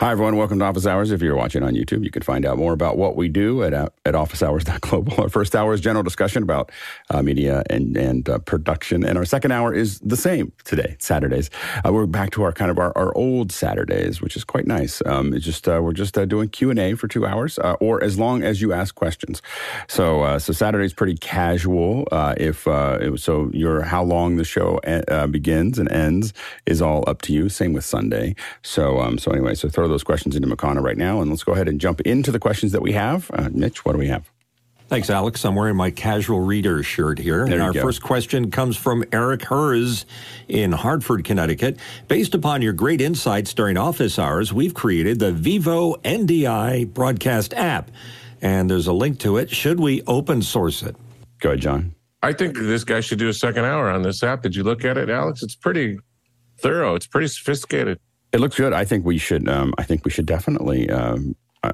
Hi, everyone. Welcome to Office Hours. If you're watching on YouTube, you can find out more about what we do at, uh, at officehours.global. Our first hour is general discussion about uh, media and, and uh, production. And our second hour is the same today, Saturdays. Uh, we're back to our kind of our, our old Saturdays, which is quite nice. Um, it's just, uh, we're just uh, doing Q&A for two hours or as long as you ask questions. So, so Saturday's pretty casual. if, so your, how long the show begins and ends is all up to you. Same with Sunday. So, um, so anyway, so throw those questions into Makana right now, and let's go ahead and jump into the questions that we have. Uh, Mitch, what do we have? Thanks, Alex. I'm wearing my casual reader shirt here. There and our go. first question comes from Eric Hers in Hartford, Connecticut. Based upon your great insights during office hours, we've created the Vivo NDI broadcast app. And there's a link to it. Should we open source it? Go ahead, John. I think this guy should do a second hour on this app. Did you look at it, Alex? It's pretty thorough. It's pretty sophisticated. It looks good. I think we should. Um, I think we should definitely. Um, uh,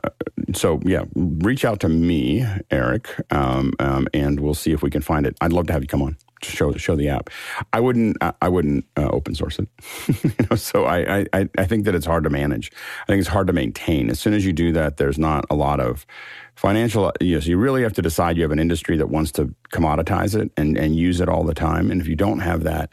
so yeah, reach out to me, Eric, um, um, and we'll see if we can find it. I'd love to have you come on to show show the app. I wouldn't. I wouldn't uh, open source it. you know, so I, I I think that it's hard to manage. I think it's hard to maintain. As soon as you do that, there's not a lot of financial. You, know, so you really have to decide you have an industry that wants to commoditize it and and use it all the time. And if you don't have that,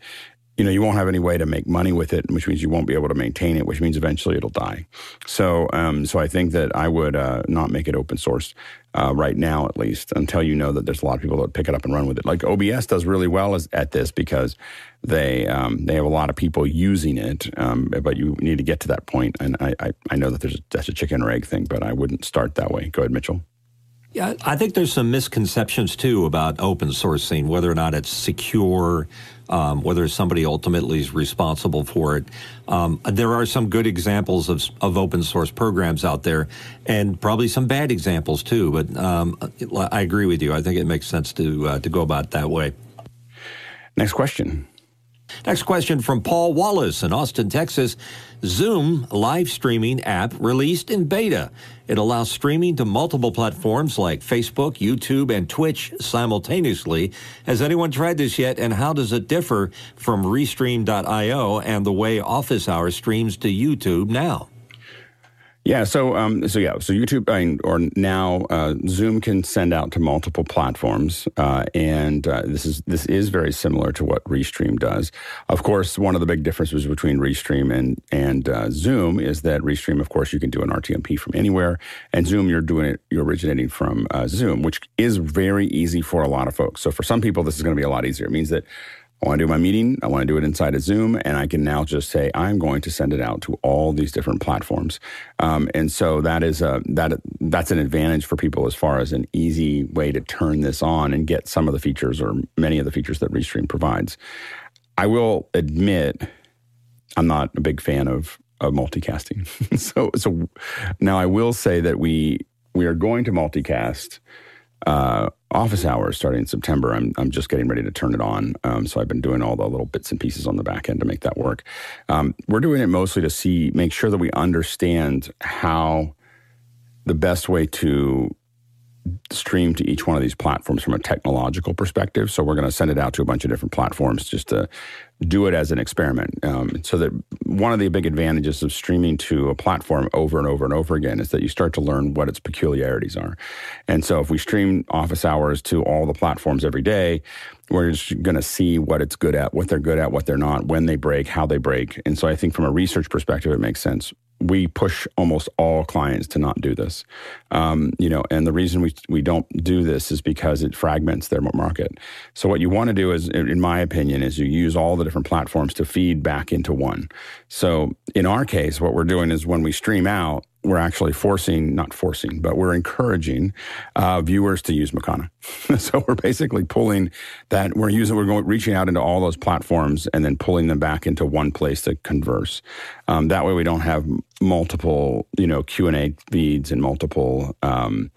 you know, you won't have any way to make money with it, which means you won't be able to maintain it, which means eventually it'll die. So, um, so I think that I would uh, not make it open source uh, right now, at least, until you know that there's a lot of people that pick it up and run with it. Like OBS does really well as, at this because they um, they have a lot of people using it, um, but you need to get to that point. And I, I, I know that there's a, that's a chicken or egg thing, but I wouldn't start that way. Go ahead, Mitchell. Yeah, I think there's some misconceptions too about open sourcing, whether or not it's secure, um, whether somebody ultimately is responsible for it. Um, there are some good examples of, of open source programs out there, and probably some bad examples too. But um, I agree with you. I think it makes sense to uh, to go about it that way. Next question. Next question from Paul Wallace in Austin, Texas. Zoom live streaming app released in beta. It allows streaming to multiple platforms like Facebook, YouTube, and Twitch simultaneously. Has anyone tried this yet, and how does it differ from Restream.io and the way Office Hours streams to YouTube now? Yeah, so um, so yeah, so YouTube or now uh, Zoom can send out to multiple platforms, uh, and uh, this is this is very similar to what Restream does. Of course, one of the big differences between Restream and and uh, Zoom is that Restream, of course, you can do an RTMP from anywhere, and Zoom you're doing it you're originating from uh, Zoom, which is very easy for a lot of folks. So for some people, this is going to be a lot easier. It means that I want to do my meeting. I want to do it inside of Zoom, and I can now just say I'm going to send it out to all these different platforms. Um, and so that is a that that's an advantage for people as far as an easy way to turn this on and get some of the features or many of the features that Restream provides. I will admit, I'm not a big fan of of multicasting. so so now I will say that we we are going to multicast uh, office hours starting in September. I'm, I'm just getting ready to turn it on. Um, so I've been doing all the little bits and pieces on the back end to make that work. Um, we're doing it mostly to see, make sure that we understand how the best way to stream to each one of these platforms from a technological perspective. So we're going to send it out to a bunch of different platforms just to do it as an experiment. Um, so that one of the big advantages of streaming to a platform over and over and over again is that you start to learn what its peculiarities are. And so if we stream office hours to all the platforms every day, we're just going to see what it's good at, what they're good at, what they're not, when they break, how they break. And so I think from a research perspective, it makes sense we push almost all clients to not do this. Um, you know, and the reason we we don't do this is because it fragments their market. So what you want to do is, in my opinion, is you use all the different platforms to feed back into one. So in our case, what we're doing is when we stream out, we're actually forcing, not forcing, but we're encouraging uh, viewers to use Makana. so we're basically pulling that, we're using, we're going, reaching out into all those platforms and then pulling them back into one place to converse. Um, that way we don't have multiple, you know, Q&A feeds and multiple, um,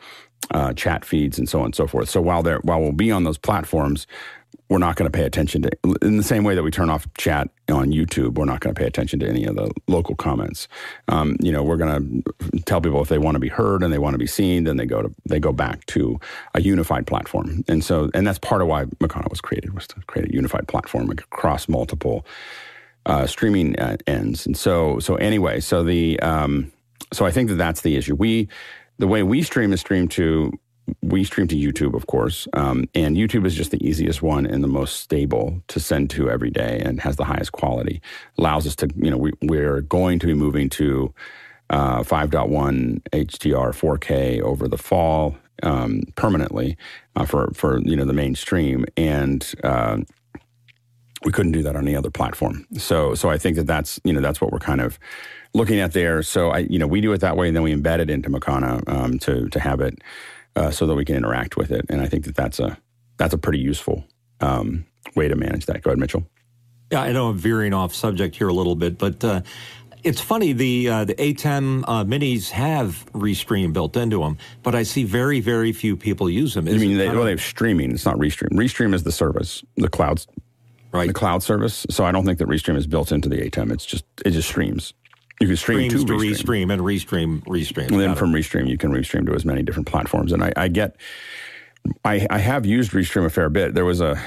uh, chat feeds and so on and so forth. So while while we'll be on those platforms, we're not going to pay attention to in the same way that we turn off chat on YouTube. We're not going to pay attention to any of the local comments. Um, you know, we're going to tell people if they want to be heard and they want to be seen, then they go to they go back to a unified platform. And so, and that's part of why Makana was created was to create a unified platform across multiple uh, streaming uh, ends. And so, so anyway, so the um, so I think that that's the issue. We, the way we stream is stream to we stream to YouTube, of course, um, and YouTube is just the easiest one and the most stable to send to every day, and has the highest quality. Allows us to, you know, we, we're going to be moving to uh, 5.1 HDR 4K over the fall um, permanently uh, for for you know the mainstream, and uh, we couldn't do that on any other platform. So so I think that that's you know that's what we're kind of looking at there. So I you know we do it that way, and then we embed it into Makana um, to to have it uh, so that we can interact with it. And I think that that's a that's a pretty useful um, way to manage that. Go ahead, Mitchell. Yeah, I know I'm veering off subject here a little bit, but uh, it's funny the uh, the ATEM uh, minis have Restream built into them, but I see very very few people use them. Is you mean they, well, they have streaming? It's not Restream. Restream is the service, the cloud, right? The cloud service. So I don't think that Restream is built into the ATEM. It's just it just streams. You can stream to, to restream. restream and restream restream. And then Got it. from Restream, you can restream to as many different platforms. And I, I get, I, I have used Restream a fair bit. There was a,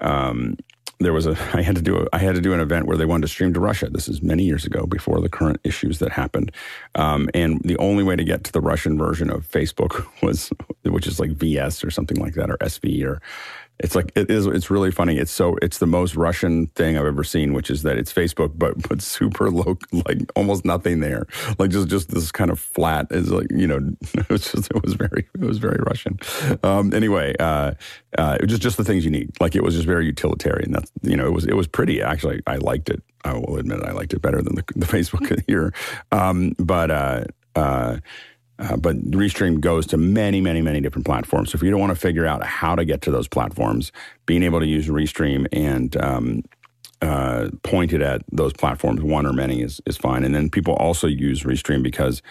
um, there was a, I had to do a, I had to do an event where they wanted to stream to Russia. This is many years ago, before the current issues that happened. Um, and the only way to get to the Russian version of Facebook was, which is like VS or something like that, or SV or. It's like it is. It's really funny. It's so. It's the most Russian thing I've ever seen, which is that it's Facebook, but but super low, like almost nothing there. Like just just this kind of flat is like you know. It was just it was very it was very Russian. Um, anyway, uh, uh, just just the things you need. Like it was just very utilitarian. That's you know it was it was pretty. Actually, I liked it. I will admit it, I liked it better than the, the Facebook here. Um, but uh, uh, uh, but Restream goes to many, many, many different platforms. So if you don't want to figure out how to get to those platforms, being able to use Restream and um, uh, point it at those platforms, one or many, is is fine. And then people also use Restream because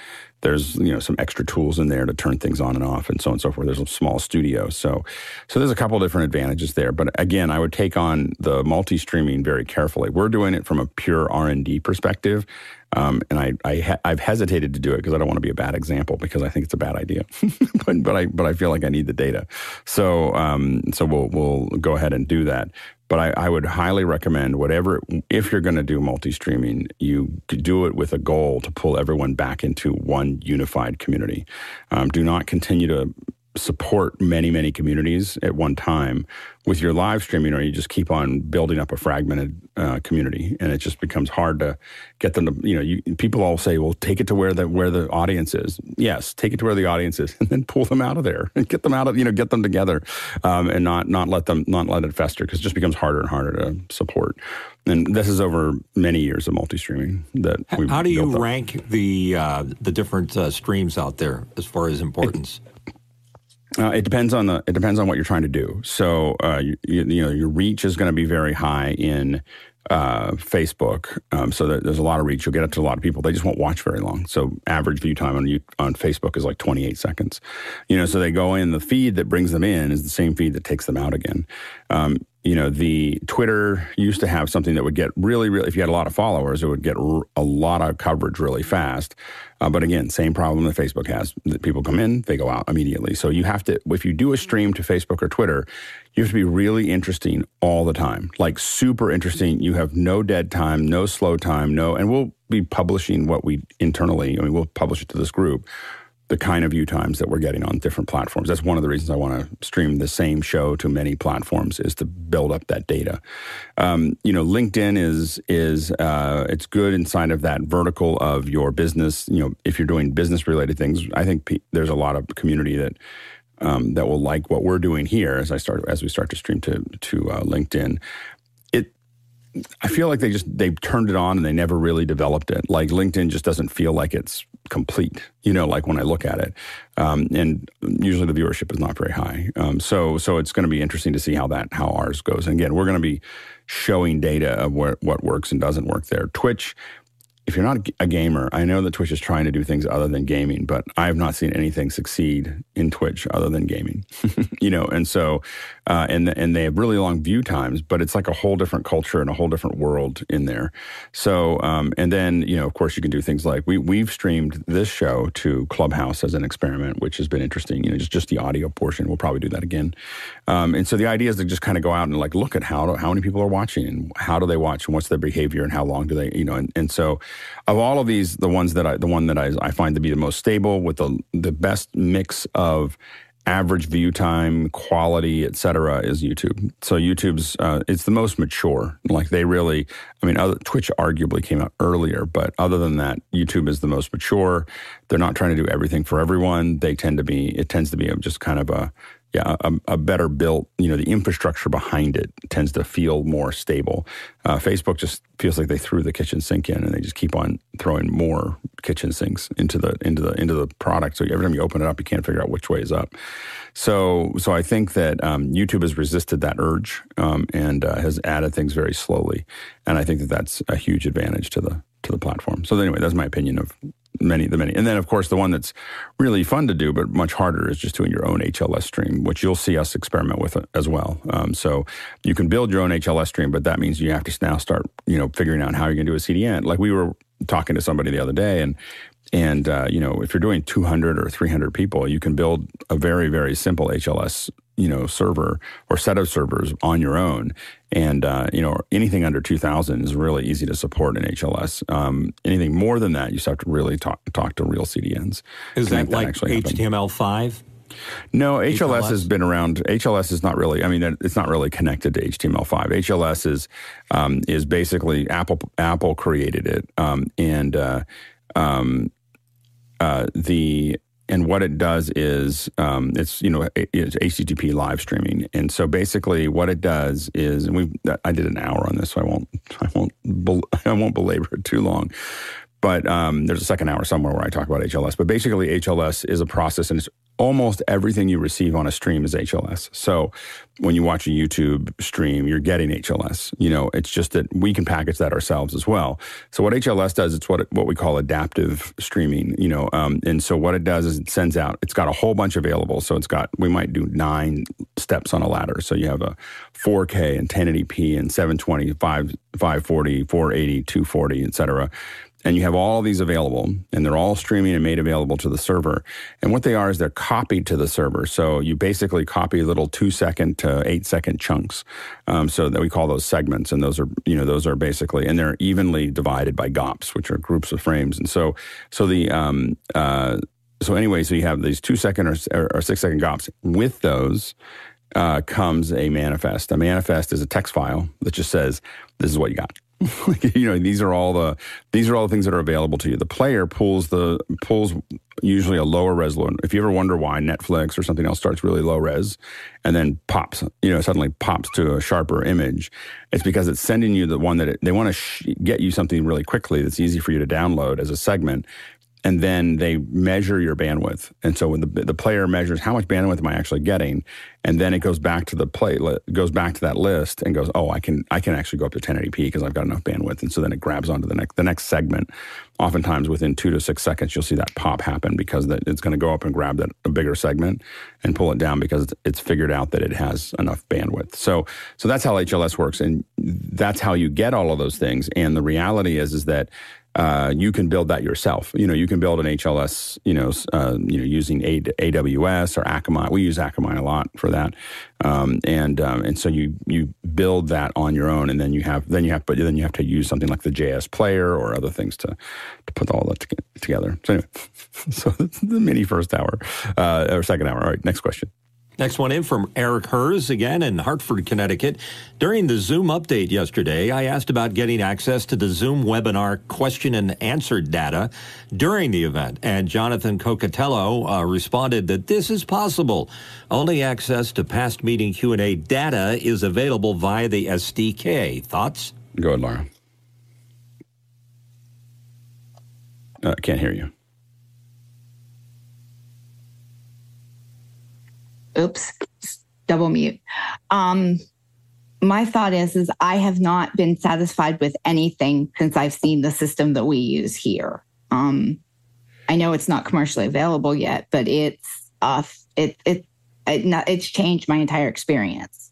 there's you know some extra tools in there to turn things on and off, and so on and so forth. There's a small studio, so so there's a couple different advantages there. But again, I would take on the multi streaming very carefully. We're doing it from a pure R and D perspective. Um, and I, I ha- I've hesitated to do it because I don't want to be a bad example because I think it's a bad idea. but but I but I feel like I need the data, so um, so we'll we'll go ahead and do that. But I, I would highly recommend whatever if you're going to do multi streaming, you do it with a goal to pull everyone back into one unified community. Um, do not continue to support many many communities at one time. With your live streaming or you just keep on building up a fragmented uh, community and it just becomes hard to get them to you know you, people all say well take it to where the where the audience is. Yes take it to where the audience is and then pull them out of there and get them out of you know get them together um, and not not let them not let it fester because it just becomes harder and harder to support. And this is over many years of multi-streaming that we've How do you rank the uh, the different uh, streams out there as far as importance? Uh, it depends on the. It depends on what you're trying to do. So, uh, you, you, know, your reach is going to be very high in uh, Facebook. Um, so there's a lot of reach. You'll get it to a lot of people. They just won't watch very long. So, average view time on you, on Facebook is like 28 seconds. You know, so they go in. The feed that brings them in is the same feed that takes them out again. Um, you know, the Twitter used to have something that would get really, really, if you had a lot of followers, it would get r- a lot of coverage really fast. Uh, but again, same problem that Facebook has. That people come in, they go out immediately. So you have to, if you do a stream to Facebook or Twitter, you have to be really interesting all the time, like super interesting. You have no dead time, no slow time, no, and we'll be publishing what we internally, I mean, we'll publish it to this group the kind of view times that we're getting on different platforms. That's one of the reasons I want to stream the same show to many platforms is to build up that data. Um, you know, LinkedIn is is uh, it's good inside of that vertical of your business. You know, if you're doing business related things, I think pe- there's a lot of community that. Um, that will like what we're doing here as I start as we start to stream to to uh, LinkedIn. I feel like they just they turned it on and they never really developed it. Like LinkedIn just doesn't feel like it's complete. You know, like when I look at it, um, and usually the viewership is not very high. Um, so so it's going to be interesting to see how that how ours goes. And again, we're going to be showing data of where, what works and doesn't work there. Twitch. If you're not a gamer, I know that Twitch is trying to do things other than gaming, but I have not seen anything succeed in Twitch other than gaming, you know, and so uh, and and they have really long view times, but it's like a whole different culture and a whole different world in there. So um, and then you know, of course, you can do things like we we've streamed this show to Clubhouse as an experiment, which has been interesting. You know, just just the audio portion. We'll probably do that again. Um, and so the idea is to just kind of go out and like look at how how many people are watching and how do they watch and what's their behavior and how long do they you know and, and so of all of these, the ones that I the one that I, I find to be the most stable with the the best mix of average view time, quality, et cetera, is YouTube. So YouTube's uh, it's the most mature. Like they really, I mean, other, Twitch arguably came out earlier, but other than that, YouTube is the most mature. They're not trying to do everything for everyone. They tend to be. It tends to be just kind of a yeah, a, a, better built, you know, the infrastructure behind it tends to feel more stable. Uh, Facebook just feels like they threw the kitchen sink in, and they just keep on throwing more kitchen sinks into the into the into the product. So every time you open it up, you can't figure out which way is up. So, so I think that um, YouTube has resisted that urge um, and uh, has added things very slowly, and I think that that's a huge advantage to the to the platform. So anyway, that's my opinion of many the many. And then of course the one that's really fun to do but much harder is just doing your own hls stream which you'll see us experiment with as well. Um, so you can build your own hls stream but that means you have to now start you know figuring out how you're going to do a cdn like we were talking to somebody the other day and and uh, you know if you're doing 200 or 300 people you can build a very very simple hls you know server or set of servers on your own and uh, you know anything under 2000 is really easy to support in hls um, anything more than that you just have to really talk talk to real cdns is that like html5 no, HLS, HLS, has been around. HLS is not really. I mean, it's not really connected to HTML5. HLS is um, is basically Apple. Apple created it, um, and uh, um, uh, the and what it does is um, it's you know it's HTTP live streaming, and so basically what it does is, and we I did an hour on this, so I won't I won't I won't belabor it too long. But um, there's a second hour somewhere where I talk about HLS. But basically, HLS is a process, and it's almost everything you receive on a stream is HLS. So when you watch a YouTube stream, you're getting HLS. You know, it's just that we can package that ourselves as well. So what HLS does, it's what what we call adaptive streaming. You know, um, and so what it does is it sends out. It's got a whole bunch available. So it's got we might do nine steps on a ladder. So you have a 4K and 1080p and 720, 5, 540, 480, 240, et cetera and you have all these available and they're all streaming and made available to the server. And what they are is they're copied to the server. So you basically copy little two second to eight second chunks um, so that we call those segments. And those are you know those are basically and they're evenly divided by gops which are groups of frames. And so so the um, uh, so anyway so you have these two second or, or six second gops. With those uh, comes a manifest. A manifest is a text file that just says this is what you got you know these are all the these are all the things that are available to you. The player pulls the pulls usually a lower resolution if you ever wonder why netflix or something else starts really low res and then pops you know suddenly pops to a sharper image it's because it's sending you the one that it, they want to sh- get you something really quickly that's easy for you to download as a segment and then they measure your bandwidth. And so when the the player measures how much bandwidth am I actually getting, and then it goes back to the play goes back to that list and goes, oh, I can I can actually go up to 1080p because I've got enough bandwidth. And so then it grabs onto the next the next segment. Oftentimes within two to six seconds, you'll see that pop happen because that it's going to go up and grab that a bigger segment and pull it down because it's figured out that it has enough bandwidth. So so that's how HLS works, and that's how you get all of those things. And the reality is is that uh, you can build that yourself. You know, you can build an HLS, you know, uh, you know, using a- AWS or Akamai. We use Akamai a lot for that, um, and um, and so you you build that on your own, and then you have then you have but then you have to use something like the JS Player or other things to to put all that to- together. So anyway, so the mini first hour uh, or second hour. All right, next question. Next one in from Eric Hers again in Hartford, Connecticut. During the Zoom update yesterday, I asked about getting access to the Zoom webinar question and answer data during the event, and Jonathan Cocatello uh, responded that this is possible. Only access to past meeting Q&A data is available via the SDK. Thoughts? Go ahead, Laura. Uh, can't hear you. Oops, double mute. Um, my thought is, is I have not been satisfied with anything since I've seen the system that we use here. Um, I know it's not commercially available yet, but it's a it it, it it's changed my entire experience.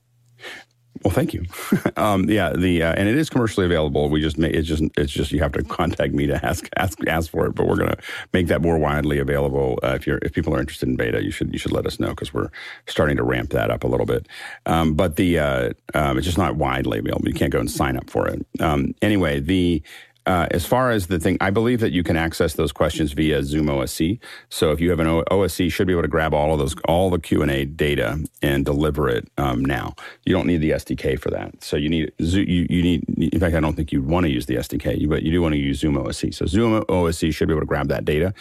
Well, thank you. um, yeah, the uh, and it is commercially available. We just it's just it's just you have to contact me to ask ask ask for it. But we're gonna make that more widely available. Uh, if you're if people are interested in beta, you should you should let us know because we're starting to ramp that up a little bit. Um, but the uh, um, it's just not widely available. You can't go and sign up for it. Um, anyway, the uh, as far as the thing, I believe that you can access those questions via Zoom OSC. So if you have an o- OSC, should be able to grab all of those, all the Q and A data and deliver it um, now. You don't need the SDK for that. So you need you, you need. In fact, I don't think you'd want to use the SDK, but you do want to use Zoom OSC. So Zoom OSC should be able to grab that data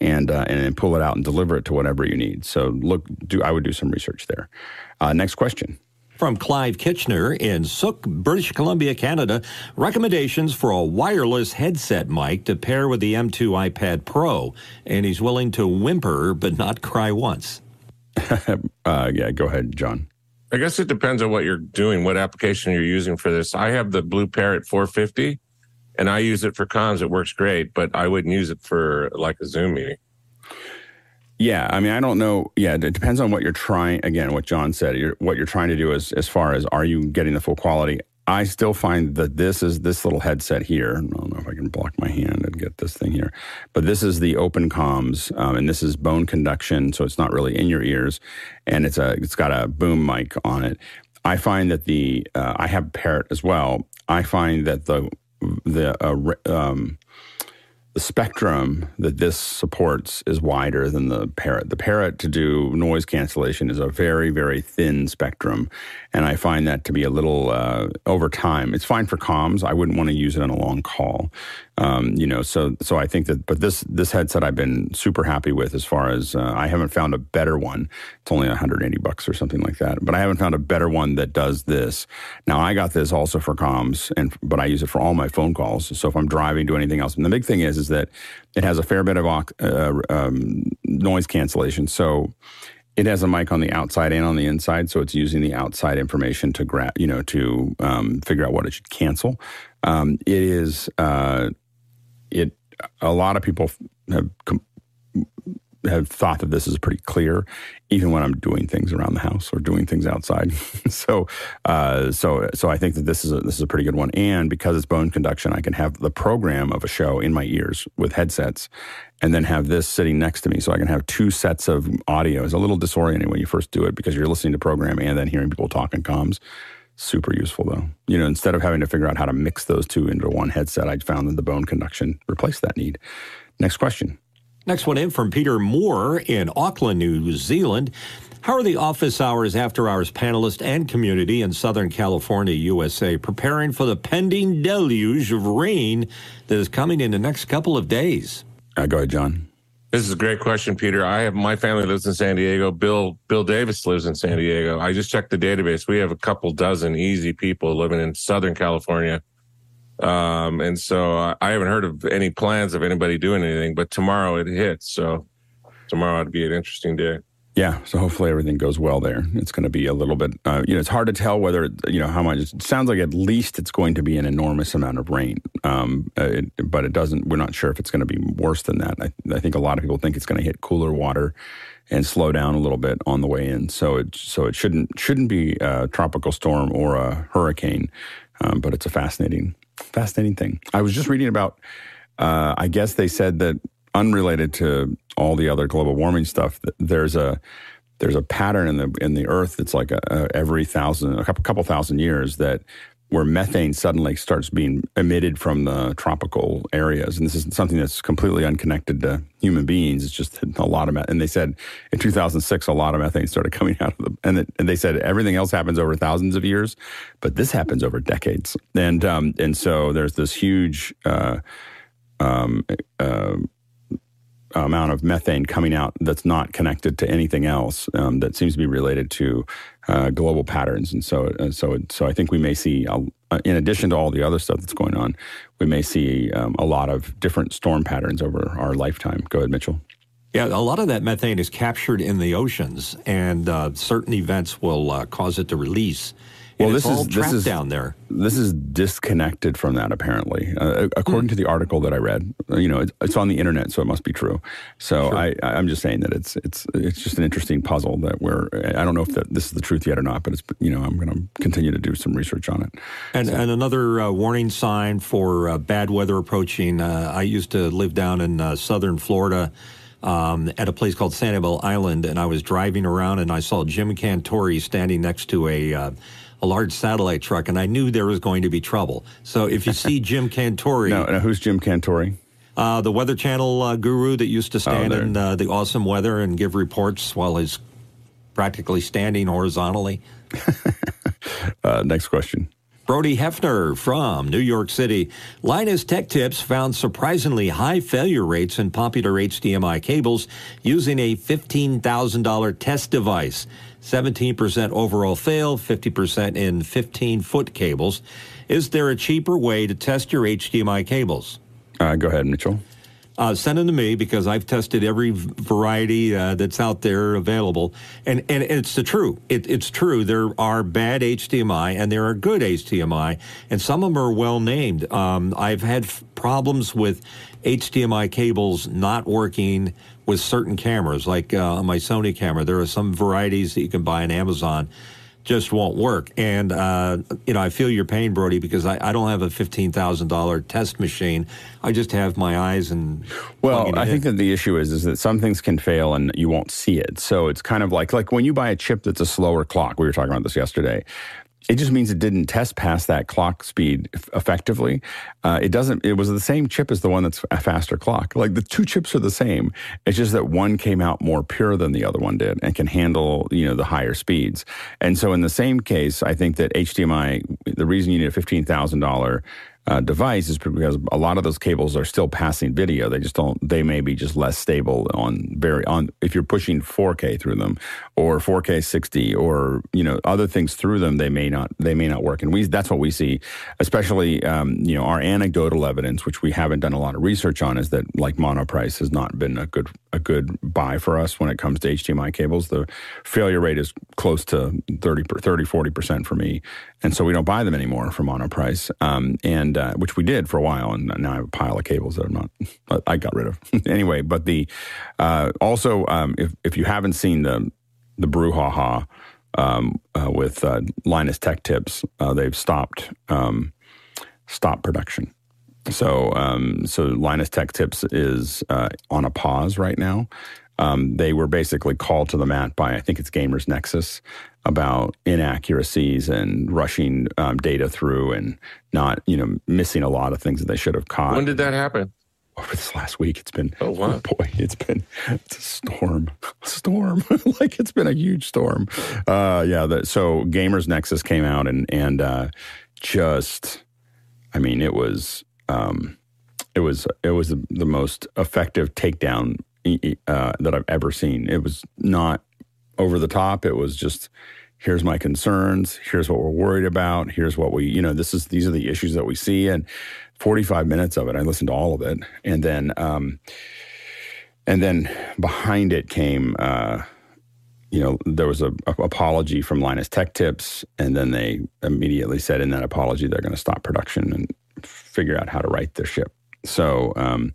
and uh, and pull it out and deliver it to whatever you need. So look, do I would do some research there. Uh, next question. From Clive Kitchener in Sooke, British Columbia, Canada, recommendations for a wireless headset mic to pair with the M2 iPad Pro. And he's willing to whimper but not cry once. uh, yeah, go ahead, John. I guess it depends on what you're doing, what application you're using for this. I have the BlueParrott 450 and I use it for comms. It works great, but I wouldn't use it for like a Zoom meeting. Yeah, I mean, I don't know. Yeah, it depends on what you're trying. Again, what John said, you're, what you're trying to do is, as far as are you getting the full quality? I still find that this is this little headset here. I don't know if I can block my hand and get this thing here, but this is the open comms, um, and this is bone conduction, so it's not really in your ears, and it's a it's got a boom mic on it. I find that the uh, I have Parrott as well. I find that the the uh, um, the spectrum that this supports is wider than the parrot. The parrot to do noise cancellation is a very, very thin spectrum. And I find that to be a little uh, over time. It's fine for comms. I wouldn't want to use it on a long call. Um, you know, so so I think that, but this this headset I've been super happy with as far as uh, I haven't found a better one. It's only 180 bucks or something like that, but I haven't found a better one that does this. Now I got this also for comms, and but I use it for all my phone calls. So if I'm driving, do anything else, and the big thing is is that it has a fair bit of uh, um, noise cancellation. So it has a mic on the outside and on the inside, so it's using the outside information to grab, you know, to um, figure out what it should cancel. Um, it is uh, it a lot of people have have thought that this is pretty clear, even when I'm doing things around the house or doing things outside. so, uh, so, so I think that this is a, this is a pretty good one. And because it's bone conduction, I can have the program of a show in my ears with headsets, and then have this sitting next to me, so I can have two sets of audio. It's a little disorienting when you first do it because you're listening to program and then hearing people talk in comms. Super useful though. You know, instead of having to figure out how to mix those two into one headset, I found that the bone conduction replaced that need. Next question. Next one in from Peter Moore in Auckland, New Zealand. How are the office hours, after hours panelists and community in Southern California, USA, preparing for the pending deluge of rain that is coming in the next couple of days? Uh, go ahead, John. This is a great question, Peter. I have my family lives in San Diego. Bill Bill Davis lives in San Diego. I just checked the database. We have a couple dozen easy people living in Southern California. Um, and so I haven't heard of any plans of anybody doing anything, but tomorrow it hits. So tomorrow would be an interesting day. Yeah, so hopefully everything goes well there. It's going to be a little bit, uh, you know, it's hard to tell whether, you know, how much. It sounds like at least it's going to be an enormous amount of rain, um, uh, it, but it doesn't. We're not sure if it's going to be worse than that. I, I think a lot of people think it's going to hit cooler water and slow down a little bit on the way in. So it so it shouldn't shouldn't be a tropical storm or a hurricane, um, but it's a fascinating fascinating thing. I was just reading about. Uh, I guess they said that unrelated to all the other global warming stuff, there's a there's a pattern in the in the Earth that's like a, a every thousand a couple, couple thousand years that where methane suddenly starts being emitted from the tropical areas, and this is something that's completely unconnected to human beings. It's just a lot of methane. And they said in 2006, a lot of methane started coming out of the, and, it, and they said everything else happens over thousands of years, but this happens over decades. And um, and so there's this huge. Uh, um, uh, amount of methane coming out that's not connected to anything else um, that seems to be related to uh, global patterns. And so, uh, so, so I think we may see, in addition to all the other stuff that's going on, we may see um, a lot of different storm patterns over our lifetime. Go ahead, Mitchell. Yeah, a lot of that methane is captured in the oceans, and uh, certain events will uh, cause it to release Well, this is this is down there. This is disconnected from that apparently, uh, according mm. to the article that I read. You know, it's, it's, on the internet, so it must be true. So sure. I, I'm just saying that it's it's it's just an interesting puzzle that we're. I don't know if that this is the truth yet or not, but it's you know I'm going to continue to do some research on it. And so. and another uh, warning sign for uh, bad weather approaching. Uh, I used to live down in uh, southern Florida um, at a place called Sanibel Island, and I was driving around and I saw Jim Cantore standing next to a uh, a large satellite truck, and I knew there was going to be trouble. So if you see Jim Cantore, no, now who's Jim Cantore? Uh, the Weather Channel uh, guru that used to oh, stand oh, in uh, the awesome weather and give reports while he's practically standing horizontally. Uh, next question. Brody Hefner from New York City. Linus Tech Tips found surprisingly high failure rates in popular HDMI cables using a $15,000 test device. 17% overall fail, 50% in 15 foot cables. Is there a cheaper way to test your HDMI cables? Uh, go ahead, Mitchell uh, send them to me because I've tested every variety uh, that's out there available, and and it's the true. It, it's true. There are bad HDMI and there are good HDMI, and some of them are well named. Um, I've had f- problems with HDMI cables not working with certain cameras, like uh, my Sony camera. There are some varieties that you can buy on Amazon just won't work. And, uh, you know, I feel your pain, Brody, because I, I don't have a $15,000 test machine. I just have my eyes and. Well, I think that the issue is, is that some things can fail and you won't see it. So it's kind of like, like when you buy a chip that's a slower clock, we were talking about this yesterday it just means it didn't test past that clock speed effectively. Uh, it doesn't. It was the same chip as the one that's a faster clock. Like the two chips are the same. It's just that one came out more pure than the other one did and can handle you know the higher speeds. And so in the same case, I think that HDMI. The reason you need a fifteen thousand dollar uh, device is because a lot of those cables are still passing video. They just don't. They may be just less stable on very on if you're pushing 4K through them or 4K 60 or you know other things through them. They may not. They may not work. And we that's what we see, especially um, you know our anecdotal evidence, which we haven't done a lot of research on, is that like monoprice has not been a good a good buy for us when it comes to HDMI cables. The failure rate is close to 30, 30 40% for me. And so we don't buy them anymore from monoprice. Um, and, uh, which we did for a while. And now I have a pile of cables that I'm not, I got rid of anyway. But the, uh, also, um, if, if you haven't seen the, the brouhaha, um, uh, with, uh, Linus Tech Tips, uh, they've stopped, um, stopped production. So, um, so Linus Tech Tips is uh, on a pause right now. Um, they were basically called to the mat by I think it's Gamers Nexus about inaccuracies and rushing um, data through and not you know missing a lot of things that they should have caught. When did that happen? Over this last week, it's been oh, wow. oh boy, it's been it's a storm, storm like it's been a huge storm. Uh, yeah, the, so Gamers Nexus came out and and uh, just, I mean, it was um, it was it was the, the most effective takedown uh, that I've ever seen. It was not over the top. It was just here's my concerns. Here's what we're worried about. Here's what we you know this is these are the issues that we see. And 45 minutes of it, I listened to all of it, and then um, and then behind it came. Uh, you know, there was a, a, apology from Linus Tech Tips, and then they immediately said in that apology they're going to stop production and figure out how to right their ship. So, um,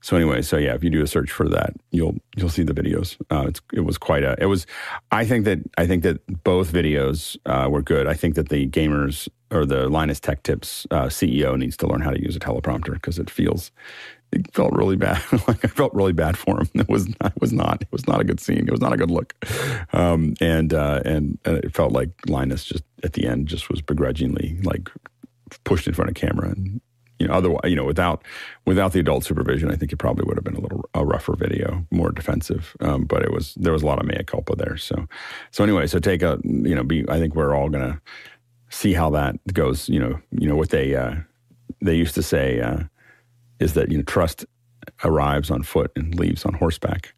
so anyway, so yeah, if you do a search for that, you'll you'll see the videos. Uh, it was quite a. It was. I think that I think that both videos uh, were good. I think that the gamers or the Linus Tech Tips uh, CEO needs to learn how to use a teleprompter because it feels. It felt really bad. like I felt really bad for him. It was. It was not. It was not a good scene. It was not a good look. Um, and uh, and and it felt like Linus just at the end just was begrudgingly like pushed in front of camera and you know otherwise you know without without the adult supervision i think it probably would have been a little a rougher video more defensive. Um, but it was there was a lot of mea culpa there. So so anyway so take a you know be i think we're all gonna see how that goes you know you know what they uh, they used to say uh, is that you know trust arrives on foot and leaves on horseback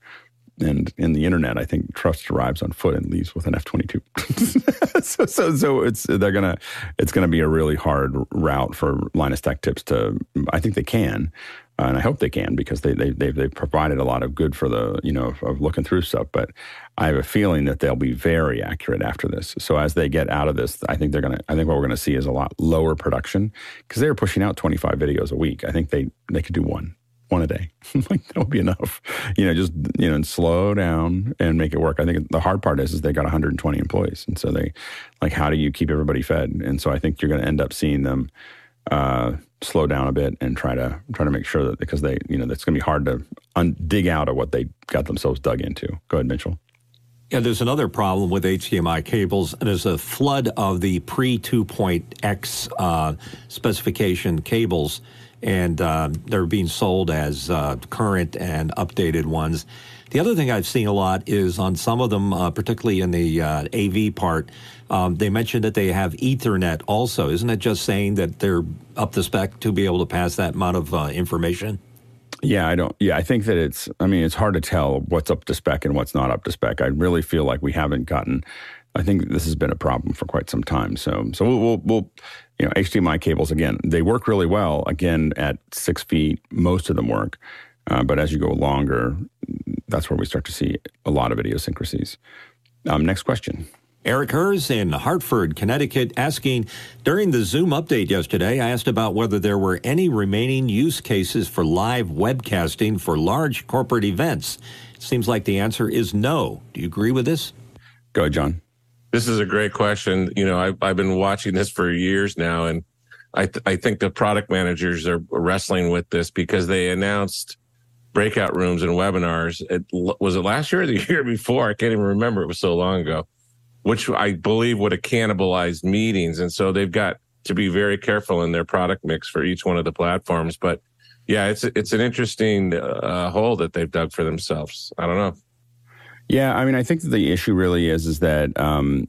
and in the internet, I think trust arrives on foot and leaves with an F twenty two. So so so it's they're gonna it's gonna be a really hard route for Linus Tech Tips to. I think they can. And I hope they can because they they they've, they've provided a lot of good for the you know of looking through stuff. But I have a feeling that they'll be very accurate after this. So as they get out of this, I think they're gonna. I think what we're gonna see is a lot lower production because they were pushing out 25 videos a week. I think they they could do one one a day. like that would be enough. You know, just you know, and slow down and make it work. I think the hard part is is they got 120 employees, and so they like how do you keep everybody fed? And so I think you're going to end up seeing them uh, slow down a bit and try to try to make sure that because they you know it's going to be hard to un- dig out of what they got themselves dug into. Go ahead, Mitchell. Yeah, there's another problem with HDMI cables, and there's a flood of the pre 2.x uh, specification cables, and uh, they're being sold as uh, current and updated ones. The other thing I've seen a lot is on some of them, uh, particularly in the uh, AV part, um, they mentioned that they have Ethernet also. Isn't it just saying that they're up to spec to be able to pass that amount of uh, information? Yeah, I don't. Yeah, I think that it's. I mean, it's hard to tell what's up to spec and what's not up to spec. I really feel like we haven't gotten. I think this has been a problem for quite some time. So, so we'll, we'll, we'll you know, HDMI cables again. They work really well. Again, at six feet, most of them work. Uh, but as you go longer, that's where we start to see a lot of idiosyncrasies. Um, next question. Eric Hers in Hartford, Connecticut, asking During the Zoom update yesterday, I asked about whether there were any remaining use cases for live webcasting for large corporate events. It seems like the answer is no. Do you agree with this? Go ahead, John. This is a great question. You know, I've, I've been watching this for years now, and I, th- I think the product managers are wrestling with this because they announced breakout rooms and webinars. It, was it last year or the year before? I can't even remember. It was so long ago which I believe would have cannibalized meetings. And so they've got to be very careful in their product mix for each one of the platforms. But yeah, it's it's an interesting uh, hole that they've dug for themselves. I don't know. Yeah, I mean, I think the issue really is is that um,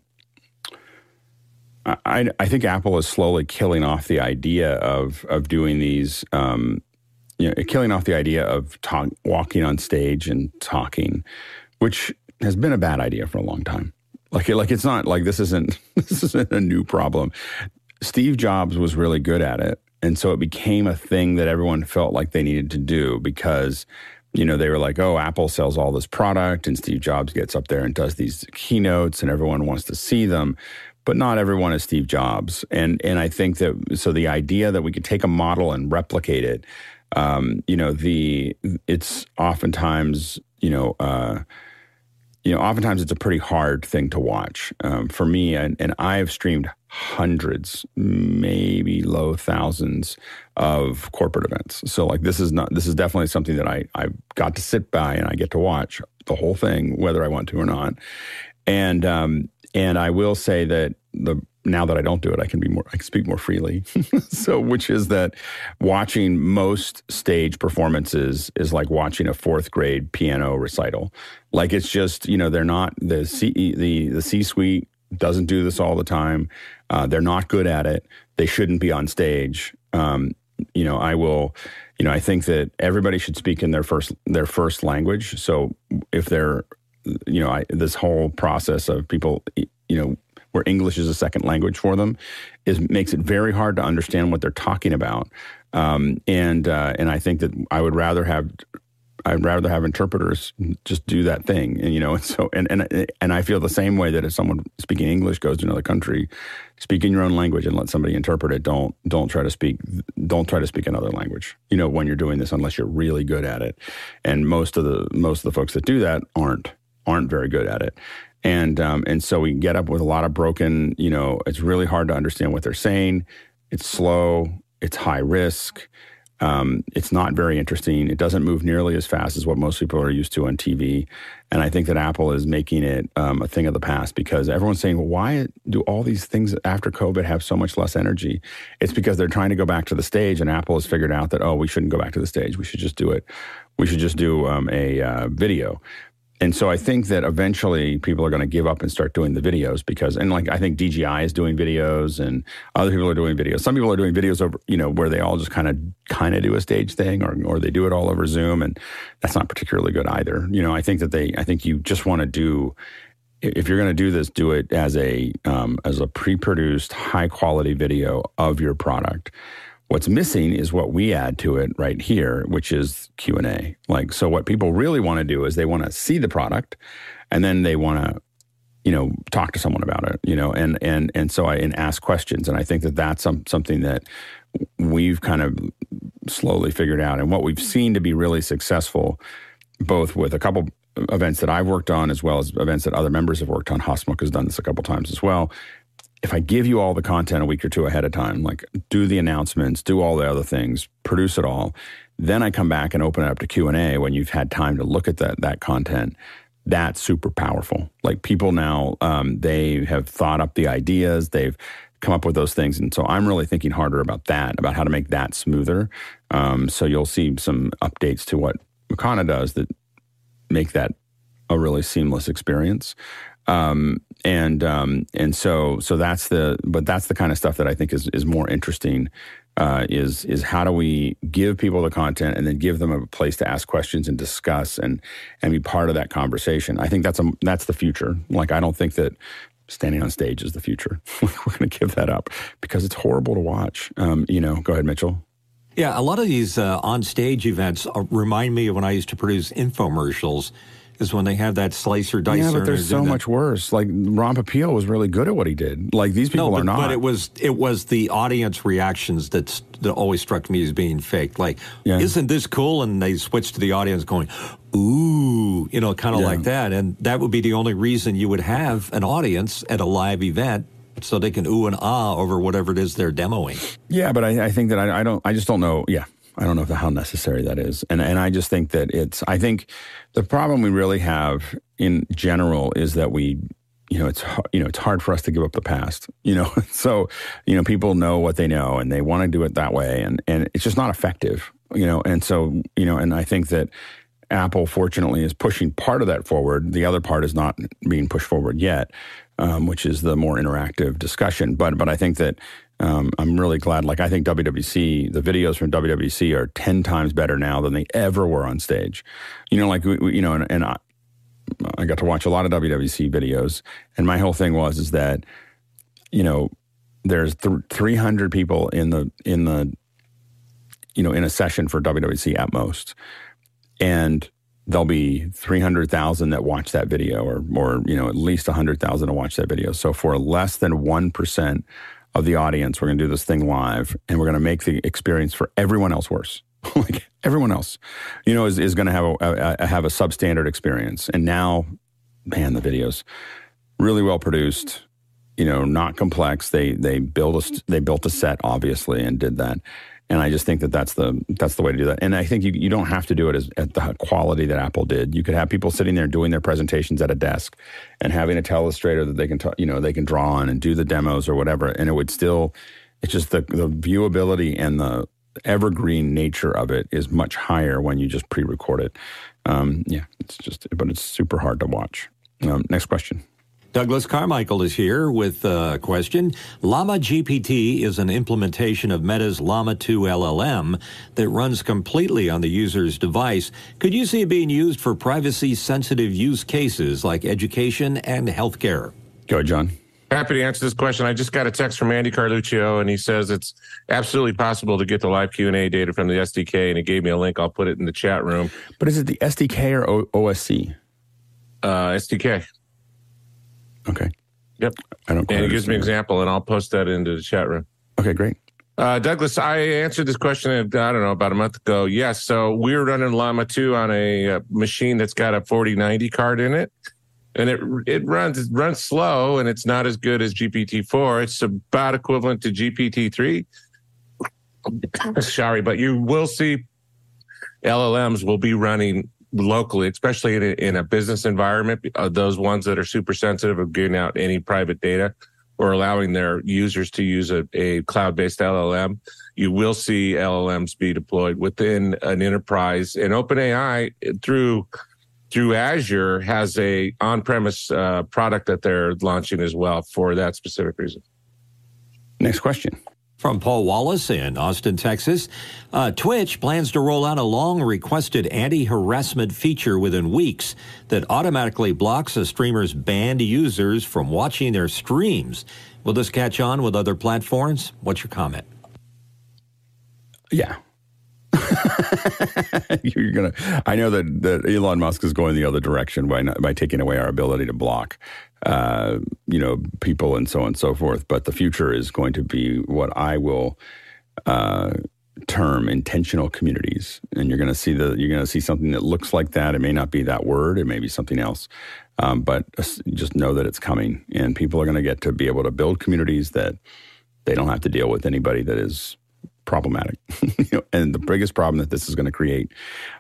I I think Apple is slowly killing off the idea of of doing these. Um, you know, killing off the idea of talk, walking on stage and talking, which has been a bad idea for a long time. Like, like it's not like this isn't this isn't a new problem. Steve Jobs was really good at it, and so it became a thing that everyone felt like they needed to do because you know they were like, oh, Apple sells all this product, and Steve Jobs gets up there and does these keynotes, and everyone wants to see them. But not everyone is Steve Jobs, and and I think that so the idea that we could take a model and replicate it, um, you know, the it's oftentimes you know. Uh, you know, oftentimes it's a pretty hard thing to watch um, for me. And, and I've streamed hundreds, maybe low thousands of corporate events. So like this is not this is definitely something that I I got to sit by and I get to watch the whole thing whether I want to or not. And um, and I will say that the now that I don't do it, I can be more, I can speak more freely. so, which is that watching most stage performances is like watching a fourth grade piano recital. Like it's just, you know, they're not the C, the, the C suite doesn't do this all the time. Uh, they're not good at it. They shouldn't be on stage. Um, you know, I will, you know, I think that everybody should speak in their first, their first language. So if they're, you know, I, this whole process of people, you know, where English is a second language for them, is makes it very hard to understand what they're talking about. Um, and uh, and I think that I would rather have I'd rather have interpreters just do that thing, and you know, and so and and and I feel the same way that if someone speaking English goes to another country, speak in your own language and let somebody interpret it. Don't don't try to speak don't try to speak another language. You know, when you're doing this, unless you're really good at it, and most of the most of the folks that do that aren't aren't very good at it and um, and so we get up with a lot of broken. You know, it's really hard to understand what they're saying. It's slow. It's high risk. Um, it's not very interesting. It doesn't move nearly as fast as what most people are used to on TV. And I think that Apple is making it um, a thing of the past because everyone's saying, well, why do all these things after COVID have so much less energy? It's because they're trying to go back to the stage, and Apple has figured out that, oh, we shouldn't go back to the stage. We should just do it. We should just do um, a uh, video and so I think that eventually people are going to give up and start doing the videos because, and like I think DJI is doing videos and other people are doing videos. Some people are doing videos over, you know, where they all just kind of kind of do a stage thing or or they do it all over Zoom, and that's not particularly good either. You know, I think that they, I think you just want to do. If you're going to do this, do it as a um, as a pre-produced, high quality video of your product. What's missing is what we add to it right here, which is Q and A. Like, so what people really want to do is they want to see the product, and then they want to, you know, talk to someone about it. You know, and and and so I and ask questions, and I think that that's some, something that we've kind of slowly figured out, and what we've seen to be really successful, both with a couple events that I've worked on, as well as events that other members have worked on. Hosmuk has done this a couple times as well if I give you all the content a week or two ahead of time, like do the announcements, do all the other things, produce it all, then I come back and open it up to Q and A when you've had time to look at that that content. That's super powerful. Like people now, um, they have thought up the ideas, they've come up with those things, and so I'm really thinking harder about that, about how to make that smoother. Um, so you'll see some updates to what Makana does that make that a really seamless experience. Um, and um, and so so that's the but that's the kind of stuff that I think is is more interesting. Uh, is is how do we give people the content and then give them a place to ask questions and discuss and and be part of that conversation. I think that's a that's the future. Like I don't think that standing on stage is the future. We're going to give that up because it's horrible to watch. Um, you know, go ahead, Mitchell. Yeah, a lot of these uh, on stage events uh, remind me of when I used to produce infomercials is when they have that slicer dicer. Yeah, but there's so much worse. Like Ron Popeil was really good at what he did. Like these people no, but, are not. But it was it was the audience reactions that that always struck me as being fake. Like, yeah. isn't this cool? And they switched to the audience going, "Ooh," you know, kind of yeah. like that. And that would be the only reason you would have an audience at a live event so they can ooh and ah over whatever it is they're demoing. Yeah, but I, I think that I, I, don't. I just don't know. Yeah, I don't know if, how necessary that is, and and I just think that it's. I think the problem we really have in general is that we, you know, it's you know it's hard for us to give up the past. You know, so you know people know what they know and they want to do it that way, and and it's just not effective. You know, and so you know, and I think that Apple fortunately is pushing part of that forward. The other part is not being pushed forward yet, um, which is the more interactive discussion. But but I think that um, I'm really glad. Like, I think WWDC, the videos from WWDC are 10 times better now than they ever were on stage. You know, like, we, we, you know, and, and I, I got to watch a lot of WWDC videos. And my whole thing was, is that, you know, there's th- 300 people in the, in the, you know, in a session for WWDC at most. And there'll be 300,000 that watch that video or, or, you know, at least 100,000 to watch that video. So for less than 1%, of the audience. We're going to do this thing live and we're going to make the experience for everyone else worse. like everyone else, you know, is, is going to have a, a, a, have a substandard experience. And now, man, the videos really well produced, you know, not complex. They, they built a, they built a set obviously and did that. And I just think that that's the that's the way to do that. And I think you, you don't have to do it as, at the quality that Apple did. You could have people sitting there doing their presentations at a desk and having a telestrator that they can t- you know they can draw on and do the demos or whatever. And it would still it's just the the viewability and the evergreen nature of it is much higher when you just pre-record it. Um, yeah, it's just but it's super hard to watch. Um, next question. Douglas Carmichael is here with a question. Llama GPT is an implementation of Meta's Llama 2 LLM that runs completely on the user's device. Could you see it being used for privacy sensitive use cases like education and healthcare? Go ahead, John. Happy to answer this question. I just got a text from Andy Carluccio, and he says it's absolutely possible to get the live Q and A data from the SDK, and he gave me a link. I'll put it in the chat room. But is it the SDK or o- OSC? Uh, SDK. Okay. Yep. I don't. And it gives me an example, and I'll post that into the chat room. Okay, great. Uh, Douglas, I answered this question, I don't know, about a month ago. Yes. So we're running Llama 2 on a, a machine that's got a 4090 card in it. And it it runs it runs slow and it's not as good as GPT-4. It's about equivalent to GPT-3. Sorry, but you will see LLMs will be running locally, especially in a, in a business environment, uh, those ones that are super sensitive of giving out any private data or allowing their users to use a, a cloud-based LLM, you will see LLMs be deployed within an enterprise. And OpenAI through through Azure has a on-premise uh, product that they're launching as well for that specific reason. Next question. From Paul Wallace in Austin, Texas. Uh, Twitch plans to roll out a long requested anti harassment feature within weeks that automatically blocks a streamer's banned users from watching their streams. Will this catch on with other platforms? What's your comment? Yeah. You're gonna. I know that, that Elon Musk is going the other direction by not, by taking away our ability to block, uh, you know, people and so on and so forth. But the future is going to be what I will uh, term intentional communities, and you're going to see the you're going to see something that looks like that. It may not be that word. It may be something else. Um, but just know that it's coming, and people are going to get to be able to build communities that they don't have to deal with anybody that is problematic. and the biggest problem that this is going to create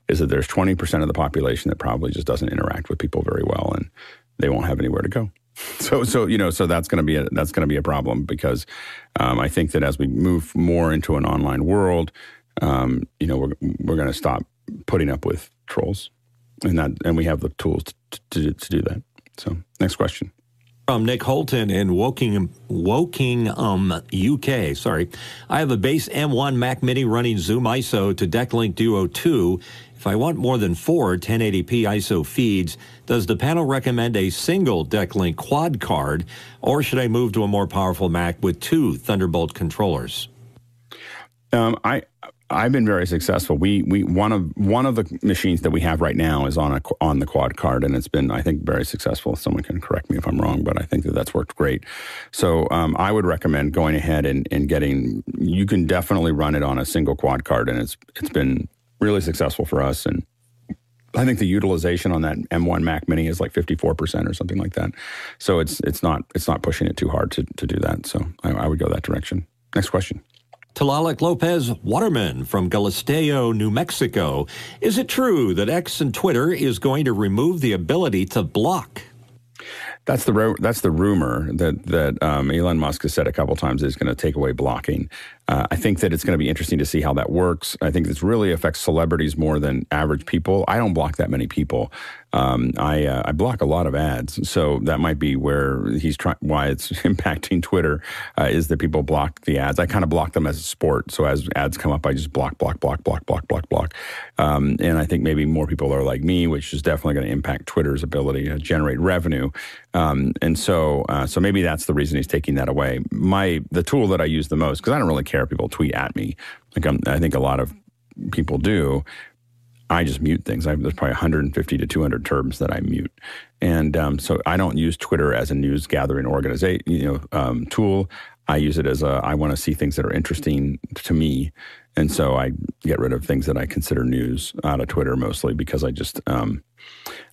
is that there's 20% of the population that probably just doesn't interact with people very well, and they won't have anywhere to go. So, so you know, so that's going to be a, that's going to be a problem because um, I think that as we move more into an online world, um, you know, we're we're going to stop putting up with trolls, and that and we have the tools to, to, to do that. So, next question. From Nick Holton in Woking, Woking, UK. Sorry. I have a base M1 Mac Mini running Zoom ISO to Decklink Duo 2. If I want more than four 1080p ISO feeds, does the panel recommend a single Decklink quad card, or should I move to a more powerful Mac with two Thunderbolt controllers? Um, I I've been very successful. We we one of one of the machines that we have right now is on a on the quad card, and it's been I think very successful. Someone can correct me if I'm wrong, but I think that that's worked great. So um, I would recommend going ahead and, and getting. You can definitely run it on a single quad card, and it's it's been really successful for us. And I think the utilization on that M1 Mac Mini is like 54 percent or something like that. So it's it's not it's not pushing it too hard to to do that. So I, I would go that direction. Next question. Talalik Lopez Waterman from Galisteo, New Mexico. Is it true that X and Twitter is going to remove the ability to block? That's the that's the rumor that that um, Elon Musk has said a couple times is going to take away blocking. Uh, I think that it's going to be interesting to see how that works. I think this really affects celebrities more than average people. I don't block that many people. Um, I uh, I block a lot of ads, so that might be where he's trying. Why it's impacting Twitter uh, is that people block the ads. I kind of block them as a sport. So as ads come up, I just block, block, block, block, block, block, block. Um, and I think maybe more people are like me, which is definitely going to impact Twitter's ability to generate revenue. Um, and so uh, so maybe that's the reason he's taking that away. My the tool that I use the most because I don't really care if people tweet at me. Like I'm, i think a lot of people do. I just mute things. I, there's probably 150 to 200 terms that I mute, and um, so I don't use Twitter as a news gathering organization, you know, um, tool. I use it as a I want to see things that are interesting to me, and so I get rid of things that I consider news out of Twitter mostly because I just um,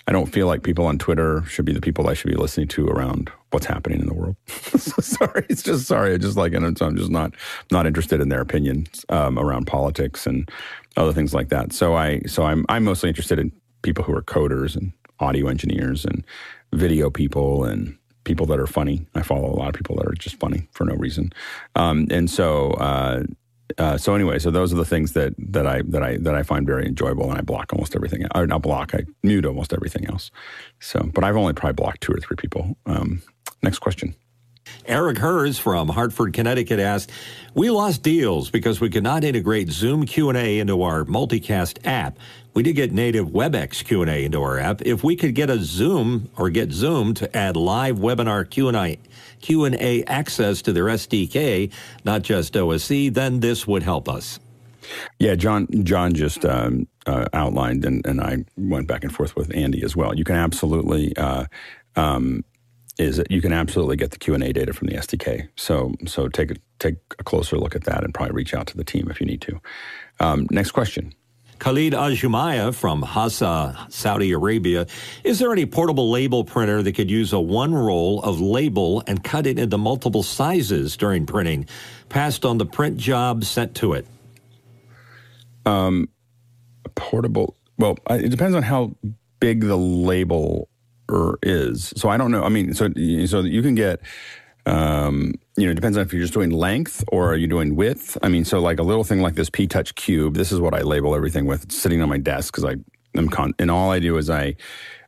I don't feel like people on Twitter should be the people I should be listening to around what's happening in the world. so sorry, it's just sorry. I just like, I'm just not not interested in their opinions um, around politics and other things like that. So I so I'm I'm mostly interested in people who are coders and audio engineers and video people and people that are funny. I follow a lot of people that are just funny for no reason. Um, and so uh, uh, so anyway, so those are the things that that I that I that I find very enjoyable, and I block almost everything. Or not block, I mute almost everything else. So, but I've only probably blocked two or three people. Um, next question. Eric Hers from Hartford, Connecticut asked, "We lost deals because we could not integrate Zoom Q&A into our multicast app. We did get native WebEx Q&A into our app. If we could get a Zoom or get Zoom to add live webinar Q&A Q&A access to their SDK, not just OSC, then this would help us. Yeah, John. John just um, uh, outlined, and, and I went back and forth with Andy as well. You can absolutely uh, um, is that you can absolutely get the Q and A data from the SDK. So so take a, take a closer look at that, and probably reach out to the team if you need to. Um, next question. Khalid Ajumaya from Hassa, Saudi Arabia. Is there any portable label printer that could use a one roll of label and cut it into multiple sizes during printing, passed on the print job sent to it? Um, portable. Well, it depends on how big the label is. So I don't know. I mean, so so you can get um, you know, it depends on if you're just doing length or are you doing width. I mean, so like a little thing like this P Touch Cube, this is what I label everything with. It's sitting on my desk because I them con- and all I do is I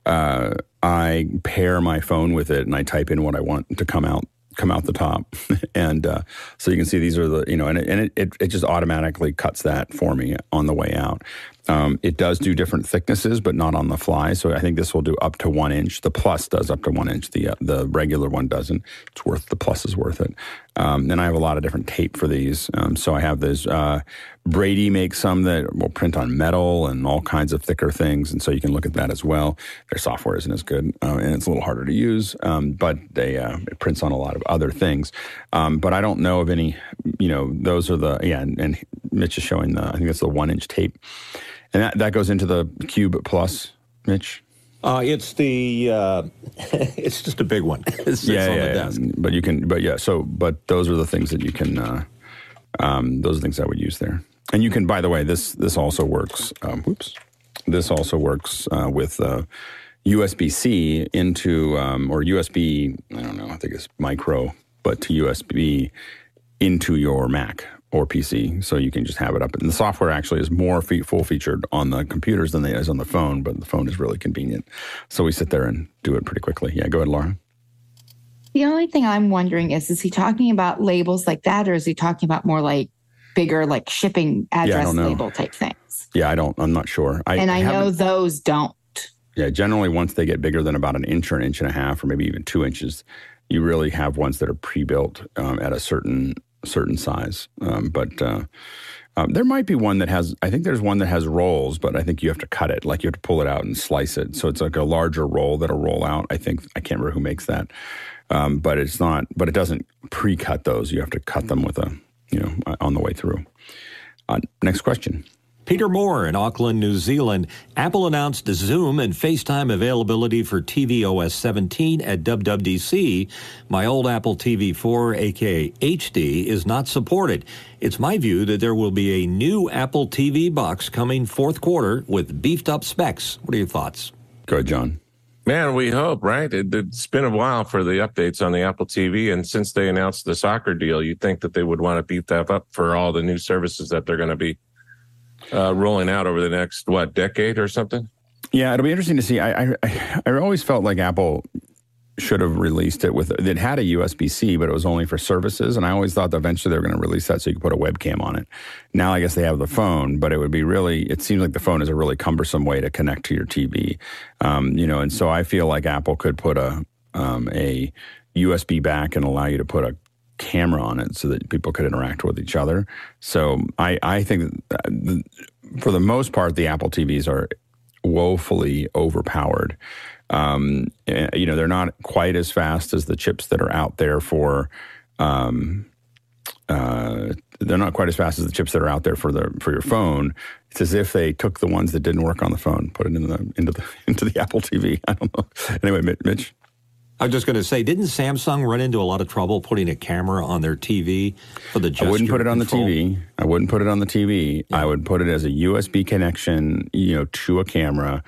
uh, I pair my phone with it and I type in what I want to come out come out the top. and uh, so you can see these are the, you know, and, it, and it, it, just automatically cuts that for me on the way out. Um, it does do different thicknesses, but not on the fly. So I think this will do up to one inch. The plus does up to one inch. The uh, the regular one doesn't. It's worth the plus is worth it. Um, and I have a lot of different tape for these. Um, so I have this. Uh, Brady makes some that will print on metal and all kinds of thicker things, and so you can look at that as well. Their software isn't as good, uh, and it's a little harder to use, um, but they uh, it prints on a lot of other things. Um, but I don't know of any. You know, those are the yeah. And, and Mitch is showing the. I think that's the one inch tape. And that, that goes into the Cube Plus, Mitch? Uh, it's the uh, it's just a big one. Yeah, yeah, yeah. But you can, but yeah. So, but those are the things that you can. Uh, um, those are things I would use there. And you can, by the way, this this also works. Um, whoops, this also works uh, with USB uh, C into um, or USB. I don't know. I think it's micro, but to USB into your Mac or PC, so you can just have it up. And the software actually is more fe- full featured on the computers than it is on the phone, but the phone is really convenient. So we sit there and do it pretty quickly. Yeah, go ahead, Laura. The only thing I'm wondering is, is he talking about labels like that, or is he talking about more like bigger, like shipping address yeah, label type things? Yeah, I don't. I'm not sure. I, and I, I know those don't. Yeah, generally, once they get bigger than about an inch or an inch and a half, or maybe even two inches, you really have ones that are pre-built um, at a certain certain size. Um, but uh, um, there might be one that has, I think there's one that has rolls, but I think you have to cut it. Like you have to pull it out and slice it. So it's like a larger roll that'll roll out. I think, I can't remember who makes that. Um, but it's not, but it doesn't pre cut those. You have to cut them with a, you know, on the way through. Uh, next question. Peter Moore in Auckland, New Zealand. Apple announced Zoom and FaceTime availability for tvOS 17 at WWDC. My old Apple TV 4, aka HD, is not supported. It's my view that there will be a new Apple TV box coming fourth quarter with beefed up specs. What are your thoughts? Go ahead, John. Man, we hope, right? It, has been a while for the updates on the Apple TV. And since they announced the soccer deal, you'd think that they would want to beef that up for all the new services that they're going to be uh, rolling out over the next what decade or something. Yeah, it'll be interesting to see. I, I I always felt like Apple should have released it with it had a USB C, but it was only for services. And I always thought that eventually they were going to release that so you could put a webcam on it. Now I guess they have the phone, but it would be really. It seems like the phone is a really cumbersome way to connect to your TV. Um, you know, and so I feel like Apple could put a um, a USB back and allow you to put a camera on it so that people could interact with each other. So I, I think the, for the most part, the Apple TVs are woefully overpowered. Um, eh, you know, they're not quite as fast as the chips that are out there for. Um, uh, they're not quite as fast as the chips that are out there for the for your phone. It's as if they took the ones that didn't work on the phone, put it into the into the into the Apple TV. I don't know. Anyway, Mitch. I was just going to say, didn't Samsung run into a lot of trouble putting a camera on their TV for the I wouldn't put it on control? the TV. I wouldn't put it on the TV. Yeah. I would put it as a USB connection, you know, to a camera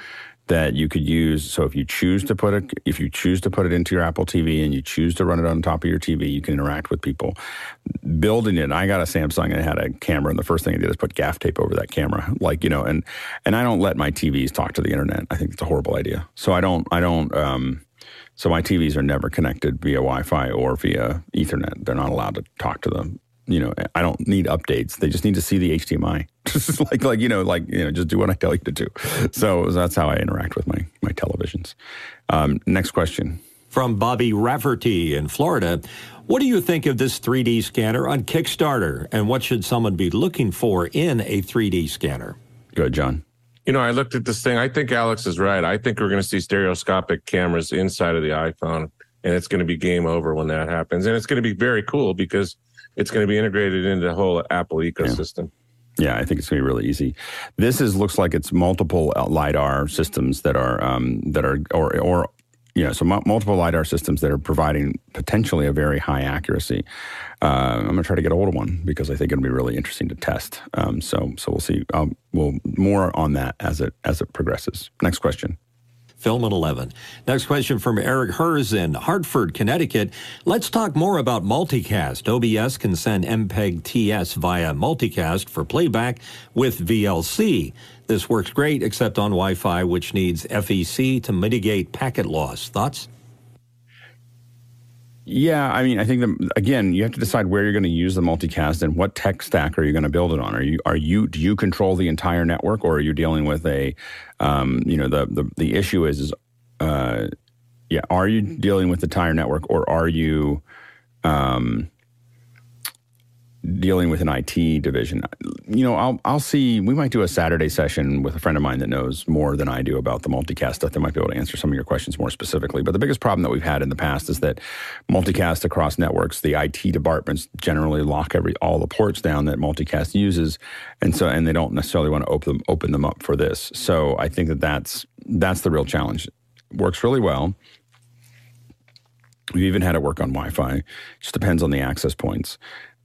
that you could use. So if you choose to put it, if you choose to put it into your Apple TV and you choose to run it on top of your TV, you can interact with people. Building it, I got a Samsung and it had a camera, and the first thing I did is put gaff tape over that camera, like you know, and and I don't let my TVs talk to the internet. I think it's a horrible idea. So I don't, I don't. um so my TVs are never connected via Wi-Fi or via Ethernet. They're not allowed to talk to them. You know, I don't need updates. They just need to see the HDMI. Just like, like you know, like you know, just do what I tell you to do. So that's how I interact with my my televisions. Um, next question from Bobby Rafferty in Florida. What do you think of this 3D scanner on Kickstarter, and what should someone be looking for in a 3D scanner? Good, John. You know, I looked at this thing. I think Alex is right. I think we're going to see stereoscopic cameras inside of the iPhone, and it's going to be game over when that happens. And it's going to be very cool because it's going to be integrated into the whole Apple ecosystem. Yeah. yeah I think it's going to be really easy. This is looks like it's multiple lidar systems that are um, that are or or you know, so m- multiple lidar systems that are providing potentially a very high accuracy. Uh, I'm going to try to get a hold of one because I think it'll be really interesting to test. Um, so, so we'll see. Um, we'll more on that as it as it progresses. Next question. Film at 11. Next question from Eric Hers in Hartford, Connecticut. Let's talk more about multicast. OBS can send MPEG TS via multicast for playback with VLC. This works great except on Wi Fi, which needs FEC to mitigate packet loss. Thoughts? Yeah, I mean, I think the, again, you have to decide where you're going to use the multicast and what tech stack are you going to build it on. Are you are you do you control the entire network, or are you dealing with a, um, you know, the the the issue is is, uh, yeah, are you dealing with the entire network, or are you, um, dealing with an IT division. You know, I'll I'll see. We might do a Saturday session with a friend of mine that knows more than I do about the multicast stuff. That might be able to answer some of your questions more specifically. But the biggest problem that we've had in the past is that multicast across networks, the IT departments generally lock every all the ports down that multicast uses, and so and they don't necessarily want to open them, open them up for this. So I think that that's that's the real challenge. Works really well. We've even had it work on Wi-Fi. Just depends on the access points.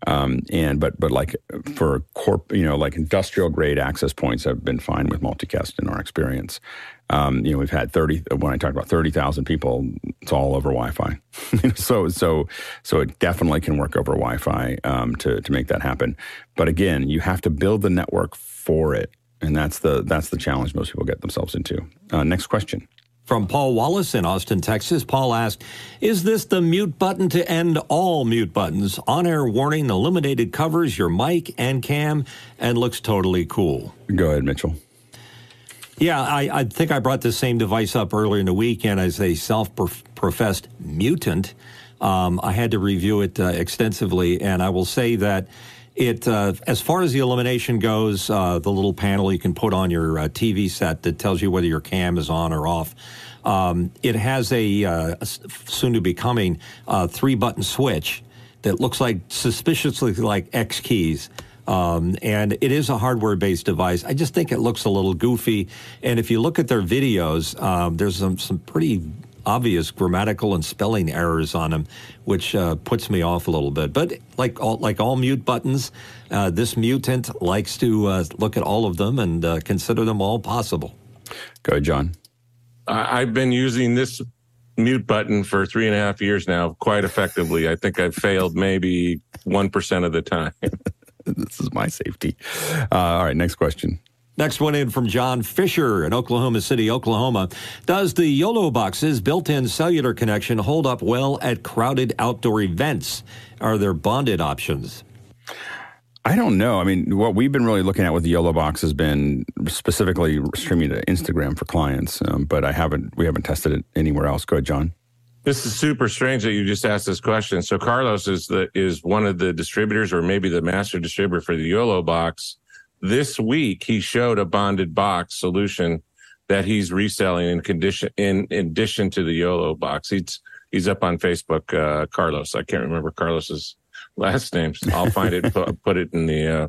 Um, and but but like for corp, you know, like industrial grade access points have been fine with multicast in our experience. Um, you know, we've had thirty. When I talk about thirty thousand people, it's all over Wi-Fi. so so so it definitely can work over Wi-Fi um, to to make that happen. But again, you have to build the network for it, and that's the that's the challenge most people get themselves into. Uh, next question. From Paul Wallace in Austin, Texas, Paul asked, Is this the mute button to end all mute buttons? On air warning illuminated covers your mic and cam and looks totally cool. Go ahead, Mitchell. Yeah, I, I think I brought this same device up earlier in the week, and as a self professed mutant, um, I had to review it uh, extensively, and I will say that it, uh, as far as the illumination goes, uh, the little panel you can put on your uh, TV set that tells you whether your cam is on or off. Um, it has a, uh, soon to be coming uh, three button switch that looks like suspiciously like X keys. Um, and it is a hardware based device. I just think it looks a little goofy. And if you look at their videos, um, there's some, some pretty obvious grammatical and spelling errors on them, which uh, puts me off a little bit. But like all, like all mute buttons, uh, this mutant likes to uh, look at all of them and uh, consider them all possible. Go ahead, John. I've been using this mute button for three and a half years now quite effectively. I think I've failed maybe 1% of the time. this is my safety. Uh, all right, next question. Next one in from John Fisher in Oklahoma City, Oklahoma. Does the YOLO box's built in cellular connection hold up well at crowded outdoor events? Are there bonded options? I don't know. I mean, what we've been really looking at with the YOLO box has been specifically streaming to Instagram for clients, um, but I haven't. We haven't tested it anywhere else. Go ahead, John. This is super strange that you just asked this question. So Carlos is the is one of the distributors, or maybe the master distributor for the YOLO box this week he showed a bonded box solution that he's reselling in condition in, in addition to the YOLO box. He's he's up on Facebook. Uh, Carlos, I can't remember Carlos's last name. I'll find it. put, put, it in the uh,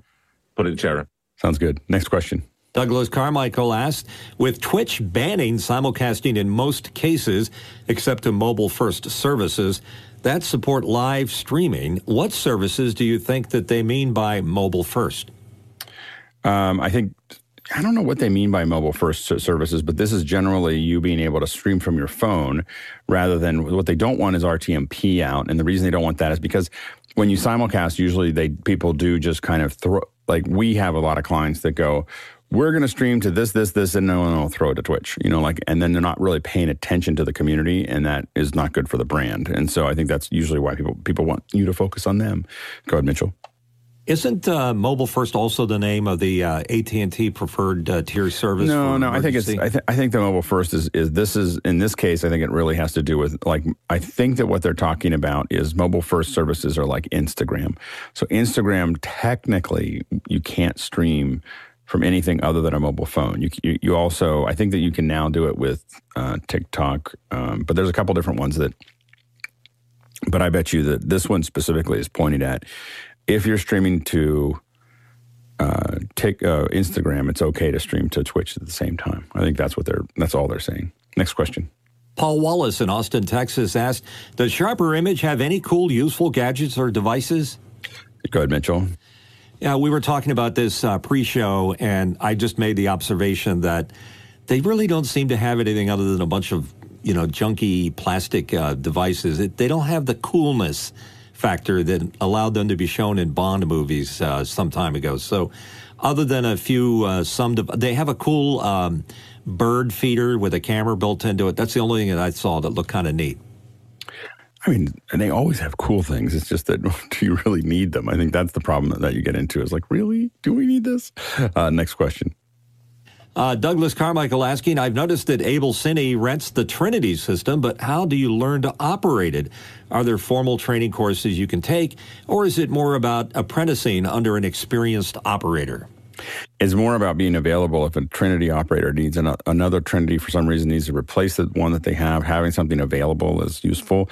put it in chat. Sounds good. Next question. Douglas Carmichael asked, with Twitch banning simulcasting in most cases, except to mobile first services that support live streaming, what services do you think that they mean by mobile first? Um, I think I don't know what they mean by mobile first services, but this is generally you being able to stream from your phone rather than what they don't want is RTMP out. And the reason they don't want that is because when you simulcast, usually they people do just kind of throw like we have a lot of clients that go, we're going to stream to this, this, this, and no one will throw it to Twitch, you know, like, and then they're not really paying attention to the community, and that is not good for the brand. And so I think that's usually why people people want you to focus on them. Go ahead, Mitchell. Isn't uh, Mobile First also the name of the uh, AT and T preferred uh, tier service? No, no. I think it's. I, th- I, think the Mobile First is is this is in this case. I think it really has to do with like I think that what they're talking about is Mobile First services are like Instagram. So Instagram technically you can't stream from anything other than a mobile phone. You you, you also I think that you can now do it with uh, TikTok, um, but there's a couple different ones that. But I bet you that this one specifically is pointed at if you're streaming to uh, take uh, Instagram, it's okay to stream to Twitch at the same time. I think that's what they're. That's all they're saying. Next question. Paul Wallace in Austin, Texas asked, "Does Sharper Image have any cool, useful gadgets or devices?" Go ahead, Mitchell. Yeah, we were talking about this uh, pre-show, and I just made the observation that they really don't seem to have anything other than a bunch of you know junky plastic uh, devices. It, they don't have the coolness factor that allowed them to be shown in Bond movies uh, some time ago. So, other than a few, uh, some they have a cool um, bird feeder with a camera built into it. That's the only thing that I saw that looked kind of neat. I mean, and they always have cool things. It's just that do you really need them? I think that's the problem that, that you get into. Is like, really? Do we need this? Uh, next question. Uh, Douglas Carmichael asking, I've noticed that AbelCine rents the Trinity system, but how do you learn to operate it? Are there formal training courses you can take, or is it more about apprenticing under an experienced operator? It's more about being available. If a Trinity operator needs an, another Trinity for some reason needs to replace the one that they have, having something available is useful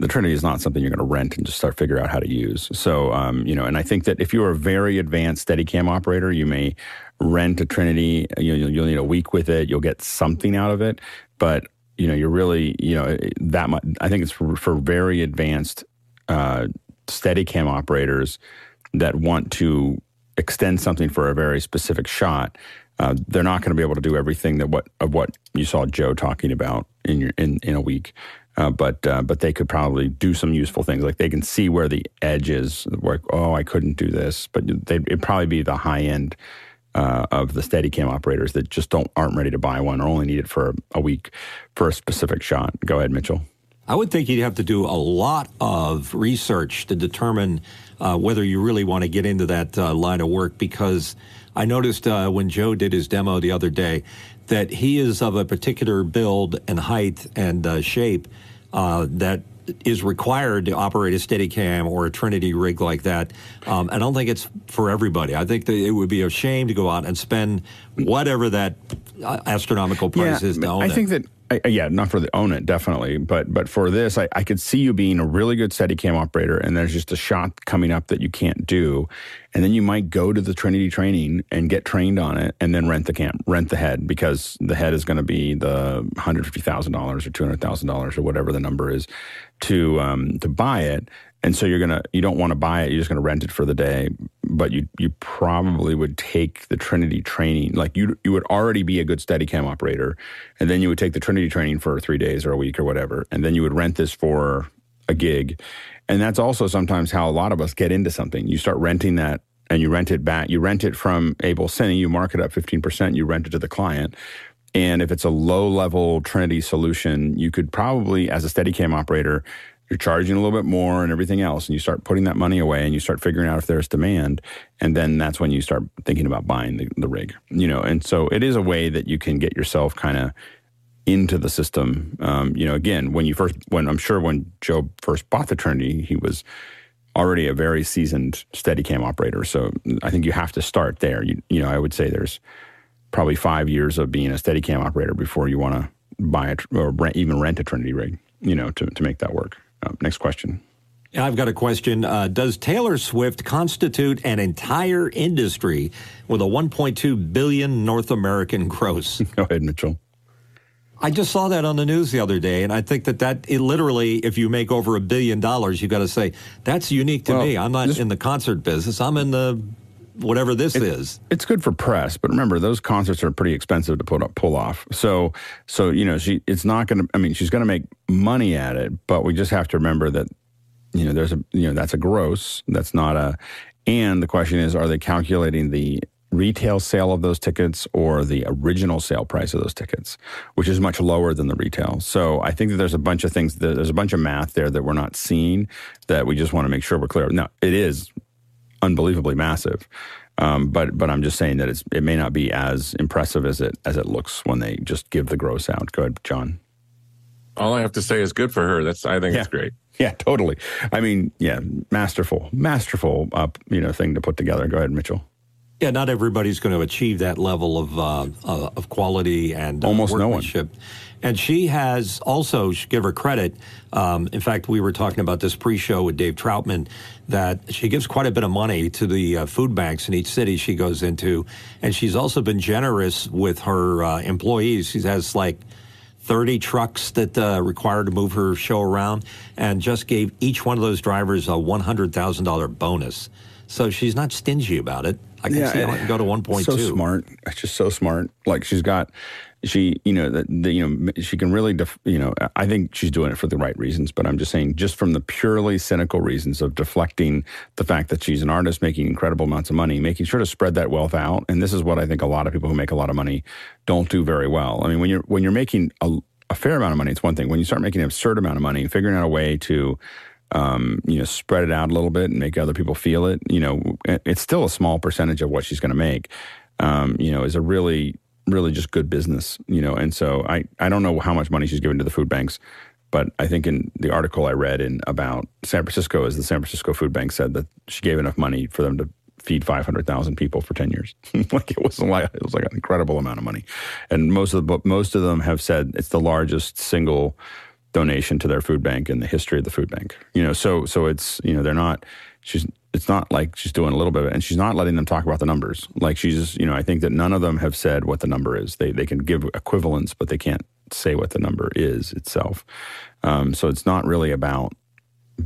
the Trinity is not something you're going to rent and just start figure out how to use. So, um, you know, and I think that if you're a very advanced Steadicam operator, you may rent a Trinity. You know, you'll need a week with it. You'll get something out of it, but you know, you're really, you know, that much. I think it's for, for very advanced uh, Steadicam operators that want to extend something for a very specific shot. Uh, they're not going to be able to do everything that what of what you saw Joe talking about in your in in a week. Uh, but uh, but they could probably do some useful things. Like they can see where the edge is. Like oh, I couldn't do this, but they it'd probably be the high end uh, of the Steadicam operators that just don't aren't ready to buy one or only need it for a week for a specific shot. Go ahead, Mitchell. I would think you'd have to do a lot of research to determine uh, whether you really want to get into that uh, line of work because I noticed uh, when Joe did his demo the other day that he is of a particular build and height and uh, shape uh, that is required to operate a Steadicam or a Trinity rig like that. Um, I don't think it's for everybody. I think that it would be a shame to go out and spend whatever that uh, astronomical price yeah, is to own I it. think that I, yeah, not for the own it definitely, but but for this, I, I could see you being a really good Steadicam operator, and there's just a shot coming up that you can't do, and then you might go to the Trinity training and get trained on it, and then rent the camp, rent the head because the head is going to be the hundred fifty thousand dollars or two hundred thousand dollars or whatever the number is to um, to buy it, and so you're gonna you don't want to buy it, you're just gonna rent it for the day, but you you probably would take the Trinity training. Like you you would already be a good Steadicam operator, and then you would take the Trinity training for three days or a week or whatever, and then you would rent this for a gig. And that's also sometimes how a lot of us get into something. You start renting that and you rent it back. You rent it from AbelCine, you mark it up 15%, you rent it to the client. And if it's a low level Trinity solution, you could probably, as a Steadicam operator, you're charging a little bit more and everything else and you start putting that money away and you start figuring out if there's demand and then that's when you start thinking about buying the, the rig you know? And so it is a way that you can get yourself kind of into the system. Um, you know again when you first when i'm sure when joe first bought the trinity he was already a very seasoned steadicam operator. So i think you have to start there. You, you know i would say there's probably five years of being a steadicam operator before you want to buy it or rent, even rent a trinity rig you know to, to make that work uh, next question. I've got a question. Uh, does Taylor Swift constitute an entire industry with a 1.2 billion North American gross? Go ahead, Mitchell. I just saw that on the news the other day, and I think that that it literally, if you make over a billion dollars—you've got to say that's unique to well, me. I'm not this, in the concert business. I'm in the whatever this it, is. It's good for press, but remember those concerts are pretty expensive to put up, pull off. So so you know she it's not going to. I mean she's going to make money at it, but we just have to remember that you know there's a you know that's a gross. That's not a. And the question is, are they calculating the retail sale of those tickets or the original sale price of those tickets, which is much lower than the retail. So I think that there's a bunch of things, there's a bunch of math there that we're not seeing that we just want to make sure we're clear. Now, it is unbelievably massive. Um, but but I'm just saying that it's it may not be as impressive as it as it looks when they just give the gross out. Go ahead, John. All I have to say is good for her. That's I think yeah. it's great. Yeah, totally. I mean, yeah, masterful, masterful, uh, you know, thing to put together. Go ahead, Mitchell. Yeah, not everybody's going to achieve that level of uh, uh, of quality and uh, almost no one. And she has also, give her credit. Um, in fact, we were talking about this pre-show with Dave Troutman that she gives quite a bit of money to the uh, food banks in each city she goes into, and she's also been generous with her uh, employees. She has like. 30 trucks that uh, require to move her show around and just gave each one of those drivers a $100,000 bonus. So she's not stingy about it. I can yeah, see how it can go to 1.2. So smart. It's just so smart. Like she's got, she, you know, the, the, you know, she can really, def, you know, I think she's doing it for the right reasons. But I'm just saying, just from the purely cynical reasons of deflecting the fact that she's an artist making incredible amounts of money, making sure to spread that wealth out. And this is what I think a lot of people who make a lot of money don't do very well. I mean, when you're when you're making a, a fair amount of money, it's one thing. When you start making an absurd amount of money, and figuring out a way to um, you know, spread it out a little bit and make other people feel it. You know, it's still a small percentage of what she's going to make. Um, you know, is a really, really just good business. You know, and so I, I don't know how much money she's given to the food banks, but I think in the article I read in about San Francisco, is the San Francisco Food Bank said that she gave enough money for them to feed 500,000 people for 10 years. like it was like it was like an incredible amount of money. And most of the most of them have said it's the largest single donation to their food bank in the history of the food bank. You know, so so it's you know they're not she's it's not like she's doing a little bit of it, and she's not letting them talk about the numbers. Like she's you know I think that none of them have said what the number is. They they can give equivalents, but they can't say what the number is itself. Um, so it's not really about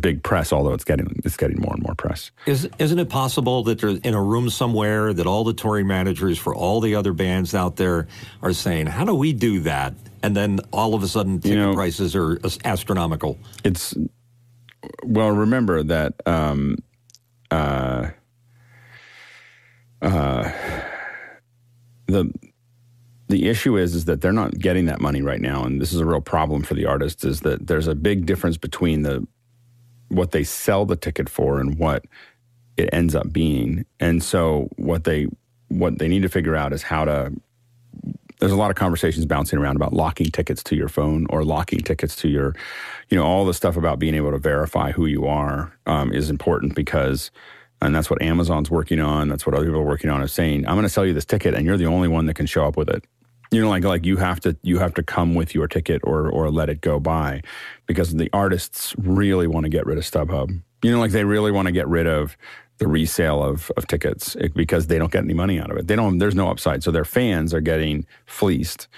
big press, although it's getting it's getting more and more press. Is isn't it possible that there's in a room somewhere that all the touring managers for all the other bands out there are saying, "How do we do that?" And then all of a sudden, ticket you know, prices are astronomical. It's well, remember that um, uh, uh, the the issue is is that they're not getting that money right now, and this is a real problem for the artists. Is that there's a big difference between the what they sell the ticket for and what it ends up being. And so what they what they need to figure out is how to there's a lot of conversations bouncing around about locking tickets to your phone or locking tickets to your you know all the stuff about being able to verify who you are um, is important because and that's what amazon's working on that's what other people are working on is saying i'm going to sell you this ticket and you're the only one that can show up with it you know like like you have to you have to come with your ticket or or let it go by because the artists really want to get rid of StubHub. You know like they really want to get rid of the resale of, of tickets because they don't get any money out of it. They don't there's no upside. So their fans are getting fleeced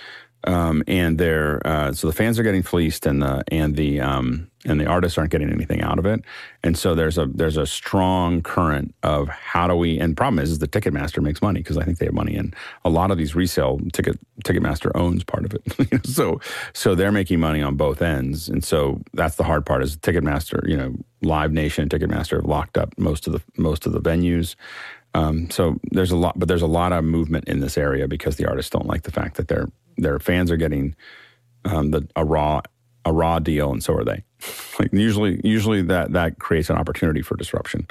um, and they're uh, so the fans are getting fleeced, and the and the um, and the artists aren't getting anything out of it. And so there's a there's a strong current of how do we? And problem is, is the Ticketmaster makes money because I think they have money, and a lot of these resale ticket Ticketmaster owns part of it. so so they're making money on both ends, and so that's the hard part. Is Ticketmaster, you know, Live Nation and Ticketmaster have locked up most of the most of the venues. Um, so there's a lot, but there's a lot of movement in this area because the artists don't like the fact that they're their fans are getting um, the a raw a raw deal, and so are they. like usually, usually that that creates an opportunity for disruption.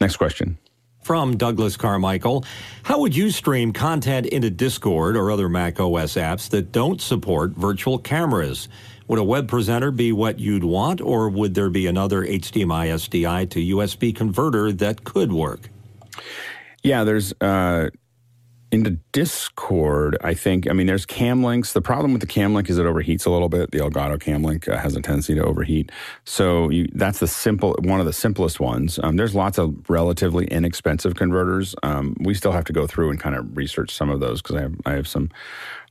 Next question. From Douglas Carmichael, how would you stream content into Discord or other Mac OS apps that don't support virtual cameras? Would a web presenter be what you'd want, or would there be another HDMI SDI to USB converter that could work? Yeah, there's uh, into Discord, I think, I mean, there's cam links. The problem with the cam link is it overheats a little bit. The Elgato cam link uh, has a tendency to overheat. So you, that's the simple, one of the simplest ones. Um, there's lots of relatively inexpensive converters. Um, we still have to go through and kind of research some of those because I have, I have some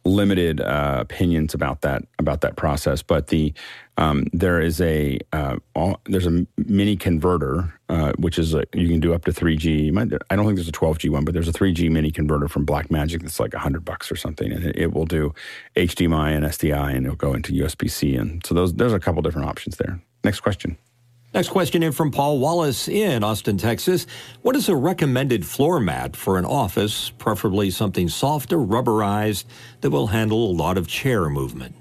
limited uh, opinions about that about that process. But the um, there is a uh, all, there's a mini converter uh, which is a, you can do up to 3G. Might, I don't think there's a 12G one, but there's a 3G mini converter from Blackmagic that's like hundred bucks or something, and it, it, will do HDMI and SDI, and it'll go into USB C. And so those there's a couple different options there. Next question. Next question in from Paul Wallace in Austin, Texas. What is a recommended floor mat for an office, preferably something soft or rubberized that will handle a lot of chair movement?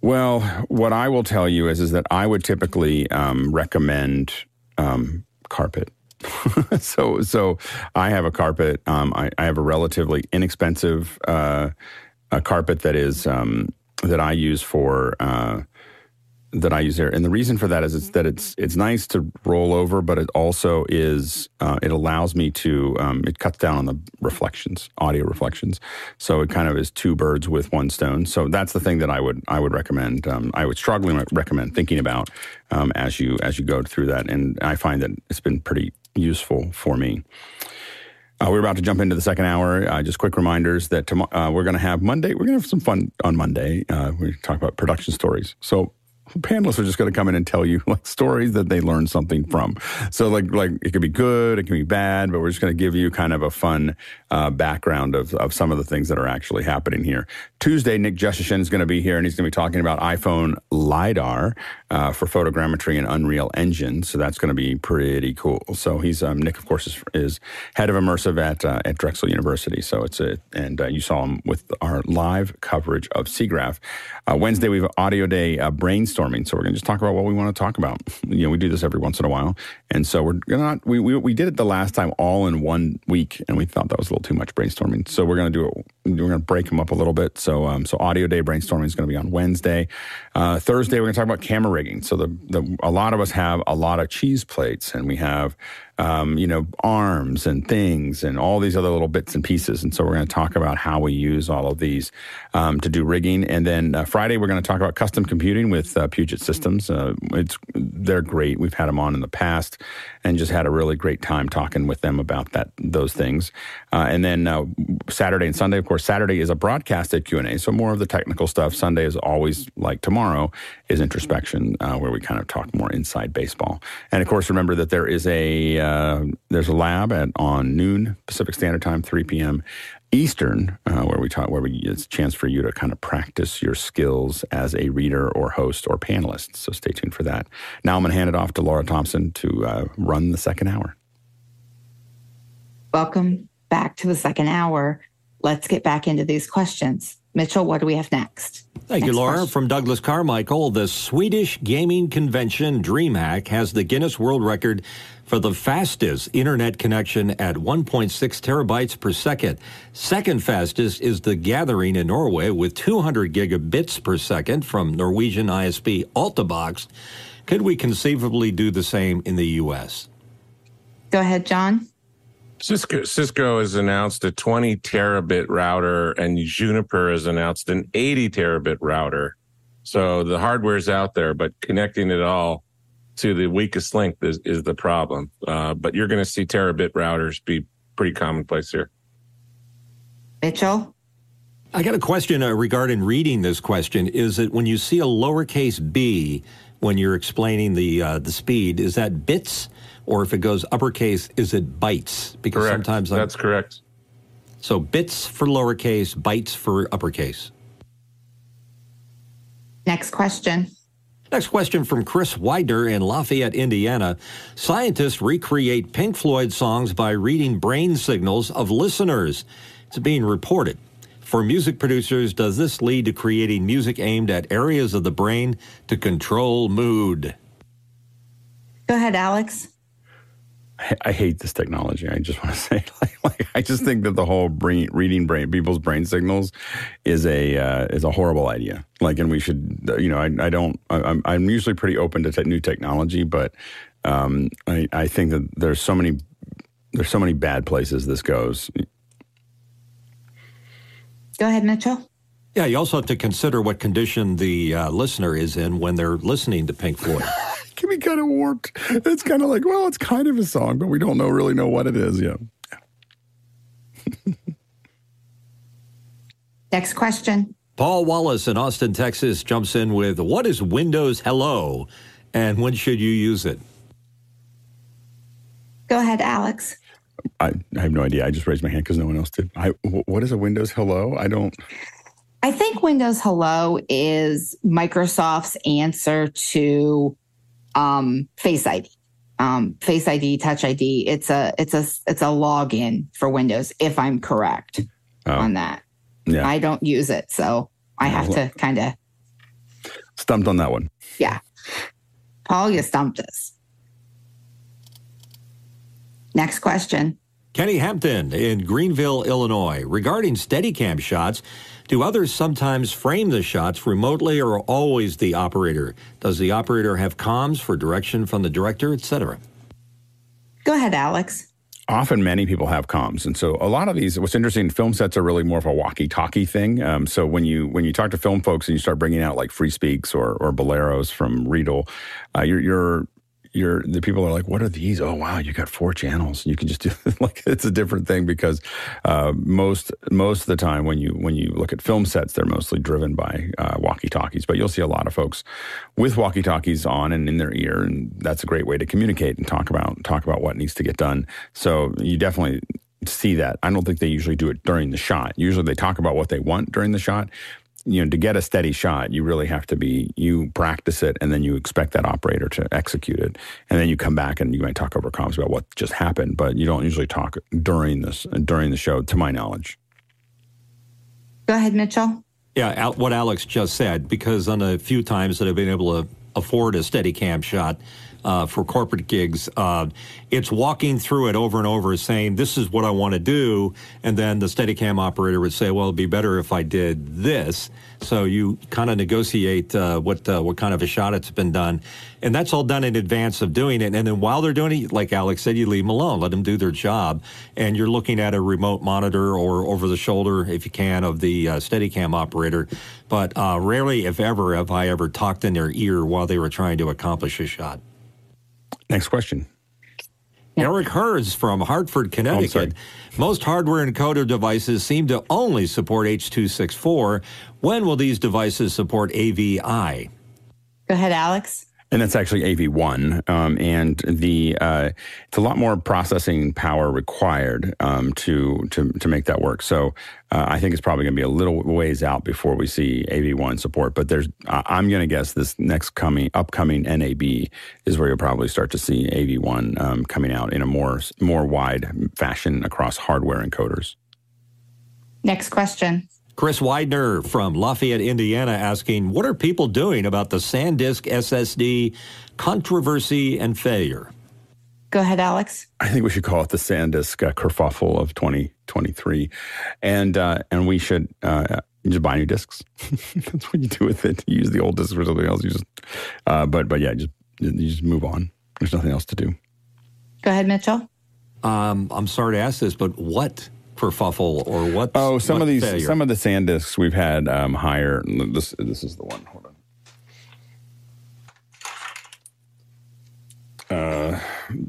Well, what I will tell you is, is that I would typically um, recommend um, carpet. so, so I have a carpet. Um, I, I, have a relatively inexpensive uh, a carpet that is um, that I use for uh, that I use there. And the reason for that is it's that it's it's nice to roll over, but it also is uh, it allows me to um, it cuts down on the reflections, audio reflections. So it kind of is two birds with one stone. So that's the thing that I would I would recommend. Um, I would strongly recommend thinking about um, as you as you go through that. And I find that it's been pretty useful for me. Uh, we're about to jump into the second hour. Uh, just quick reminders that tomorrow uh, we're going to have Monday. We're going to have some fun on Monday. Uh, we talk about production stories. So panelists are just going to come in and tell you like stories that they learned something from. So like like it could be good, it can be bad, but we're just going to give you kind of a fun uh, background of, of some of the things that are actually happening here. Tuesday, Nick Jushchyshyn is going to be here, and he's going to be talking about iPhone lidar uh, for photogrammetry and Unreal Engine. So that's going to be pretty cool. So he's um, Nick, of course, is, is, head of immersive at uh, at Drexel University. So it's a and uh, you saw him with our live coverage of SIGGRAPH. Uh, Wednesday, we have Audio Day uh, brainstorming. So we're going to just talk about what we want to talk about. You know, we do this every once in a while, and so we're gonna we, we we did it the last time all in one week, and we thought that was a little too much brainstorming. So we're going to do it. We're going to break them up a little bit. So um, so Audio Day brainstorming is going to be on Wednesday. Uh, Thursday, we're going to talk about camera rigging. So the, the a lot of us have a lot of cheese plates, and we have um, you know, arms and things and all these other little bits and pieces. And so we're going to talk about how we use all of these um, to do rigging. And then uh, Friday, we're going to talk about custom computing with uh, Puget Systems. Uh, it's they're great. We've had them on in the past and just had a really great time talking with them about that those things. Uh, and then uh, Saturday and Sunday, of course, Saturday is a broadcasted Q and A, so more of the technical stuff. Sunday is always like tomorrow is introspection, uh, where we kind of talk more inside baseball. And of course, remember that there is a uh, there's a lab at on noon Pacific Standard Time, 3 p.m. Eastern, uh, where we talk, where we it's a chance for you to kind of practice your skills as a reader or host or panelist. So stay tuned for that. Now I'm going to hand it off to Laura Thompson to uh, run the second hour. Welcome back to the second hour. Let's get back into these questions. Mitchell, what do we have next? Thank next you, Laura. question. From Douglas Carmichael, the Swedish gaming convention DreamHack has the Guinness World Record for the fastest internet connection at 1.6 terabytes per second. Second fastest is the Gathering in Norway with 200 gigabits per second from Norwegian ISP Altibox. Could we conceivably do the same in the U.S.? Go ahead, John. Cisco, Cisco has announced a 20 terabit router, and Juniper has announced an 80 terabit router. So the hardware's out there, but connecting it all to the weakest link is, is the problem. Uh, but you're going to see terabit routers be pretty commonplace here. Mitchell? I got a question uh, regarding reading this question. Is that when you see a lowercase b when you're explaining the uh, the speed, is that bits? Or if it goes uppercase, is it bytes? Because Correct. sometimes I'm- That's correct. so bits for lowercase, bytes for uppercase. Next question. Next question from Chris Widener in Lafayette, Indiana. Scientists recreate Pink Floyd songs by reading brain signals of listeners. It's being reported. For music producers, does this lead to creating music aimed at areas of the brain to control mood? Go ahead, Alex. I, I hate this technology. I just want to say, like, like I just think that the whole brain, reading brain people's brain signals is a uh, is a horrible idea. Like, and we should, uh, you know, I, I don't. I, I'm I'm usually pretty open to te- new technology, but um, I I think that there's so many there's so many bad places this goes. Go ahead, Mitchell. Yeah, you also have to consider what condition the uh, listener is in when they're listening to Pink Floyd. It can be kind of warped. It's kind of like, well, it's kind of a song, but we don't know really know what it is. Yeah. Next question. Paul Wallace in Austin, Texas jumps in with What is Windows Hello and when should you use it? Go ahead, Alex. I, I have no idea. I just raised my hand because no one else did. I, what is a Windows Hello? I don't. I think Windows Hello is Microsoft's answer to um, Face ID. Um, Face ID, Touch ID. It's a it's a it's a login for Windows. If I'm correct Oh, on that, yeah, I don't use it, so I have to kind of stumped on that one. yeah. Paul, you stumped us. Next question. Kenny Hampton in Greenville, Illinois. Regarding Steadicam shots, do others sometimes frame the shots remotely or always the operator? Does the operator have comms for direction from the director, etc.? Go ahead, Alex. often many people have comms and so a lot of these what's interesting film sets are really more of a walkie-talkie thing um, so when you when you talk to film folks and you start bringing out like FreeSpeaks or or boleros from Riedel, uh, you're, you're you're the people are like, what are these? Oh wow, you got four channels. You can just do like it's a different thing because uh, most most of the time when you when you look at film sets, they're mostly driven by uh, walkie talkies. But you'll see a lot of folks with walkie talkies on and in their ear, and that's a great way to communicate and talk about talk about what needs to get done. So you definitely see that. I don't think they usually do it during the shot. Usually they talk about what they want during the shot. You know, to get a steady shot, you really have to be, you practice it and then you expect that operator to execute it. And then you come back and you might talk over comms about what just happened, but you don't usually talk during this, during the show, to my knowledge. Go ahead, Mitchell. Yeah, what Alex just said, because on a few times that I've been able to afford a steady cam shot, uh, for corporate gigs. Uh, it's walking through it over and over, saying, This is what I want to do. And then the Steadicam operator would say, Well, it'd be better if I did this. So you kind of negotiate uh, what uh, what kind of a shot it's been done, and that's all done in advance of doing it. And then while they're doing it, like Alex said, you leave them alone, let them do their job, and you're looking at a remote monitor or over the shoulder, if you can, of the uh, Steadicam operator. But uh, rarely, if ever, have I ever talked in their ear while they were trying to accomplish a shot. Next question. Eric Herz from Hartford, Connecticut. Oh, Most hardware encoder devices seem to only support H.264. When will these devices support AVI? Go ahead, Alex and that's actually AV1. Um, and the uh, it's a lot more processing power required um, to to to make that work. So uh, I think it's probably going to be a little ways out before we see AV1 support. But there's I'm going to guess this next coming upcoming NAB is where you'll probably start to see AV1 um, coming out in a more more wide fashion across hardware encoders. Next question. Chris Widener from Lafayette, Indiana, asking, What are people doing about the SanDisk SSD controversy and failure? Go ahead, Alex. I think we should call it the SanDisk uh, kerfuffle of 2023. And, uh, and we should uh, just buy new discs. That's what you do with it. You use the old discs for something else. You just, uh, but, but yeah, just, you just move on. There's nothing else to do. Go ahead, Mitchell. Um, I'm sorry to ask this, but what kerfuffle or what? Oh, some what of these, failure? some of the SanDisks we've had um, higher. This, this is the one. Hold on. Uh,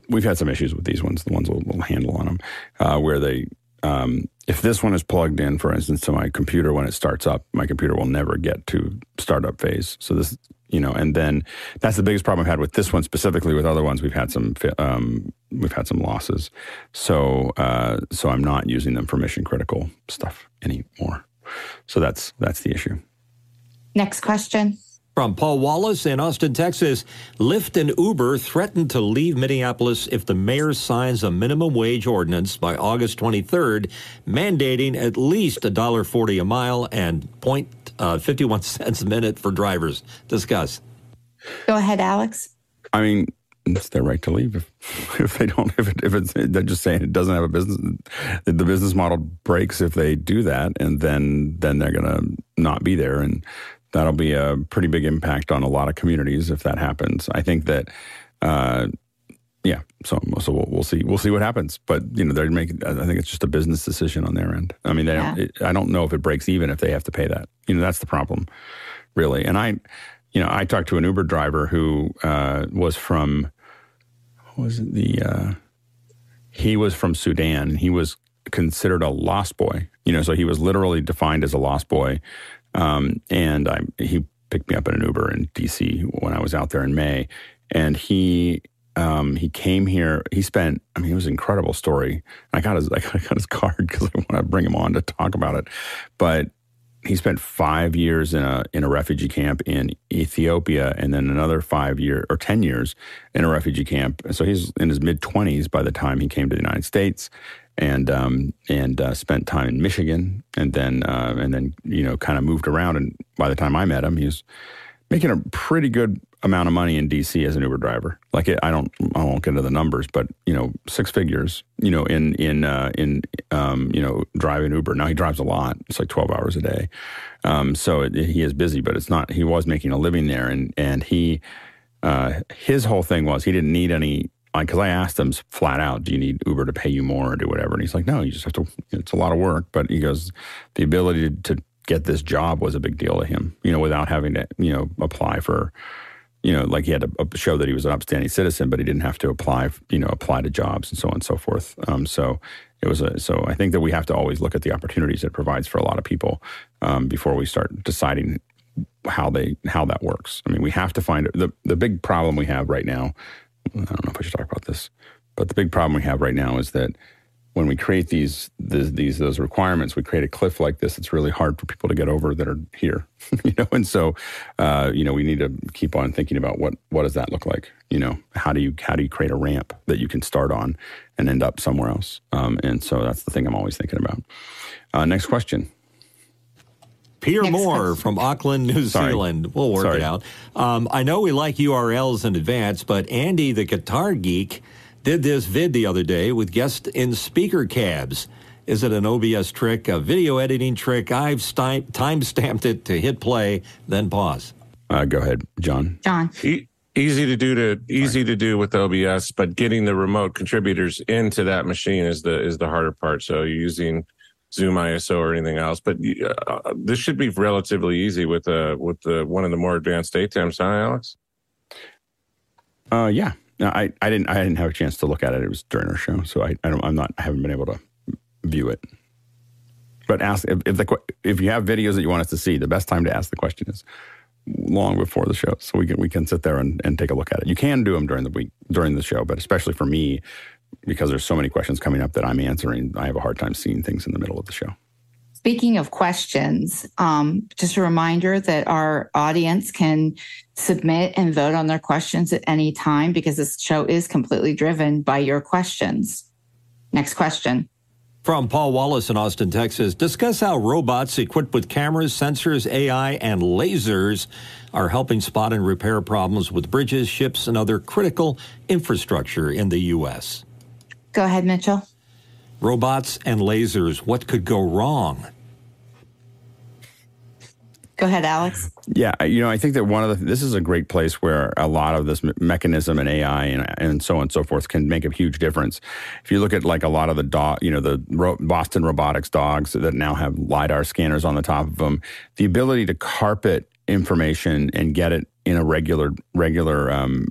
we've had some issues with these ones. The ones with a little handle on them, uh, where they, um, if this one is plugged in, for instance, to my computer when it starts up, my computer will never get to startup phase. So this, you know, and then that's the biggest problem I've had with this one specifically. With other ones, we've had some um, we've had some losses. So uh, so I'm not using them for mission critical stuff anymore. So that's that's the issue. Next question. From Paul Wallace in Austin, Texas, Lyft and Uber threatened to leave Minneapolis if the mayor signs a minimum wage ordinance by August 23rd, mandating at least $1.40 a mile and point uh, 51 cents a minute for drivers. Discuss. Go ahead, Alex. I mean, it's their right to leave if, if they don't if, it, if it's they're just saying it doesn't have a business the business model breaks if they do that and then then they're going to not be there and that'll be a pretty big impact on a lot of communities if that happens i think that uh, yeah so so we'll, we'll, see we'll see what happens but you know they're making i think it's just a business decision on their end i mean they yeah. it, i don't know if it breaks even if they have to pay that you know that's the problem really and i you know i talked to an uber driver who uh, was from was it the uh, he was from Sudan he was considered a lost boy. You know, so he was literally defined as a lost boy. Um, and I, he picked me up in an Uber in DC when I was out there in May, and he um, he came here. He spent. I mean, it was an incredible story. I got his I got his card because I want to bring him on to talk about it. But he spent five years in a in a refugee camp in Ethiopia, and then another five year or ten years in a refugee camp. So he's in his mid twenties by the time he came to the United States, and um, and uh, spent time in Michigan, and then uh, and then you know kind of moved around. And by the time I met him, he was making a pretty good amount of money in DC as an Uber driver. Like it, I don't, I won't get into the numbers, but you know, six figures. You know, in in uh, in um, you know driving Uber. Now he drives a lot. It's like twelve hours a day. Um, so it, he is busy, but it's not. He was making a living there, and and he uh, his whole thing was he didn't need any. Because I asked him flat out, "Do you need Uber to pay you more or do whatever?" And he's like, "No, you just have to. It's a lot of work." But he goes, the ability to, to get this job was a big deal to him. You know, without having to you know apply for you know, like he had to show that he was an upstanding citizen, but he didn't have to apply, you know, apply to jobs and so on and so forth. Um, so it was a, so I think that we have to always look at the opportunities it provides for a lot of people um, before we start deciding how they how that works. I mean, we have to find the the big problem we have right now. I don't know if I should talk about this, but the big problem we have right now is that when we create these, these, these those requirements, we create a cliff like this. It's really hard for people to get over that are here, you know. And so, uh, you know, we need to keep on thinking about what what does that look like? You know, how do you how do you create a ramp that you can start on and end up somewhere else? Um, and so that's the thing I'm always thinking about. Uh, next question. Peter Next Moore question. from Auckland, New Sorry. Zealand. We'll work Sorry. it out. Um, I know we like URLs in advance, but Andy, the guitar geek, did this vid the other day with guests in speaker cabs. Is it an OBS trick, a video editing trick? I've sti- time stamped it to hit play, then pause. Uh, go ahead, John. John. E- easy to do to easy to do with OBS, but getting the remote contributors into that machine is the is the harder part. So you're using Zoom ISO or anything else, but uh, this should be relatively easy with uh with the one of the more advanced ATEMs, huh, Alex? Uh, yeah, no, I, I didn't I didn't have a chance to look at it. It was during our show, so I, I don't, I'm not I haven't been able to view it. But ask if if, the, if you have videos that you want us to see. The best time to ask the question is long before the show, so we can we can sit there and, and take a look at it. You can do them during the week during the show, but especially for me, because there's so many questions coming up that I'm answering, I have a hard time seeing things in the middle of the show. Speaking of questions, um, just a reminder that our audience can submit and vote on their questions at any time because this show is completely driven by your questions. Next question. From Paul Wallace in Austin, Texas, discuss how robots equipped with cameras, sensors, AI, and lasers are helping spot and repair problems with bridges, ships, and other critical infrastructure in the U.S. Go ahead, Mitchell. Robots and lasers, what could go wrong? Go ahead, Alex. Yeah, you know, I think that one of the this is a great place where a lot of this mechanism and AI and, and so on and so forth can make a huge difference. If you look at like a lot of the dog, you know, the Boston Robotics dogs that now have lidar scanners on the top of them, the ability to carpet information and get it in a regular regular um,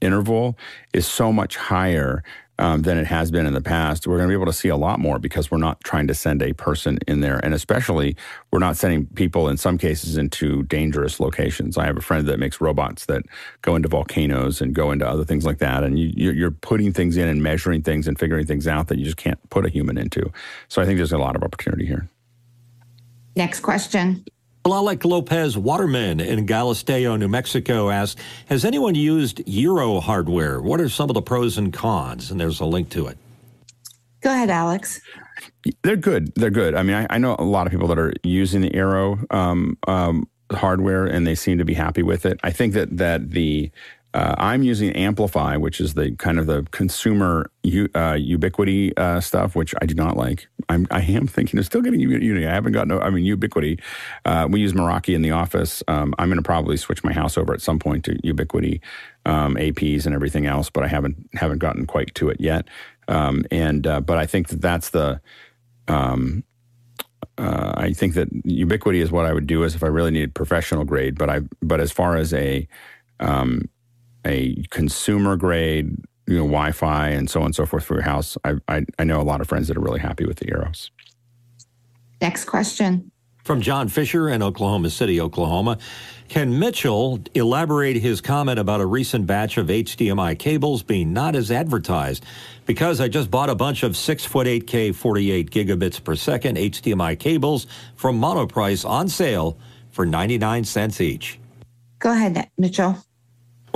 interval is so much higher um, than it has been in the past. We're going to be able to see a lot more because we're not trying to send a person in there. And especially, we're not sending people in some cases into dangerous locations. I have a friend that makes robots that go into volcanoes and go into other things like that. And you, you're putting things in and measuring things and figuring things out that you just can't put a human into. So I think there's a lot of opportunity here. Next question. Tlaloc Lopez Waterman in Galisteo, New Mexico asked, Has anyone used Eero hardware? What are some of the pros and cons? And there's a link to it. Go ahead, Alex. They're good. They're good. I mean, I, I know a lot of people that are using the Eero um, um, hardware and they seem to be happy with it. I think that that the uh, I'm using AmpliFi, which is the kind of the consumer u- uh, Ubiquiti uh, stuff, which I do not like. I'm, I am thinking of still getting Ubiquiti. I haven't gotten, I mean, Ubiquiti. Uh, we use Meraki in the office. Um, I'm going to probably switch my house over at some point to Ubiquiti um, APs and everything else, but I haven't haven't gotten quite to it yet. Um, and uh, but I think that that's the um, uh, I think that Ubiquiti is what I would do as if I really needed professional grade. But I but as far as a um, a consumer grade, you know, Wi-Fi and so on and so forth for your house. I, I, I know a lot of friends that are really happy with the Eeros. Next question. From John Fisher in Oklahoma City, Oklahoma. Can Mitchell elaborate his comment about a recent batch of HDMI cables being not as advertised? Because I just bought a bunch of 6 foot 8K 48 gigabits per second HDMI cables from Monoprice on sale for 99 cents each. Go ahead, Mitchell.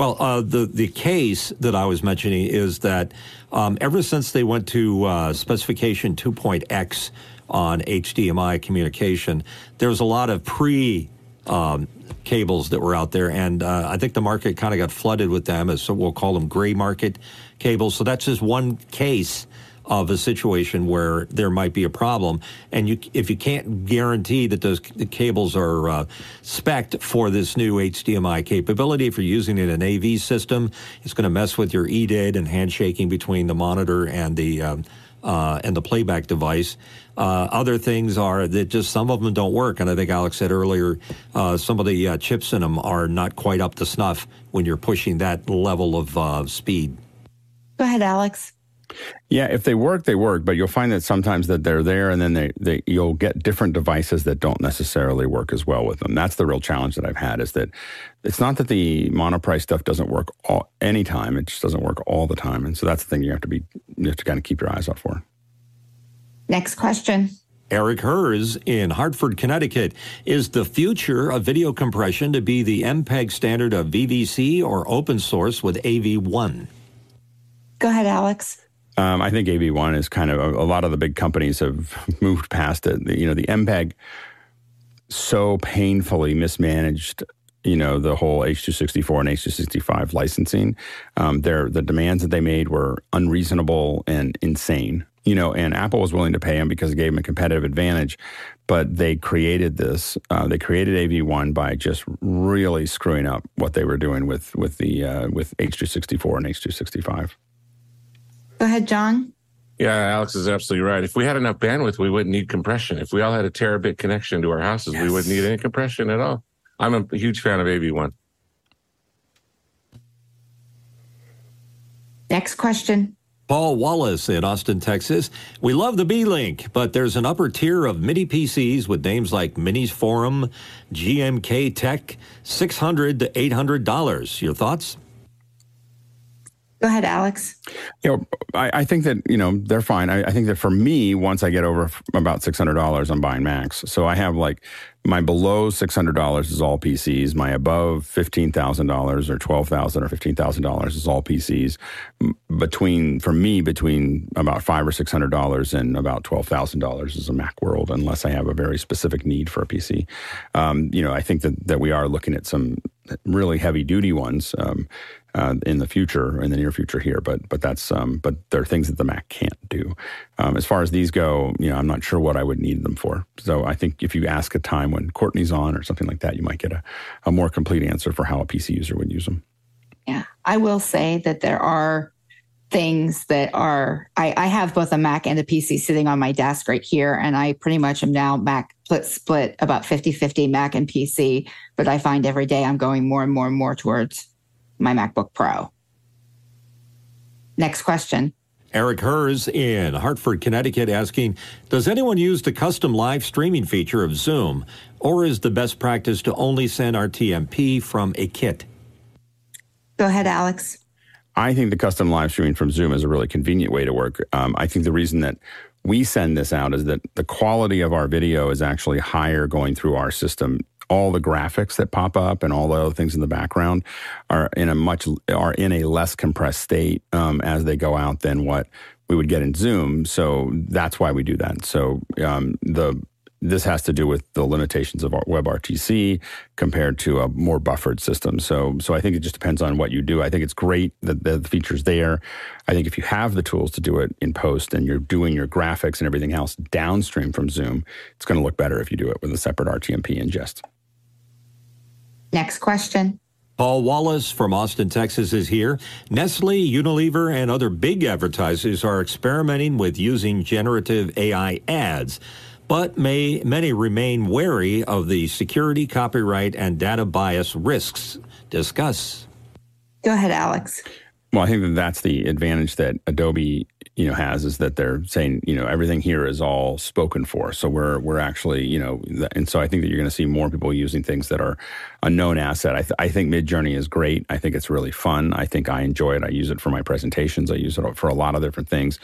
Well, uh, the the case that I was mentioning is that um, ever since they went to uh, specification 2.x on HDMI communication, there was a lot of pre um, cables that were out there, and uh, I think the market kind of got flooded with them, as so we'll call them gray market cables. So that's just one case of a situation where there might be a problem. And you, if you can't guarantee that those cables are uh, spec'd for this new HDMI capability, if you're using it in an AV system, it's going to mess with your EDID and handshaking between the monitor and the um, uh, and the playback device. Uh, other things are that just some of them don't work. And I think Alex said earlier, uh, some of the uh, chips in them are not quite up to snuff when you're pushing that level of uh, speed. Go ahead, Alex. Yeah, if they work, they work, but you'll find that sometimes that they're there and then they, they you'll get different devices that don't necessarily work as well with them. That's the real challenge that I've had is that it's not that the monoprice stuff doesn't work all anytime, it just doesn't work all the time. And so that's the thing you have to be you have to kind of keep your eyes out for. Next question. Eric Hers in Hartford, Connecticut. Is the future of video compression to be the MPEG standard of VVC or open source with AV1? Go ahead, Alex. Um, I think AV1 is kind of a, a, lot of the big companies have moved past it. You know, the MPEG so painfully mismanaged. You know, the whole H264 and H265 licensing. Um, their the demands that they made were unreasonable and insane. You know, and Apple was willing to pay them because it gave them a competitive advantage. But they created this. Uh, they created AV1 by just really screwing up what they were doing with with the uh, with H264 and H265. Go ahead, John. Yeah, Alex is absolutely right. If we had enough bandwidth, we wouldn't need compression. If we all had a terabit connection to our houses, yes. we wouldn't need any compression at all. I'm a huge fan of AV1. Next question. Paul Wallace in Austin, Texas. We love the Beelink, but there's an upper tier of mini PCs with names like Minisforum, GMK Tech, 600 to $800. Your thoughts? Go ahead, Alex. You know, I, I think that you know they're fine. I, I, think that for me, once I get over about six hundred dollars, I'm buying Macs. So I have like my below six hundred dollars is all PCs. My above fifteen thousand dollars or twelve thousand or fifteen thousand dollars is all PCs. Between for me, between about five or six hundred dollars and about twelve thousand dollars is a Mac world, unless I have a very specific need for a PC. Um, you know, I think that that we are looking at some really heavy duty ones. Um, uh, in the future, in the near future here. But but that's um, but there are things that the Mac can't do. Um, as far as these go, you know, I'm not sure what I would need them for. So I think if you ask a time when Courtney's on or something like that, you might get a, a more complete answer for how a PC user would use them. Yeah, I will say that there are things that are I, I have both a Mac and a PC sitting on my desk right here, and I pretty much am now Mac split split about 50-50 Mac and PC. But I find every day I'm going more and more and more towards my MacBook Pro. Next question. Eric Hers in Hartford, Connecticut asking Does anyone use the custom live streaming feature of Zoom, or is the best practice to only send RTMP from a kit? Go ahead, Alex. I think the custom live streaming from Zoom is a really convenient way to work. Um, I think the reason that we send this out is that the quality of our video is actually higher going through our system all the graphics that pop up and all the other things in the background are in a much are in a less compressed state um, as they go out than what we would get in Zoom. So that's why we do that. So um, the this has to do with the limitations of WebRTC compared to a more buffered system. So, so I think it just depends on what you do. I think it's great that the feature's there. I think if you have the tools to do it in post and you're doing your graphics and everything else downstream from Zoom, it's going to look better if you do it with a separate RTMP ingest. Next question. Paul Wallace from Austin, Texas is here. Nestle, Unilever, and other big advertisers are experimenting with using generative AI ads, but may many remain wary of the security, copyright, and data bias risks. Discuss. Go ahead, Alex. Well, I think that that's the advantage that Adobe you know has is that they're saying you know everything here is all spoken for. So we're we're actually you know and so i think that you're going to see more people using things that are a known asset. I, th- I think midjourney is great. I think it's really fun. I think i enjoy it. I use it for my presentations. I use it for a lot of different things.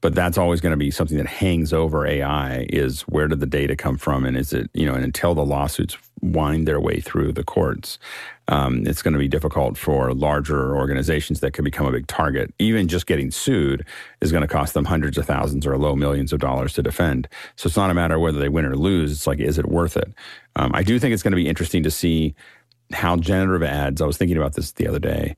But that's always going to be something that hangs over ai is where did the data come from? And is it you know and until the lawsuits wind their way through the courts um, it's going to be difficult for larger organizations that could become a big target. Even just getting sued is going to cost them hundreds of thousands or low millions of dollars to defend. So it's not a matter of whether they win or lose. It's like, is it worth it? Um, I do think it's going to be interesting to see how generative ads, I was thinking about this the other day,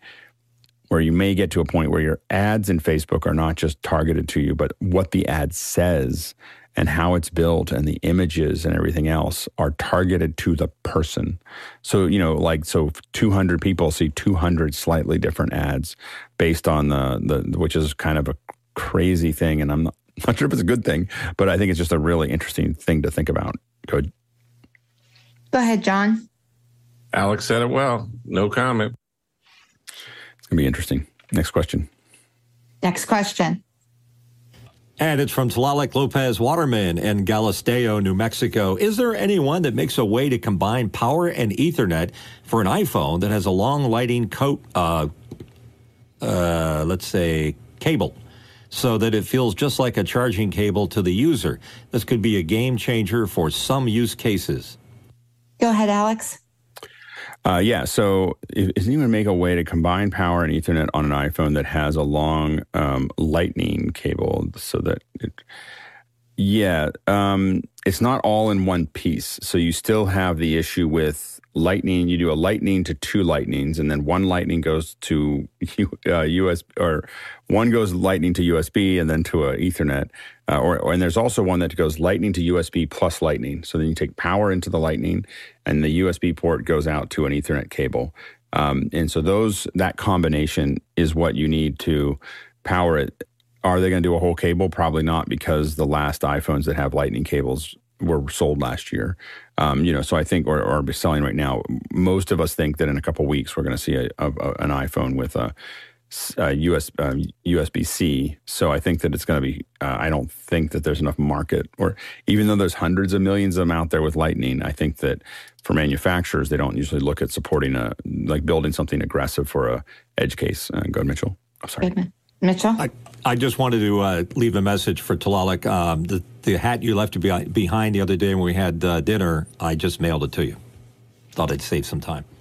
where you may get to a point where your ads in Facebook are not just targeted to you, but what the ad says and how it's built and the images and everything else are targeted to the person. So, you know, like, so 200 people see 200 slightly different ads based on the, the which is kind of a crazy thing. And I'm not, Not sure if it's a good thing, but I think it's just a really interesting thing to think about. Go, ahead. Go ahead, John. Alex said it well. No comment. It's going to be interesting. Next question. Next question. And it's from Tlaloc Lopez Waterman in Galisteo, New Mexico. Is there anyone that makes a way to combine power and Ethernet for an iPhone that has a long lighting coat, uh, uh, let's say, cable, so that it feels just like a charging cable to the user? This could be a game changer for some use cases. Go ahead, Alex. Uh, yeah. So, is it even make a way to combine power and Ethernet on an iPhone that has a long um, Lightning cable so that it? Yeah, um, it's not all in one piece. So you still have the issue with Lightning. You do a Lightning to two Lightnings, and then one Lightning goes to uh, US or one goes Lightning to USB, and then to a Ethernet. Uh, or, or and there's also one that goes Lightning to USB plus Lightning. So then you take power into the Lightning, and the USB port goes out to an Ethernet cable. Um, and so those that combination is what you need to power it are they going to do a whole cable? Probably not, because the last iPhones that have Lightning cables were sold last year. Um, you know, so I think, or, or selling right now. Most of us think that in a couple weeks we're going to see a, a, an iPhone with a, a US, um, USB C. So I think that it's going to be. Uh, I don't think that there's enough market, or even though there's hundreds of millions of them out there with Lightning, I think that for manufacturers they don't usually look at supporting a like building something aggressive for a edge case. Uh, go ahead, Mitchell. I'm sorry. Goodman. Mitchell? I, I just wanted to uh, leave a message for Tlaloc. Um, the, the hat you left behind the other day when we had uh, dinner, I just mailed it to you. Thought I'd save some time.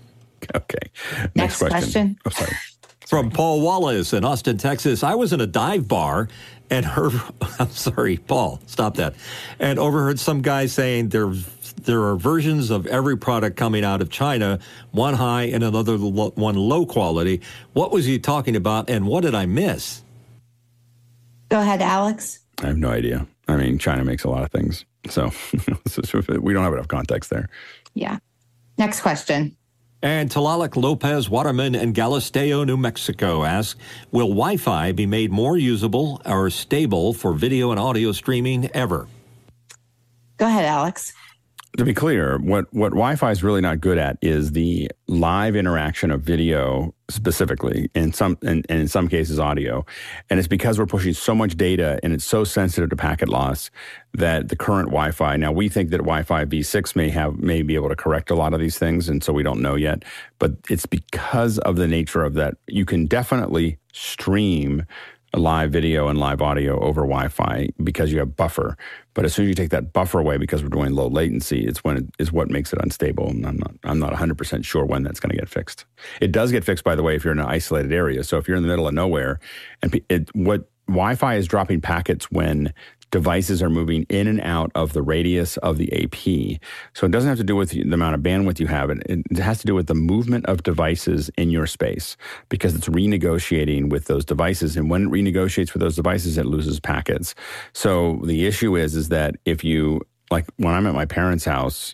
Okay. Next, Next question. question. Oh, sorry. From Paul Wallace in Austin, Texas. I was in a dive bar and heard, I'm sorry, Paul, stop that. And overheard some guy saying there, there are versions of every product coming out of China, one high and another lo- one low quality. What was he talking about and what did I miss? Go ahead, Alex. I have no idea. I mean, China makes a lot of things. So we don't have enough context there. Yeah. Next question. And Tlaloc Lopez Waterman in Galisteo, New Mexico asks Will Wi Fi be made more usable or stable for video and audio streaming ever? Go ahead, Alex to be clear, what, what Wi Fi is really not good at is the live interaction of video specifically, in some and, and in some cases audio. And it's because we're pushing so much data and it's so sensitive to packet loss that the current Wi-Fi. Now we think that Wi-Fi V6 may have may be able to correct a lot of these things, and so we don't know yet. But it's because of the nature of that. You can definitely stream live video and live audio over Wi-Fi because you have buffer. But as soon as you take that buffer away, because we're doing low latency, it's when it is what makes it unstable. And I'm not I'm not 100 percent sure when that's going to get fixed. It does get fixed, by the way, if you're in an isolated area. So if you're in the middle of nowhere, and it, what Wi-Fi is dropping packets when devices are moving in and out of the radius of the AP. So it doesn't have to do with the amount of bandwidth you have. It, it has to do with the movement of devices in your space because it's renegotiating with those devices. And when it renegotiates with those devices, it loses packets. So the issue is, is that if you, like when I'm at my parents' house,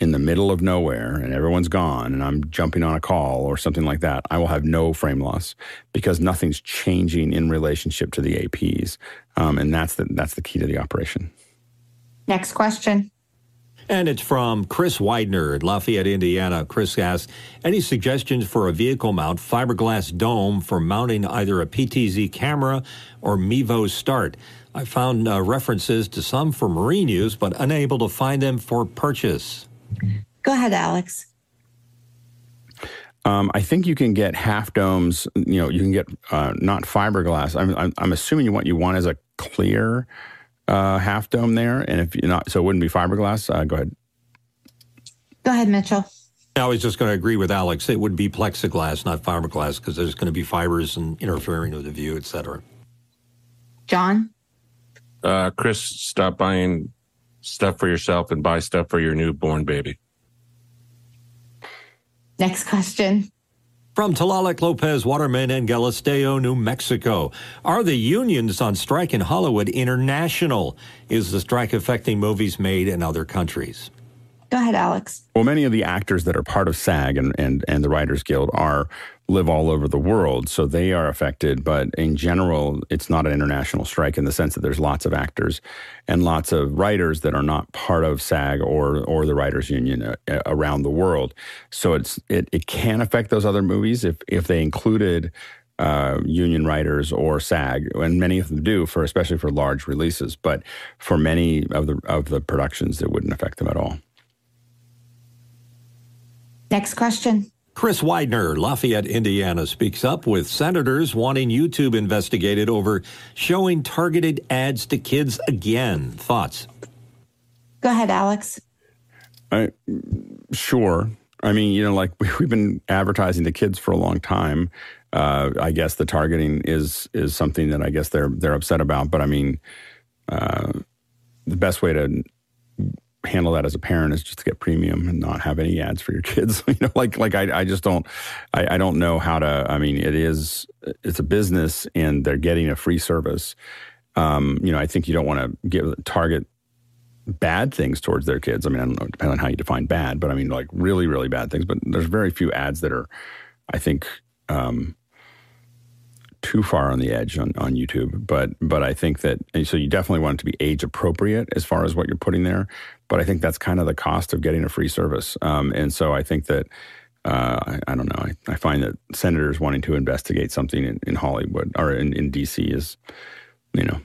in the middle of nowhere and everyone's gone and I'm jumping on a call or something like that, I will have no frame loss because nothing's changing in relationship to the APs. Um, and that's the, that's the key to the operation. Next question. And it's from Chris Widener in Lafayette, Indiana. Chris asks, any suggestions for a vehicle mount fiberglass dome for mounting either a PTZ camera or Mevo Start? I found uh, references to some for marine use, but unable to find them for purchase. Go ahead, Alex. Um, I think you can get half domes. You know, you can get uh, not fiberglass. I'm, I'm, I'm, assuming what you want is a clear uh, half dome there, and if you're not, so it wouldn't be fiberglass. Uh, go ahead. Go ahead, Mitchell. I was just going to agree with Alex. It would be plexiglass, not fiberglass, because there's going to be fibers and interfering with the view, et cetera. John? Uh, Chris, stop buying stuff for yourself and buy stuff for your newborn baby. Next question. From Tlaloc Lopez Waterman in Galisteo, New Mexico. Are the unions on strike in Hollywood international? Is the strike affecting movies made in other countries? Go ahead, Alex. Well, many of the actors that are part of SAG and, and, and the Writers Guild are live all over the world, so they are affected. But in general, it's not an international strike in the sense that there's lots of actors and lots of writers that are not part of SAG or or the Writers Union uh, uh, around the world. So it's it, it can affect those other movies if if they included uh, union writers or SAG, and many of them do for especially for large releases. But for many of the of the productions, it wouldn't affect them at all. Next question. Chris Widener, Lafayette, Indiana, speaks up with senators wanting YouTube investigated over showing targeted ads to kids again. Thoughts? Go ahead, Alex. I, sure. I mean, you know, like we've been advertising to kids for a long time. Uh, I guess the targeting is is something that I guess they're they're upset about. But I mean, uh, the best way to handle that as a parent is just to get premium and not have any ads for your kids. you know, like like I, I just don't I, I don't know how to. I mean, it is it's a business and they're getting a free service. Um, you know, I think you don't want to give target bad things towards their kids. I mean, I don't know, depending on how you define bad, but I mean like really really bad things. But there's very few ads that are, I think. Um, too far on the edge on, on YouTube, but but I think that so you definitely want it to be age appropriate as far as what you're putting there. But I think that's kind of the cost of getting a free service. Um, and so I think that uh, I, I, don't know. I, I, find that senators wanting to investigate something in, in Hollywood or in, in, DC is, you know,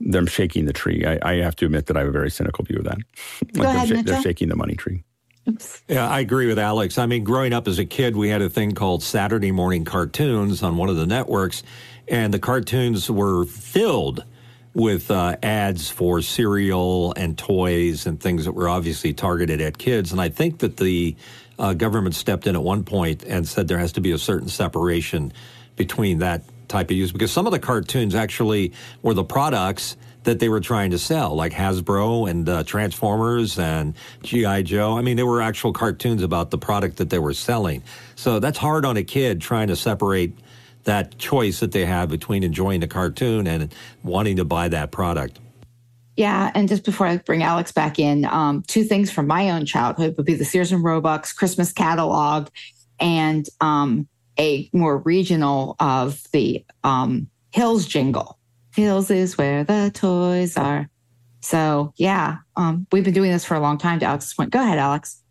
them shaking the tree. I, I, have to admit that I have a very cynical view of that. like Go ahead, they're, they're shaking the money tree. Yeah, I agree with Alex. I mean, growing up as a kid, we had a thing called Saturday morning cartoons on one of the networks, and the cartoons were filled with uh, ads for cereal and toys and things that were obviously targeted at kids. And I think that the uh, government stepped in at one point and said there has to be a certain separation between that type of use because some of the cartoons actually were the products that they were trying to sell, like Hasbro and uh, Transformers and G.I. Joe. I mean, they were actual cartoons about the product that they were selling. So that's hard on a kid trying to separate that choice that they have between enjoying the cartoon and wanting to buy that product. Yeah, and just before I bring Alex back in, um, two things from my own childhood would be the Sears and Roebuck's Christmas catalog and um, a more regional of the um, Hills jingle. Hills is where the toys are. So yeah, um, we've been doing this for a long time. To Alex's point, go ahead, Alex.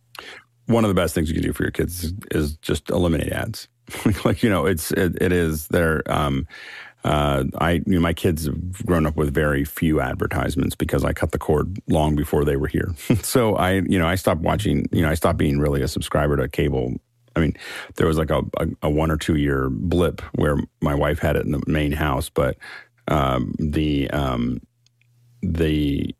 One of the best things you can do for your kids is, just eliminate ads. like you know, it's it, it is there. Um, uh, I you know, my kids have grown up with very few advertisements because I cut the cord long before they were here. so I you know I stopped watching. You know I stopped being really a subscriber to cable. I mean, there was like a, a, a one or two year blip where my wife had it in the main house, but um, the um, the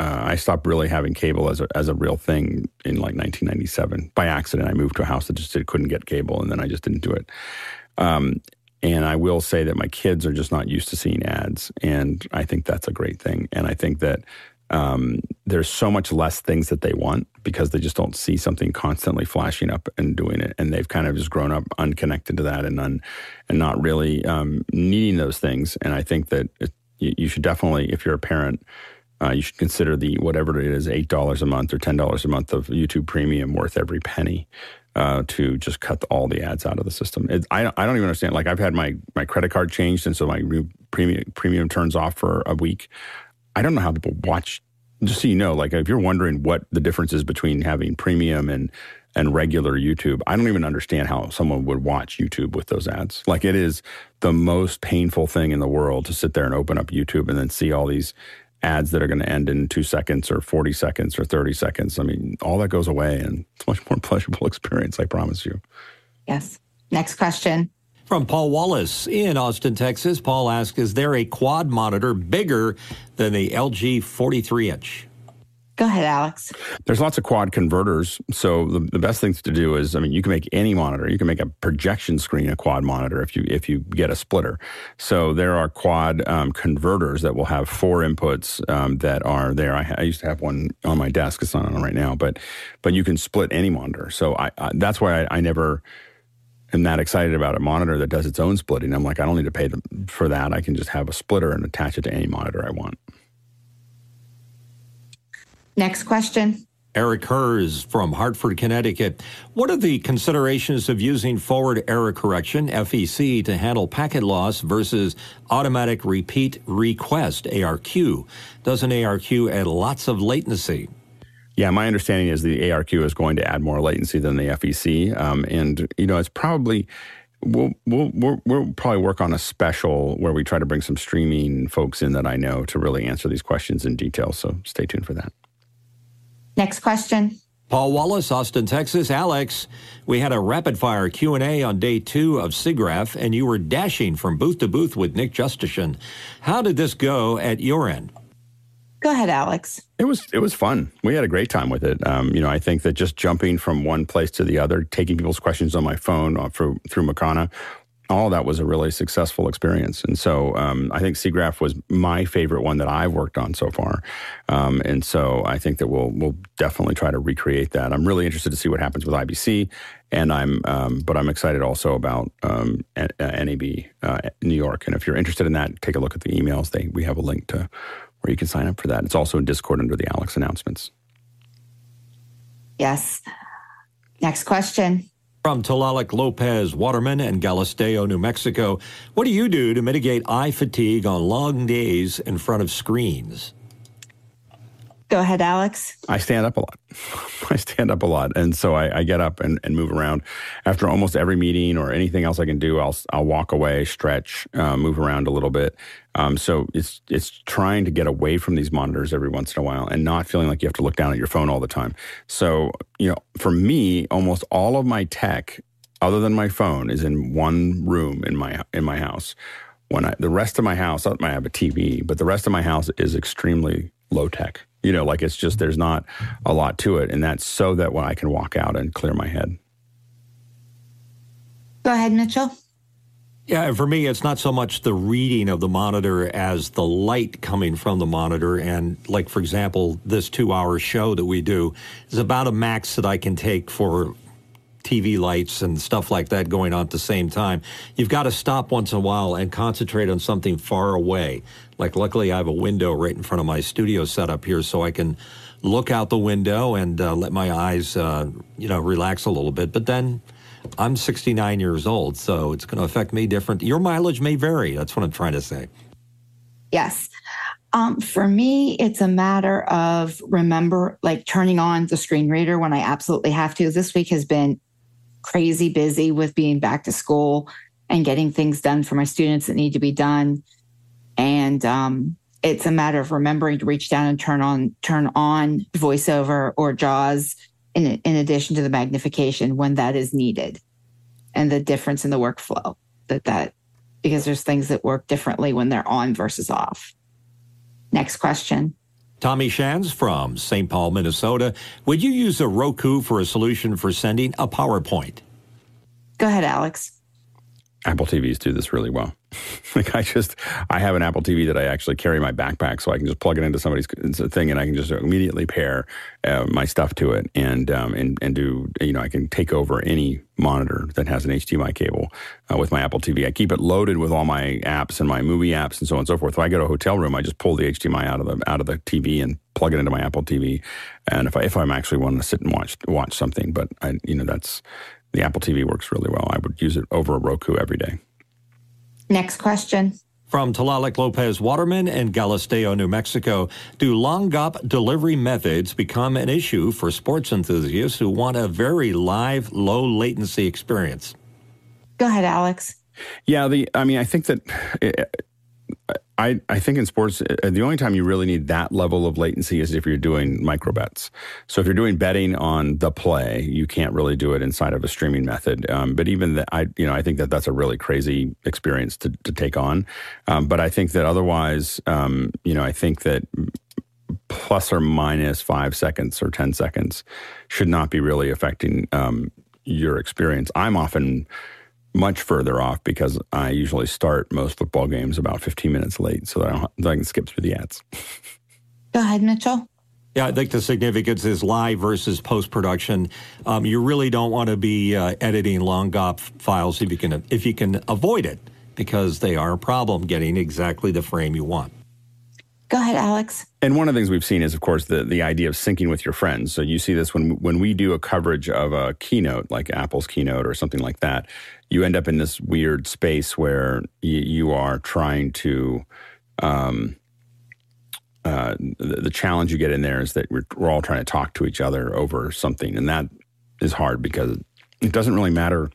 uh, I stopped really having cable as a, as a real thing in like 1997 by accident. I moved to a house that just couldn't get cable, and then I just didn't do it. Um, and I will say that my kids are just not used to seeing ads, and I think that's a great thing. And I think that um, there's so much less things that they want because they just don't see something constantly flashing up and doing it, and they've kind of just grown up unconnected to that and un, and not really um, needing those things. And I think that it, you, should definitely, if you're a parent uh, you should consider the whatever it is, eight dollars a month or ten dollars a month of YouTube Premium worth every penny uh, to just cut all the ads out of the system. It, I I don't even understand. Like I've had my my credit card changed, and so my premium premium turns off for a week. I don't know how people watch. Just so you know, like if you're wondering what the difference is between having premium and and regular YouTube, I don't even understand how someone would watch YouTube with those ads. Like it is the most painful thing in the world to sit there and open up YouTube and then see all these ads that are going to end in two seconds or 40 seconds or 30 seconds. I mean, all that goes away and it's much more pleasurable experience, I promise you. Yes. Next question. From Paul Wallace in Austin, Texas. Paul asks Is there a quad monitor bigger than the LG 43 inch? Go ahead, Alex. There's lots of quad converters. So the, the best things to do is, I mean, you can make any monitor. You can make a projection screen a quad monitor if you if you get a splitter. So there are quad um, converters that will have four inputs um, that are there. I, I, used to have one on my desk. It's not on right now, but but you can split any monitor. So I, I that's why I, I never am that excited about a monitor that does its own splitting. I'm like, I don't need to pay for that. I can just have a splitter and attach it to any monitor I want. Next question. Eric Hers from Hartford, Connecticut. What are the considerations of using forward error correction, FEC, to handle packet loss versus automatic repeat request, ARQ? Does an ARQ add lots of latency? Yeah, my understanding is the ARQ is going to add more latency than the FEC, um, and you know it's probably we'll, we'll we'll we'll probably work on a special where we try to bring some streaming folks in that I know to really answer these questions in detail. So stay tuned for that. Next question. Paul Wallace, Austin, Texas. Alex, we had a rapid fire Q&A on day two of SIGGRAPH, and you were dashing from booth to booth with Nick Jushchyshyn. How did this go at your end? Go ahead, Alex. It was it was fun. We had a great time with it. Um, you know, I think that just jumping from one place to the other, taking people's questions on my phone uh, through through Makana, all that was a really successful experience. And so um, I think SIGGRAPH was my favorite one that I've worked on so far. Um, and so I think that we'll we'll definitely try to recreate that. I'm really interested to see what happens with IBC, and I'm um, but I'm excited also about um, NAB uh, New York. And if you're interested in that, take a look at the emails. They we have a link to where you can sign up for that. It's also in Discord under the Alex announcements. Yes. Next question. From Tlaloc Lopez, Waterman, and Galisteo, New Mexico. What do you do to mitigate eye fatigue on long days in front of screens? Go ahead, Alex. I stand up a lot. I stand up a lot, and so I, I get up and, and, move around. After almost every meeting or anything else I can do, I'll I'll walk away, stretch, uh, move around a little bit. Um, so it's it's trying to get away from these monitors every once in a while and not feeling like you have to look down at your phone all the time. So you know, for me, almost all of my tech, other than my phone, is in one room in my in my house. When I, the rest of my house, I have a TV, but the rest of my house is extremely low tech. You know, like it's just there's not a lot to it, and that's so that when I can walk out and clear my head. Go ahead, Mitchell. Yeah, and for me, it's not so much the reading of the monitor as the light coming from the monitor. And, like, for example, this two hour show that we do is about a max that I can take for TV lights and stuff like that going on at the same time. You've got to stop once in a while and concentrate on something far away. Like, luckily, I have a window right in front of my studio setup here, so I can look out the window and uh, let my eyes, uh, you know, relax a little bit. But then I'm 69 years old, so it's going to affect me different. Your mileage may vary. That's what I'm trying to say. Yes. Um, for me, it's a matter of remember, like turning on the screen reader when I absolutely have to. This week has been crazy busy with being back to school and getting things done for my students that need to be done. And um, it's a matter of remembering to reach down and turn on turn on voiceover or JAWS in, in addition to the magnification when that is needed and the difference in the workflow that that because there's things that work differently when they're on versus off. Next question. Tommy Shans from St. Paul, Minnesota. Would you use a Roku for a solution for sending a PowerPoint? Go ahead, Alex. Apple TVs do this really well. like I just, I have an Apple TV that I actually carry my backpack, so I can just plug it into somebody's thing, and I can just immediately pair uh, my stuff to it, and um, and and do, you know, I can take over any monitor that has an HDMI cable uh, with my Apple TV. I keep it loaded with all my apps and my movie apps and so on and so forth. If I go to a hotel room, I just pull the HDMI out of the out of the TV and plug it into my Apple TV. And if I if I'm actually wanting to sit and watch watch something, but I, you know, that's the Apple TV works really well. I would use it over a Roku every day. Next question. From Tlaloc Lopez Waterman in Galisteo, New Mexico, do long GOP delivery methods become an issue for sports enthusiasts who want a very live, low latency experience? Go ahead, Alex. Yeah, the I mean, I think that eh, I, I think in sports, uh, the only time you really need that level of latency is if you're doing micro bets. So if you're doing betting on the play, you can't really do it inside of a streaming method. Um, but even that, I you know I think that that's a really crazy experience to to take on. Um, but I think that otherwise, um, you know, I think that plus or minus five seconds or ten seconds should not be really affecting um, your experience. I'm often much further off because I usually start most football games about 15 minutes late so that I, that I can skip through the ads. Go ahead, Mitchell. Yeah, I think the significance is live versus post production. Um, you really don't want to be uh, editing long GOP files if you can if you can avoid it because they are a problem getting exactly the frame you want. Go ahead, Alex. And one of the things we've seen is, of course, the, the idea of syncing with your friends. So you see this when when we do a coverage of a keynote, like Apple's keynote or something like that. You end up in this weird space where you, you are trying to. Um, uh, the, the, challenge you get in there is that we're, we're all trying to talk to each other over something, and that is hard because it doesn't really matter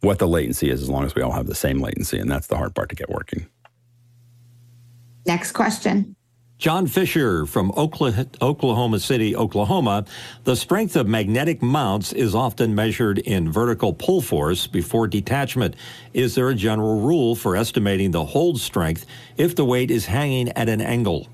what the latency is as long as we all have the same latency, and that's the hard part to get working. Next question. John Fisher from Oklahoma City, Oklahoma. The strength of magnetic mounts is often measured in vertical pull force before detachment. Is there a general rule for estimating the hold strength if the weight is hanging at an angle?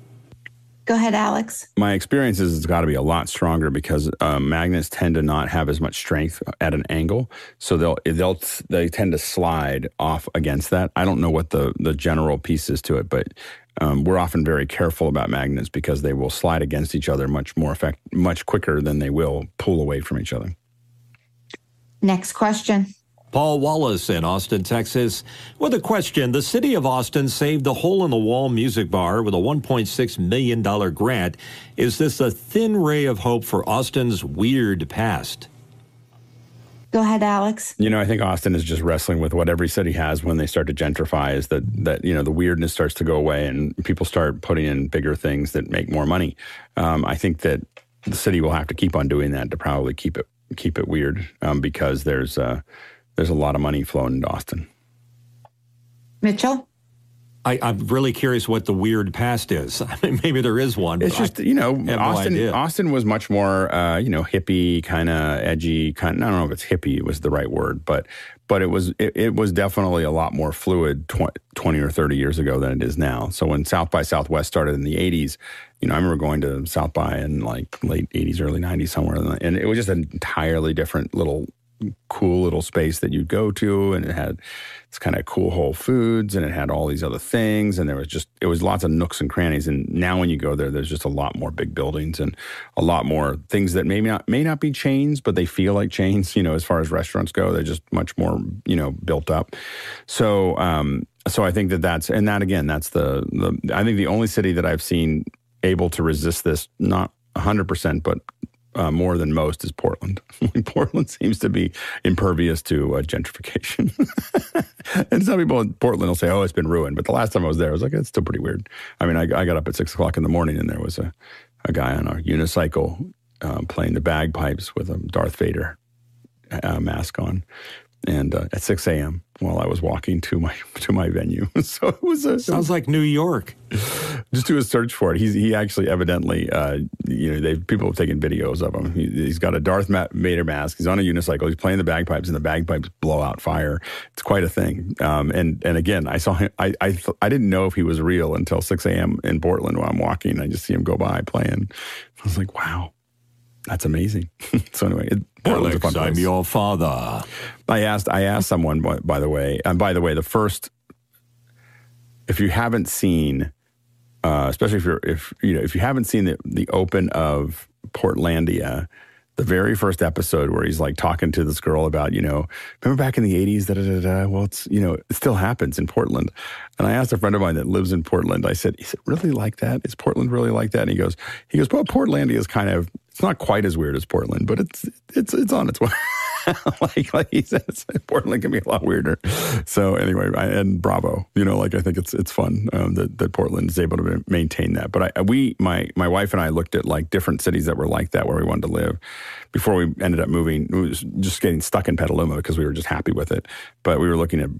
Go ahead, Alex. My experience is it's got to be a lot stronger because uh, magnets tend to not have as much strength at an angle, so they'll they'll they tend to slide off against that. I don't know what the the general piece is to it, but um, we're often very careful about magnets because they will slide against each other much more effect, much quicker than they will pull away from each other. Next question. Paul Wallace in Austin, Texas, with a question. The city of Austin saved the Hole in the Wall Music Bar with a $1.6 million grant. Is this a thin ray of hope for Austin's weird past? Go ahead, Alex. You know, I think Austin is just wrestling with what every city has when they start to gentrify is that that you know the weirdness starts to go away and people start putting in bigger things that make more money. Um, I think that the city will have to keep on doing that to probably keep it keep it weird um, because there's uh, there's a lot of money flowing into Austin. Mitchell. I, am really curious what the weird past is. I mean, maybe there is one. It's just you know, Austin. No Austin was much more uh, you know hippie, kind of edgy. Kind. I don't know if it's hippie was the right word, but but it was it, it was definitely a lot more fluid tw- 20 or 30 years ago than it is now. So when South by Southwest started in the 80s, you know, I remember going to South by in like late 80s, early 90s somewhere, and it was just an entirely different little cool little space that you'd go to and it had it's kind of cool whole foods and it had all these other things and there was just it was lots of nooks and crannies and now when you go there there's just a lot more big buildings and a lot more things that maybe not may not be chains but they feel like chains you know as far as restaurants go they're just much more you know built up. So um so i think that that's and that again that's the the i think the only city that i've seen able to resist this not 100% but uh, more than most is Portland. Portland seems to be impervious to uh, gentrification. and some people in Portland will say, oh, it's been ruined. But the last time I was there, I was like, it's still pretty weird. I mean, I, I got up at six o'clock in the morning and there was a, a guy on a unicycle um, playing the bagpipes with a Darth Vader uh, mask on and uh, at 6 a.m. while I was walking to my to my venue. so it was a sounds like New York. Just do a search for it. He's he actually evidently uh, you know they people have taken videos of him. He, has got a Darth Vader mask. He's on a unicycle. He's playing the bagpipes, and the bagpipes blow out fire. It's quite a thing. Um, and and again, I saw him. I I, I didn't know if he was real until 6 a.m. in Portland while I'm walking. I just see him go by playing. I was like, wow. That's amazing. so anyway, it, Alex, I'm your father. I asked. I asked someone. By, by the way, and by the way, the first. If you haven't seen, uh, especially if you're if you know if you haven't seen the the open of Portlandia, the very first episode where he's like talking to this girl about, you know, remember back in the 80s, da, da, da, da. Well, it's, you know, it still happens in Portland. And I asked a friend of mine that lives in Portland, I said, is it really like that? Is Portland really like that? And he goes, he goes, well, Portlandia is kind of, it's not quite as weird as Portland, but it's, it's, it's on its way. like like he says, Portland can be a lot weirder. So anyway, I, and bravo, you know, like I think it's it's fun um, that that Portland is able to maintain that. But I, we my my wife and I looked at like different cities that were like that where we wanted to live before we ended up moving. We was just getting stuck in Petaluma because we were just happy with it. But we were looking at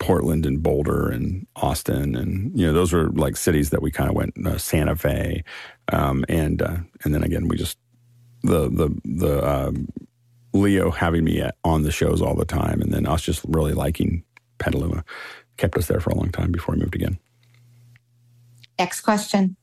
Portland and Boulder and Austin, and you know those were like cities that we kind of went uh, Santa Fe, um, and uh, and then again we just the the the um, Leo having me at, on the shows all the time, and then us just really liking Petaluma kept us there for a long time before we moved again. Next question.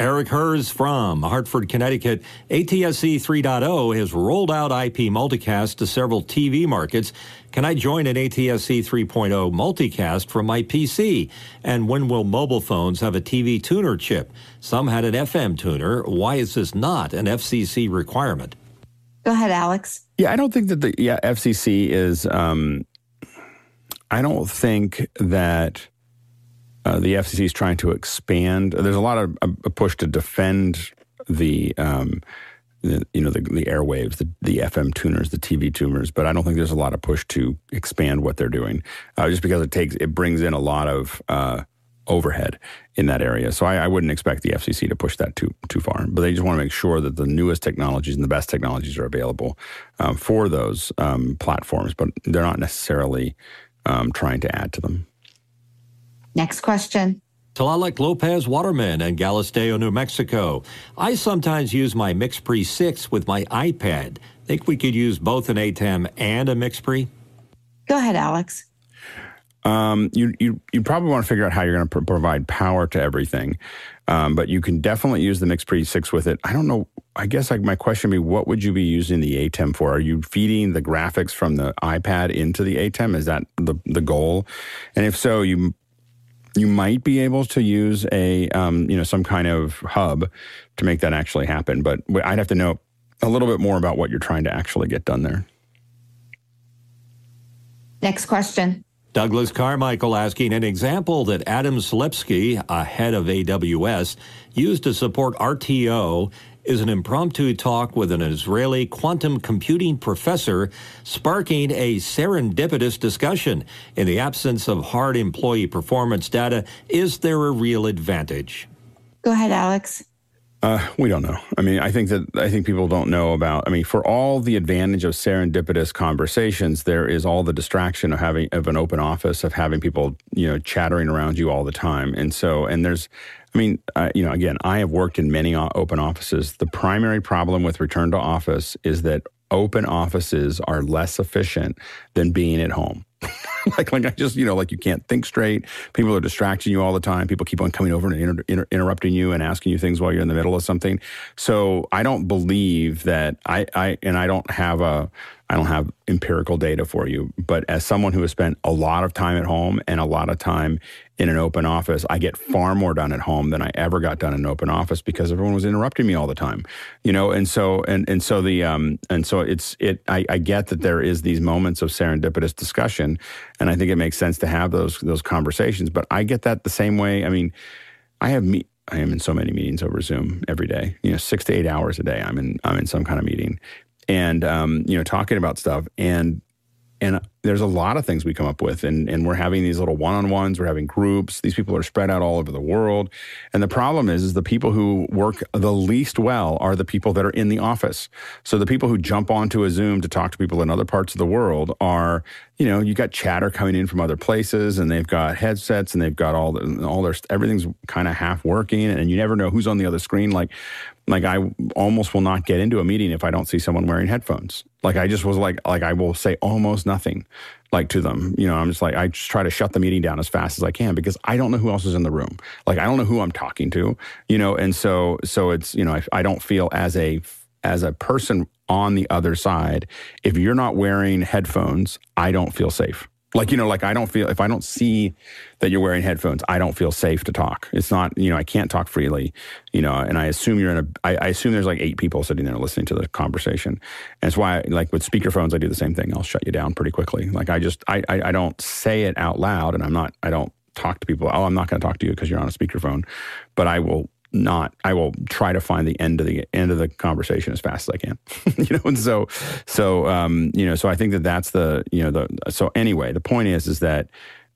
Eric Hers from Hartford, Connecticut. ATSC 3.0 has rolled out IP multicast to several TV markets. Can I join an ATSC 3.0 multicast from my PC? And when will mobile phones have a TV tuner chip? Some had an FM tuner. Why is this not an FCC requirement? Go ahead, Alex. Yeah, I don't think that the yeah FCC is. Um, I don't think that uh, the FCC is trying to expand. There's a lot of a push to defend the, um, the you know the, the airwaves, the, the FM tuners, the TV tuners, but I don't think there's a lot of push to expand what they're doing, uh, just because it takes it brings in a lot of uh, overhead in that area. So I, I, wouldn't expect the FCC to push that too too far. But they just want to make sure that the newest technologies and the best technologies are available um, for those um, platforms, but they're not necessarily um, trying to add to them. Next question. Tlaloc Lopez Waterman in Galisteo, New Mexico. I sometimes use my MixPre 6 with my iPad. Think we could use both an ATEM and a MixPre? Go ahead, Alex. Um, you, you, you probably want to figure out how you're going to pr- provide power to everything. Um, but you can definitely use the MixPre 6 with it. I don't know. I guess like my question would be, what would you be using the ATEM for? Are you feeding the graphics from the iPad into the ATEM? Is that the, the goal? And if so, you you might be able to use a um, you know some kind of hub to make that actually happen. But I'd have to know a little bit more about what you're trying to actually get done there. Next question. Douglas Carmichael asking an example that Adam Selipsky, a head of AWS, used to support RTO is an impromptu talk with an Israeli quantum computing professor, sparking a serendipitous discussion. In the absence of hard employee performance data, is there a real advantage? Go ahead, Alex. Uh, we don't know. I mean, I think that I think people don't know about. I mean, for all the advantage of serendipitous conversations, there is all the distraction of having of an open office of having people you know chattering around you all the time, and so and there's I mean, uh, you know, again, I have worked in many open offices. The primary problem with return to office is that open offices are less efficient than being at home. like, like I just, you know, like you can't think straight. People are distracting you all the time. People keep on coming over and inter- inter- interrupting you and asking you things while you're in the middle of something. So I don't believe that I, I, and I don't have a, I don't have empirical data for you, but as someone who has spent a lot of time at home and a lot of time in an open office, I get far more done at home than I ever got done in an open office because everyone was interrupting me all the time, you know. And so and and so the um and so it's it. I, I get that there is these moments of serendipitous discussion, and I think it makes sense to have those those conversations. But I get that the same way. I mean, I have me. I am in so many meetings over Zoom every day. You know, six to eight hours a day. I'm in. I'm in some kind of meeting, and um, you know talking about stuff. And and there's a lot of things we come up with and, and we're having these little one-on-ones we're having groups these people are spread out all over the world. And the problem is, is the people who work the least well are the people that are in the office. So the people who jump onto a zoom to talk to people in other parts of the world are you know you got chatter coming in from other places and they've got headsets and they've got all the, all their everything's kind of half working and you never know who's on the other screen. Like like I almost will not get into a meeting if I don't see someone wearing headphones. Like I just was like like I will say almost nothing like to them. You know, I'm just like I just try to shut the meeting down as fast as I can because I don't know who else is in the room. Like I don't know who I'm talking to, you know, and so so it's, you know, I, I don't feel as a as a person on the other side, if you're not wearing headphones, I don't feel safe. Like, you know, like I don't feel, if I don't see that you're wearing headphones, I don't feel safe to talk. It's not, you know, I can't talk freely, you know, and I assume you're in a, I, I assume there's like eight people sitting there listening to the conversation. And it's why, like with speakerphones, I do the same thing. I'll shut you down pretty quickly. Like I just, I, I, I don't say it out loud and I'm not, I don't talk to people. Oh, I'm not going to talk to you because you're on a speakerphone, but I will not i will try to find the end of the end of the conversation as fast as i can. You know and so so um you know so i think that that's the you know the so anyway the point is is that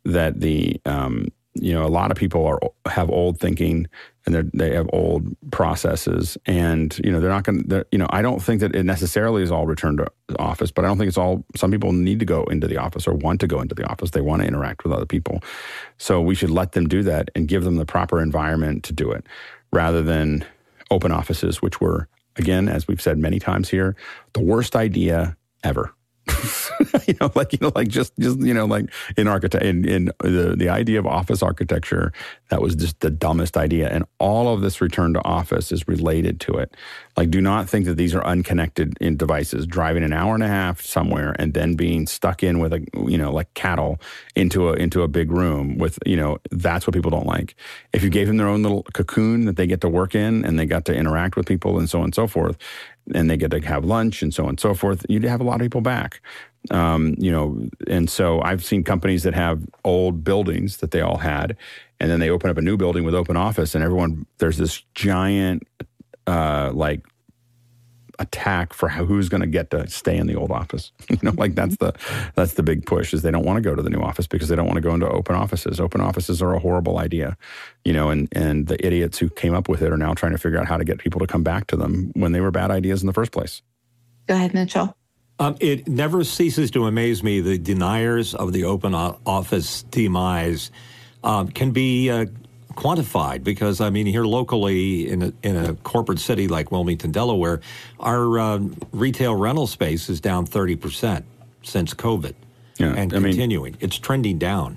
that the um you know a lot of people are have old thinking and they they have old processes and you know they're not going to you know i don't think that it necessarily is all return to office but i don't think it's all some people need to go into the office or want to go into the office. They want to interact with other people. So we should let them do that and give them the proper environment to do it rather than open offices, which were, again, as we've said many times here, the worst idea ever. you know, like you know, like just just you know, like in architect in, in the the idea of office architecture, that was just the dumbest idea. And all of this return to office is related to it. Like, do not think that these are unconnected in devices. Driving an hour and a half somewhere and then being stuck in with a you know like cattle into a into a big room with you know that's what people don't like. If you gave them their own little cocoon that they get to work in and they got to interact with people and so on and so forth, and they get to have lunch and so on and so forth, you'd have a lot of people back. Um, you know, and so I've seen companies that have old buildings that they all had, and then they open up a new building with open office, and everyone there's this giant uh, like attack for how, who's going to get to stay in the old office. you know, like that's the that's the big push is they don't want to go to the new office because they don't want to go into open offices. Open offices are a horrible idea, you know, and and the idiots who came up with it are now trying to figure out how to get people to come back to them when they were bad ideas in the first place. Go ahead, Mitchell. Um, it never ceases to amaze me the deniers of the open office demise um, can be uh, quantified because I mean here locally in a, in a corporate city like Wilmington, Delaware, our uh, retail rental space is down thirty percent since COVID, yeah, and I continuing. Mean, it's trending down.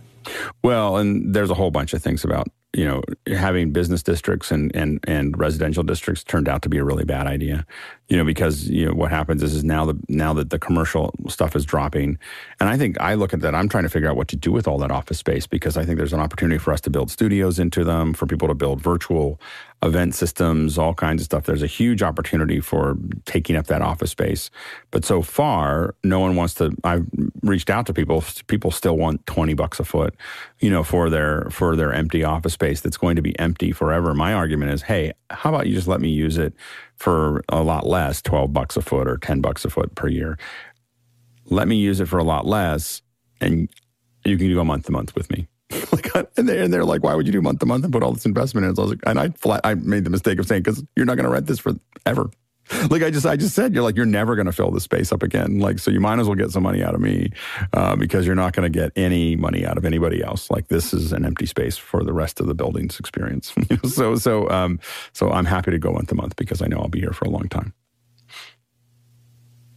Well, and there's a whole bunch of things about you know having business districts and and and residential districts turned out to be a really bad idea you know, because you know what happens is, is now the now that the commercial stuff is dropping, and I think I look at that. I'm trying to figure out what to do with all that office space because I think there's an opportunity for us to build studios into them, for people to build virtual event systems, all kinds of stuff. There's a huge opportunity for taking up that office space, but so far, no one wants to. I've reached out to people. People still want twenty bucks a foot, you know, for their for their empty office space that's going to be empty forever. My argument is, hey, how about you just let me use it for a lot less, 12 bucks a foot or 10 bucks a foot per year. Let me use it for a lot less and you can go month to month with me. like, and, they, and they're like, why would you do month to month and put all this investment in? So I was like, and I flat, I made the mistake of saying, because you're not going to rent this forever. like I just I just said, you're like you're never going to fill the space up again. Like so, you might as well get some money out of me uh, because you're not going to get any money out of anybody else. Like this is an empty space for the rest of the building's experience. so so um, so I'm happy to go month to month because I know I'll be here for a long time.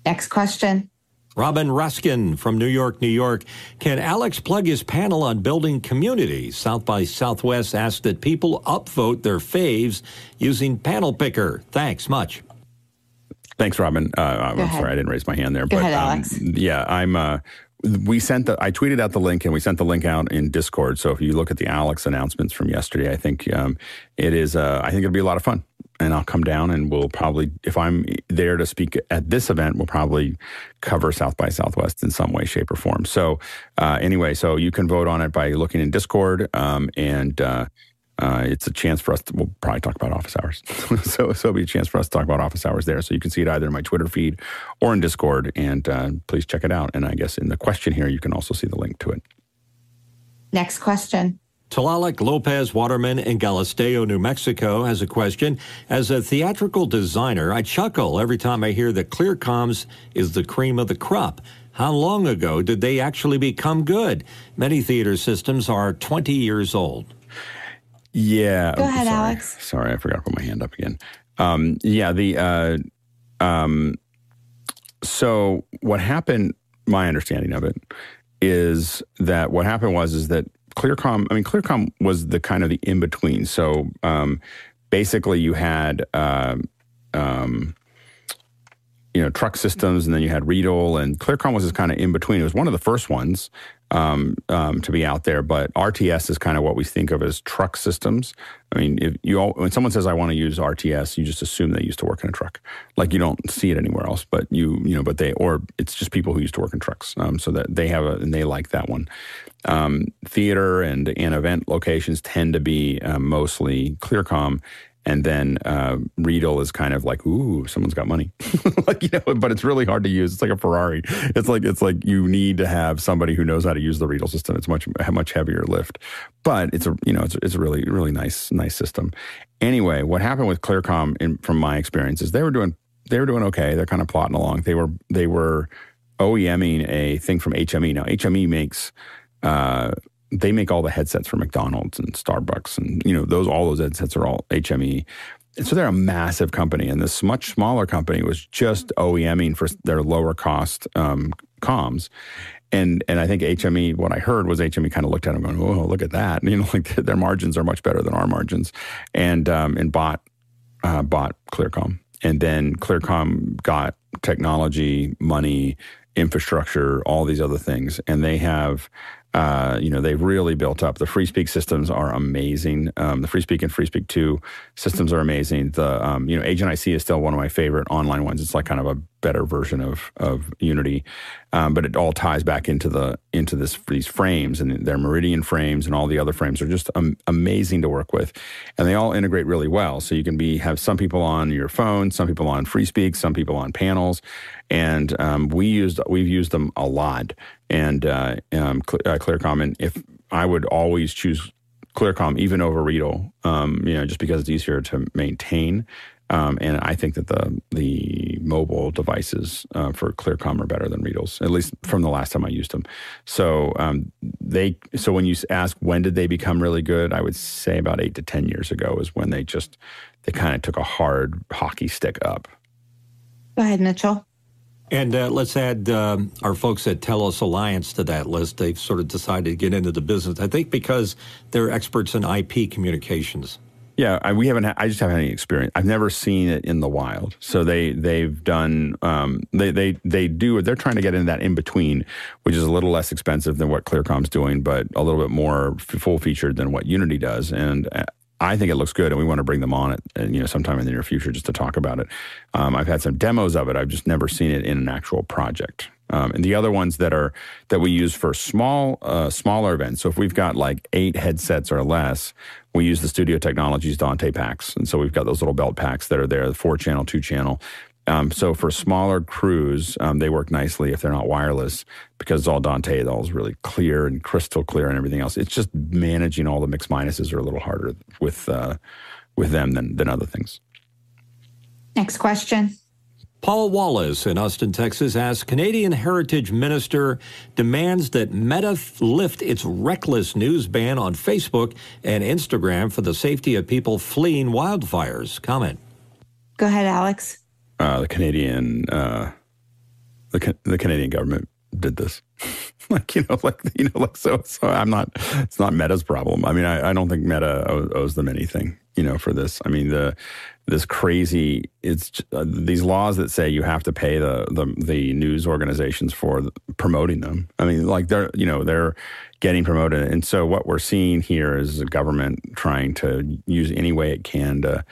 Next question. Robin Ruskin from New York, New York. Can Alex plug his panel on building communities? South by Southwest asked that people upvote their faves using Panel Picker. Thanks much. Thanks, Robin. Uh, I'm ahead. sorry I didn't raise my hand there. Go but ahead, um, Alex. yeah, I'm. Uh, we sent the. I tweeted out the link and we sent the link out in Discord. So if you look at the Alex announcements from yesterday, I think um, it is. Uh, I think it'll be a lot of fun. And I'll come down and we'll probably, if I'm there to speak at this event, we'll probably cover South by Southwest in some way, shape, or form. So uh, anyway, so you can vote on it by looking in Discord um, and uh, uh, it's a chance for us to, we'll probably talk about office hours. so, so it'll be a chance for us to talk about office hours there. So you can see it either in my Twitter feed or in Discord. And uh, please check it out. And I guess in the question here, you can also see the link to it. Next question. Tlaloc Lopez Waterman in Galisteo, New Mexico has a question. As a theatrical designer, I chuckle every time I hear that ClearComms is the cream of the crop. How long ago did they actually become good? Many theater systems are 20 years old. Yeah. Go ahead, sorry. Alex. Sorry, I forgot to put my hand up again. Um, yeah, the uh, um, so what happened? My understanding of it is that what happened was is that Clearcom. I mean, Clearcom was the kind of the in between. So um, basically, you had. Uh, um, you know, truck systems, and then you had Riedel, and Clearcom was just kind of in between. It was one of the first ones, um, um, to be out there. But RTS is kind of what we think of as truck systems. I mean, if you all, when someone says I want to use RTS, you just assume they used to work in a truck. Like you don't see it anywhere else, but you you know, but they or it's just people who used to work in trucks, um, so that they have a and they like that one. Um, theater and and event locations tend to be uh, mostly Clearcom, and then uh, Riedel is kind of like, ooh, someone's got money, like you know. But it's really hard to use. It's like a Ferrari. It's like it's like you need to have somebody who knows how to use the Riedel system. It's much much heavier lift, but it's a you know it's it's a really really nice nice system. Anyway, what happened with Clearcom, in, from my experience, is they were doing they were doing okay. They're kind of plotting along. They were they were OEMing a thing from HME. Now HME makes uh, they make all the headsets for McDonald's and Starbucks, and you know those all those headsets are all HME. And so they're a massive company, and this much smaller company was just OEMing for their lower cost um, comms. And and I think HME, what I heard was HME kind of looked at them going, "Oh, look at that!" And, you know, like their margins are much better than our margins, and um, and bought uh, bought Clearcom, and then Clearcom got technology, money, infrastructure, all these other things, and they have uh, you know, they've really built up. The FreeSpeak systems are amazing. Um, the FreeSpeak and FreeSpeak 2 systems are amazing. The, um, you know, Agent IC is still one of my favorite online ones. It's like kind of a better version of of Unity, um, but it all ties back into the into this these frames and their Meridian frames and all the other frames are just amazing to work with, and they all integrate really well. So you can be have some people on your phone, some people on FreeSpeak, some people on panels, and um, we used we've used them a lot. And uh, um, uh, Clearcom, and if I would always choose Clearcom even over Riedel, um, you know, just because it's easier to maintain. Um, and I think that the the mobile devices uh, for Clearcom are better than Riedel's, at least from the last time I used them. So um, they so when you ask when did they become really good, I would say about eight to ten years ago is when they just they kind of took a hard hockey stick up. Go ahead, Mitchell. And uh, let's add um, our folks at Telos Alliance to that list. They've sort of decided to get into the business, I think, because they're experts in IP communications. Yeah, I, we haven't. I just haven't had any experience. I've never seen it in the wild. So they they've done. Um, they they they do. They're trying to get into that in between, which is a little less expensive than what Clearcom's doing, but a little bit more full featured than what Unity does. And uh, I think it looks good, and we want to bring them on it, uh, you know, sometime in the near future just to talk about it. Um, I've had some demos of it. I've just never seen it in an actual project. Um, and the other ones that are that we use for small, uh, smaller events. So if we've got like eight headsets or less, we use the Studio Technologies Dante packs, and so we've got those little belt packs that are there, the four channel, two channel. Um, so for smaller crews, um, they work nicely if they're not wireless because it's all Dante. It all is really clear and crystal clear and everything else. It's just managing all the mix minuses are a little harder with uh, with them than than other things. Next question. Paul Wallace in Austin, Texas asks Canadian Heritage Minister demands that Meta lift its reckless news ban on Facebook and Instagram for the safety of people fleeing wildfires. Comment. Go ahead, Alex uh, the Canadian uh, the the Canadian government did this. like you know, like you know, like so. So I'm not. It's not Meta's problem. I mean, I, I don't think Meta owes them anything. You know, for this. I mean, the this crazy. It's uh, these laws that say you have to pay the the, the news organizations for promoting them. I mean, like they're you know they're getting promoted, and so what we're seeing here is a government trying to use any way it can to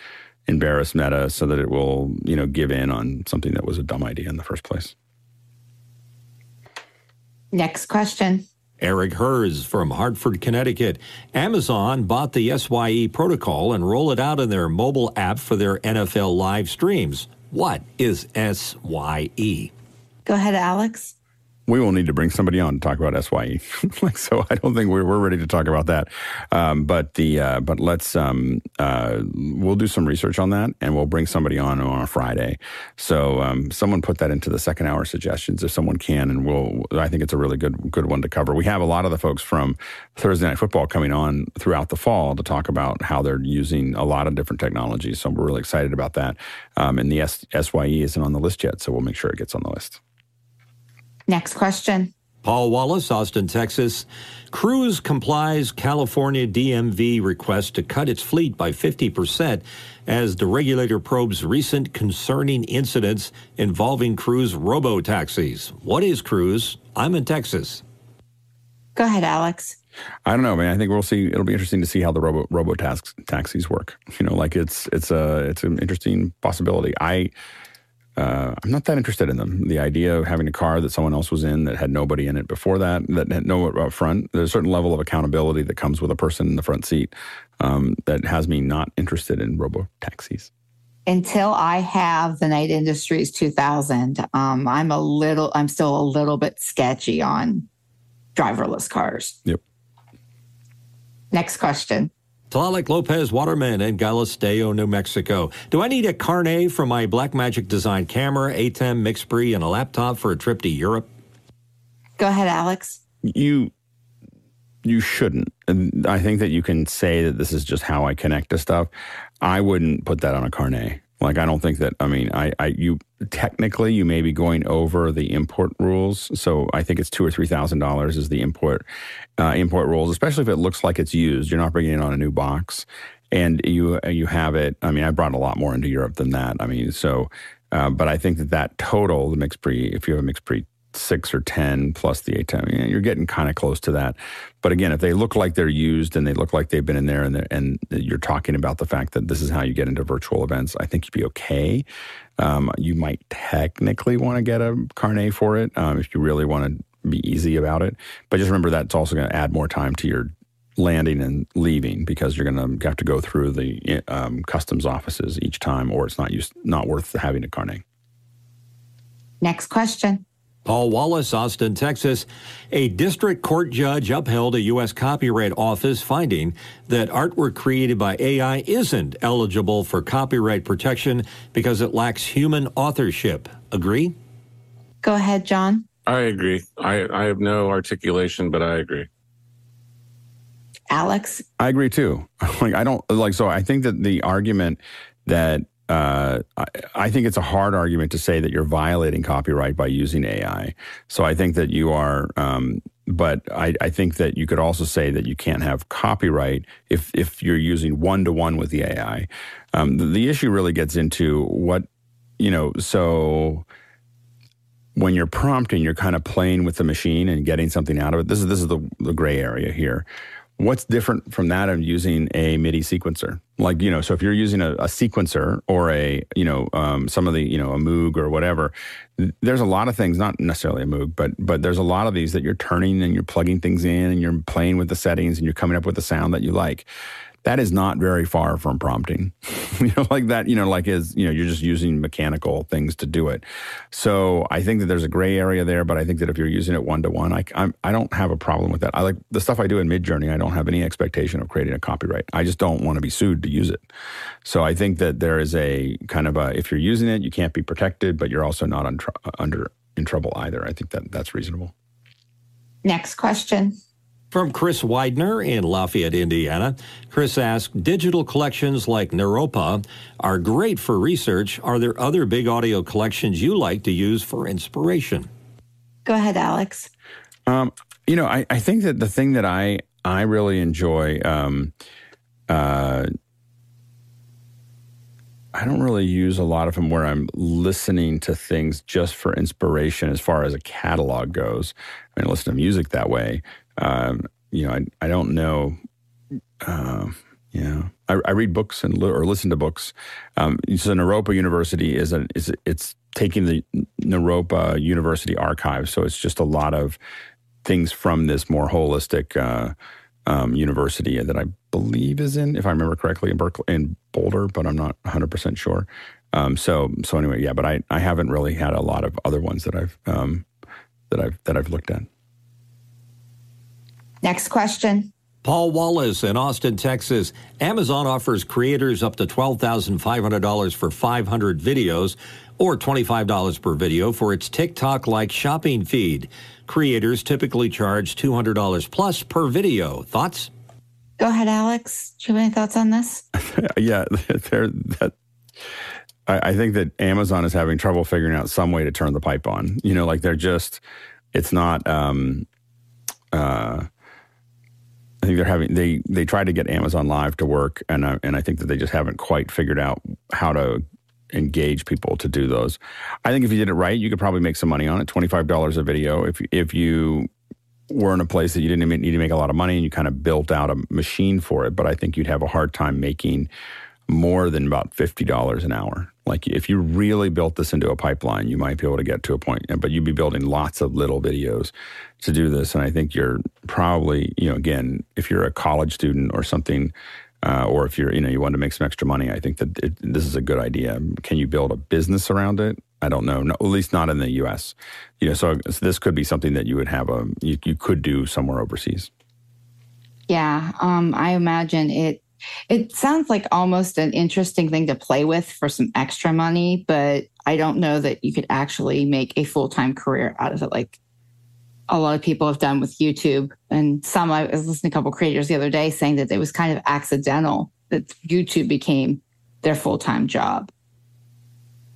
embarrass Meta so that it will, you know, give in on something that was a dumb idea in the first place. Next question. Eric Hers from Hartford, Connecticut. Amazon bought the SYE protocol and roll it out in their mobile app for their NFL live streams. What is SYE? Go ahead, Alex we will need to bring somebody on to talk about SYE. like, so I don't think we're, we're ready to talk about that. Um, but the uh, but let's um, uh, we'll do some research on that, and we'll bring somebody on on a Friday. So um, someone put that into the second hour suggestions if someone can, and we'll. I think it's a really good good one to cover. We have a lot of the folks from Thursday Night Football coming on throughout the fall to talk about how they're using a lot of different technologies. So we're really excited about that. Um, and the S- SYE isn't on the list yet, so we'll make sure it gets on the list. Next question. Paul Wallace, Austin, Texas. Cruise complies California DMV request to cut its fleet by 50% as the regulator probes recent concerning incidents involving cruise robo taxis. What is cruise? I'm in Texas. Go ahead, Alex. I don't know, man. I think we'll see. It'll be interesting to see how the robo robo taxis work. You know, like it's it's a it's an interesting possibility. I uh, I'm not that interested in them. The idea of having a car that someone else was in that had nobody in it before that, that had no up front, there's a certain level of accountability that comes with a person in the front seat um, that has me not interested in robo taxis. Until I have the Knight Industries 2000, um, I'm a little, I'm still a little bit sketchy on driverless cars. Yep. Next question. Tlaloc Lopez Waterman in Galisteo, New Mexico. Do I need a carnet for my Blackmagic design camera, ATEM, MixPre, and a laptop for a trip to Europe? Go ahead, Alex. You you shouldn't. I think that you can say that this is just how I connect to stuff. I wouldn't put that on a carnet. Like I don't think that. I mean, I, I you technically you may be going over the import rules. So I think it's two or three thousand dollars is the import uh, import rules, especially if it looks like it's used. You're not bringing it on a new box, and you you have it. I mean, I brought a lot more into Europe than that. I mean, so. Uh, but I think that that total, the MixPre if you have a MixPre six or 10 plus the ATEM. You're getting kind of close to that. But again, if they look like they're used and they look like they've been in there and, and you're talking about the fact that this is how you get into virtual events, I think you'd be okay. Um, you might technically want to get a carnet for it um, if you really want to be easy about it. But just remember that's also going to add more time to your landing and leaving because you're going to have to go through the um, customs offices each time, or it's not used, not worth having a carnet. Next question. Paul Wallace, Austin, Texas. A district court judge upheld a U.S. Copyright Office finding that artwork created by AI isn't eligible for copyright protection because it lacks human authorship. Agree? Go ahead, John. I agree. I, I have no articulation, but I agree. Alex? I agree too. Like, I don't like, so I think that the argument that uh, I, I, think it's a hard argument to say that you're violating copyright by using AI. So I think that you are, um, but I, I, think that you could also say that you can't have copyright if if you're using one to one with the AI. Um, the, the issue really gets into what you know. So when you're prompting, you're kind of playing with the machine and getting something out of it. This is this is the, the gray area here. What's different from that of using a MIDI sequencer? Like, you know, so if you're using a, a sequencer or a, you know, um, some of the, you know, a Moog or whatever, there's a lot of things, not necessarily a Moog, but but there's a lot of these that you're turning and you're plugging things in and you're playing with the settings and you're coming up with a sound that you like that is not very far from prompting. you know, like that, you know, like is, you know, you're just using mechanical things to do it. So I think that there's a gray area there, but I think that if you're using it one to one, I I'm, I don't have a problem with that. I like the stuff I do in Midjourney. I don't have any expectation of creating a copyright. I just don't want to be sued to use it. So I think that there is a kind of a, if you're using it, you can't be protected, but you're also not un- uh, under in trouble either. I think that that's reasonable. Next question. From Chris Widener in Lafayette, Indiana. Chris asked Digital collections like Naropa are great for research. Are there other big audio collections you like to use for inspiration? Go ahead, Alex. Um, you know, I, I think that the thing that I, I really enjoy, um, uh, I don't really use a lot of them where I'm listening to things just for inspiration as far as a catalog goes. I mean, I listen to music that way. Um, you know, I, I don't know. Uh, I, I, read books and li- or listen to books. Um, so Naropa University is a, is it's taking the Naropa University archive. So it's just a lot of things from this more holistic uh, um, university that I believe is in, if I remember correctly, in Berkeley, in Boulder, but I'm not 100 percent sure. Um, so so anyway, yeah, but I, I haven't really had a lot of other ones that I've um, that I've that I've looked at. Next question. Paul Wallace in Austin, Texas. Amazon offers creators up to $12,500 for 500 videos or $25 per video for its TikTok like shopping feed. Creators typically charge $200 plus per video. Thoughts? Go ahead, Alex. Do you have any thoughts on this? yeah, that. I, I think that Amazon is having trouble figuring out some way to turn the pipe on. You know, like they're just, it's not, um, uh, I think they're having they they tried to get Amazon Live to work, and uh, and I think that they just haven't quite figured out how to engage people to do those. I think if you did it right, you could probably make some money on it. Twenty five dollars a video. If if you were in a place that you didn't need to make a lot of money and you kind of built out a machine for it, but I think you'd have a hard time making more than about fifty dollars an hour. Like if you really built this into a pipeline, you might be able to get to a point, but you'd be building lots of little videos to do this. And I think you're probably, you know, again, if you're a college student or something, uh, or if you're, you know, you want to make some extra money, I think that it, this is a good idea. Can you build a business around it? I don't know. No, at least not in the U.S. You know, so, so this could be something that you would have a you, you could do somewhere overseas. Yeah, um, I imagine it it sounds like almost an interesting thing to play with for some extra money, but I don't know that you could actually make a full time career out of it like a lot of people have done with YouTube. And some, I was listening to a couple creators the other day saying that it was kind of accidental that YouTube became their full time job.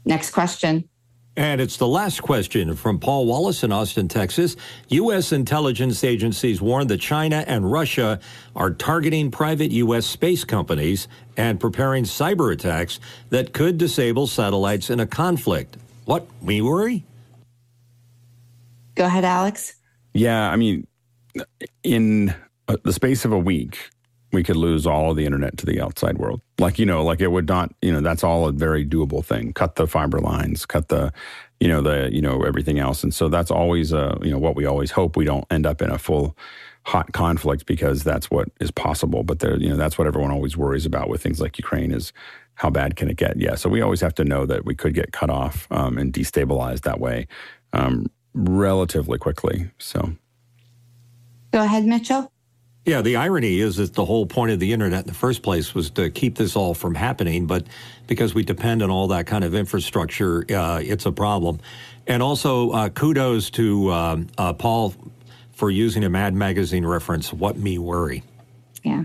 Next question. And it's the last question from Paul Wallace in Austin, Texas. U.S. intelligence agencies warn that China and Russia are targeting private U.S. space companies and preparing cyber attacks that could disable satellites in a conflict. What, we worry? Go ahead, Alex. Yeah, I mean, in uh, the space of a week, we could lose all of the internet to the outside world. Like, you know, like it would not, you know, that's all a very doable thing. Cut the fiber lines, cut the, you know, the, you know, everything else. And so that's always, uh, you know, what we always hope we don't end up in a full hot conflict because that's what is possible. But there, you know, that's what everyone always worries about with things like Ukraine is how bad can it get? Yeah. So we always have to know that we could get cut off um, and destabilized that way um, relatively quickly. So go ahead, Mitchell. Yeah, the irony is that the whole point of the internet in the first place was to keep this all from happening, but because we depend on all that kind of infrastructure, uh, it's a problem. And also, uh, kudos to um, uh, Paul for using a Mad Magazine reference, What Me Worry. Yeah.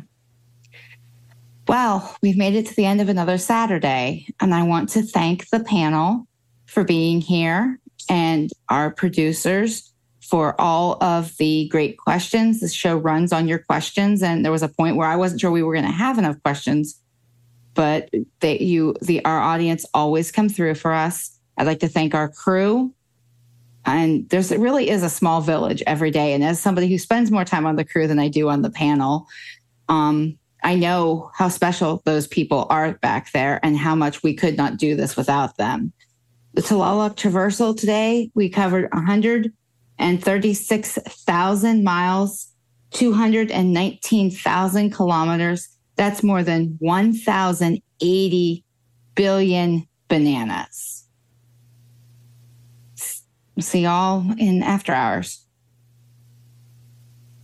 Well, we've made it to the end of another Saturday, and I want to thank the panel for being here and our producers for all of the great questions. This show runs on your questions, and there was a point where I wasn't sure we were going to have enough questions, but they, you, the our audience always come through for us. I'd like to thank our crew. And there's it really is a small village every day. And as somebody who spends more time on the crew than I do on the panel, um, I know how special those people are back there and how much we could not do this without them. The Tulalip Traversal today, we covered 100 and 36,000 miles, 219,000 kilometers. That's more than 1,080 billion bananas. See y'all in after hours.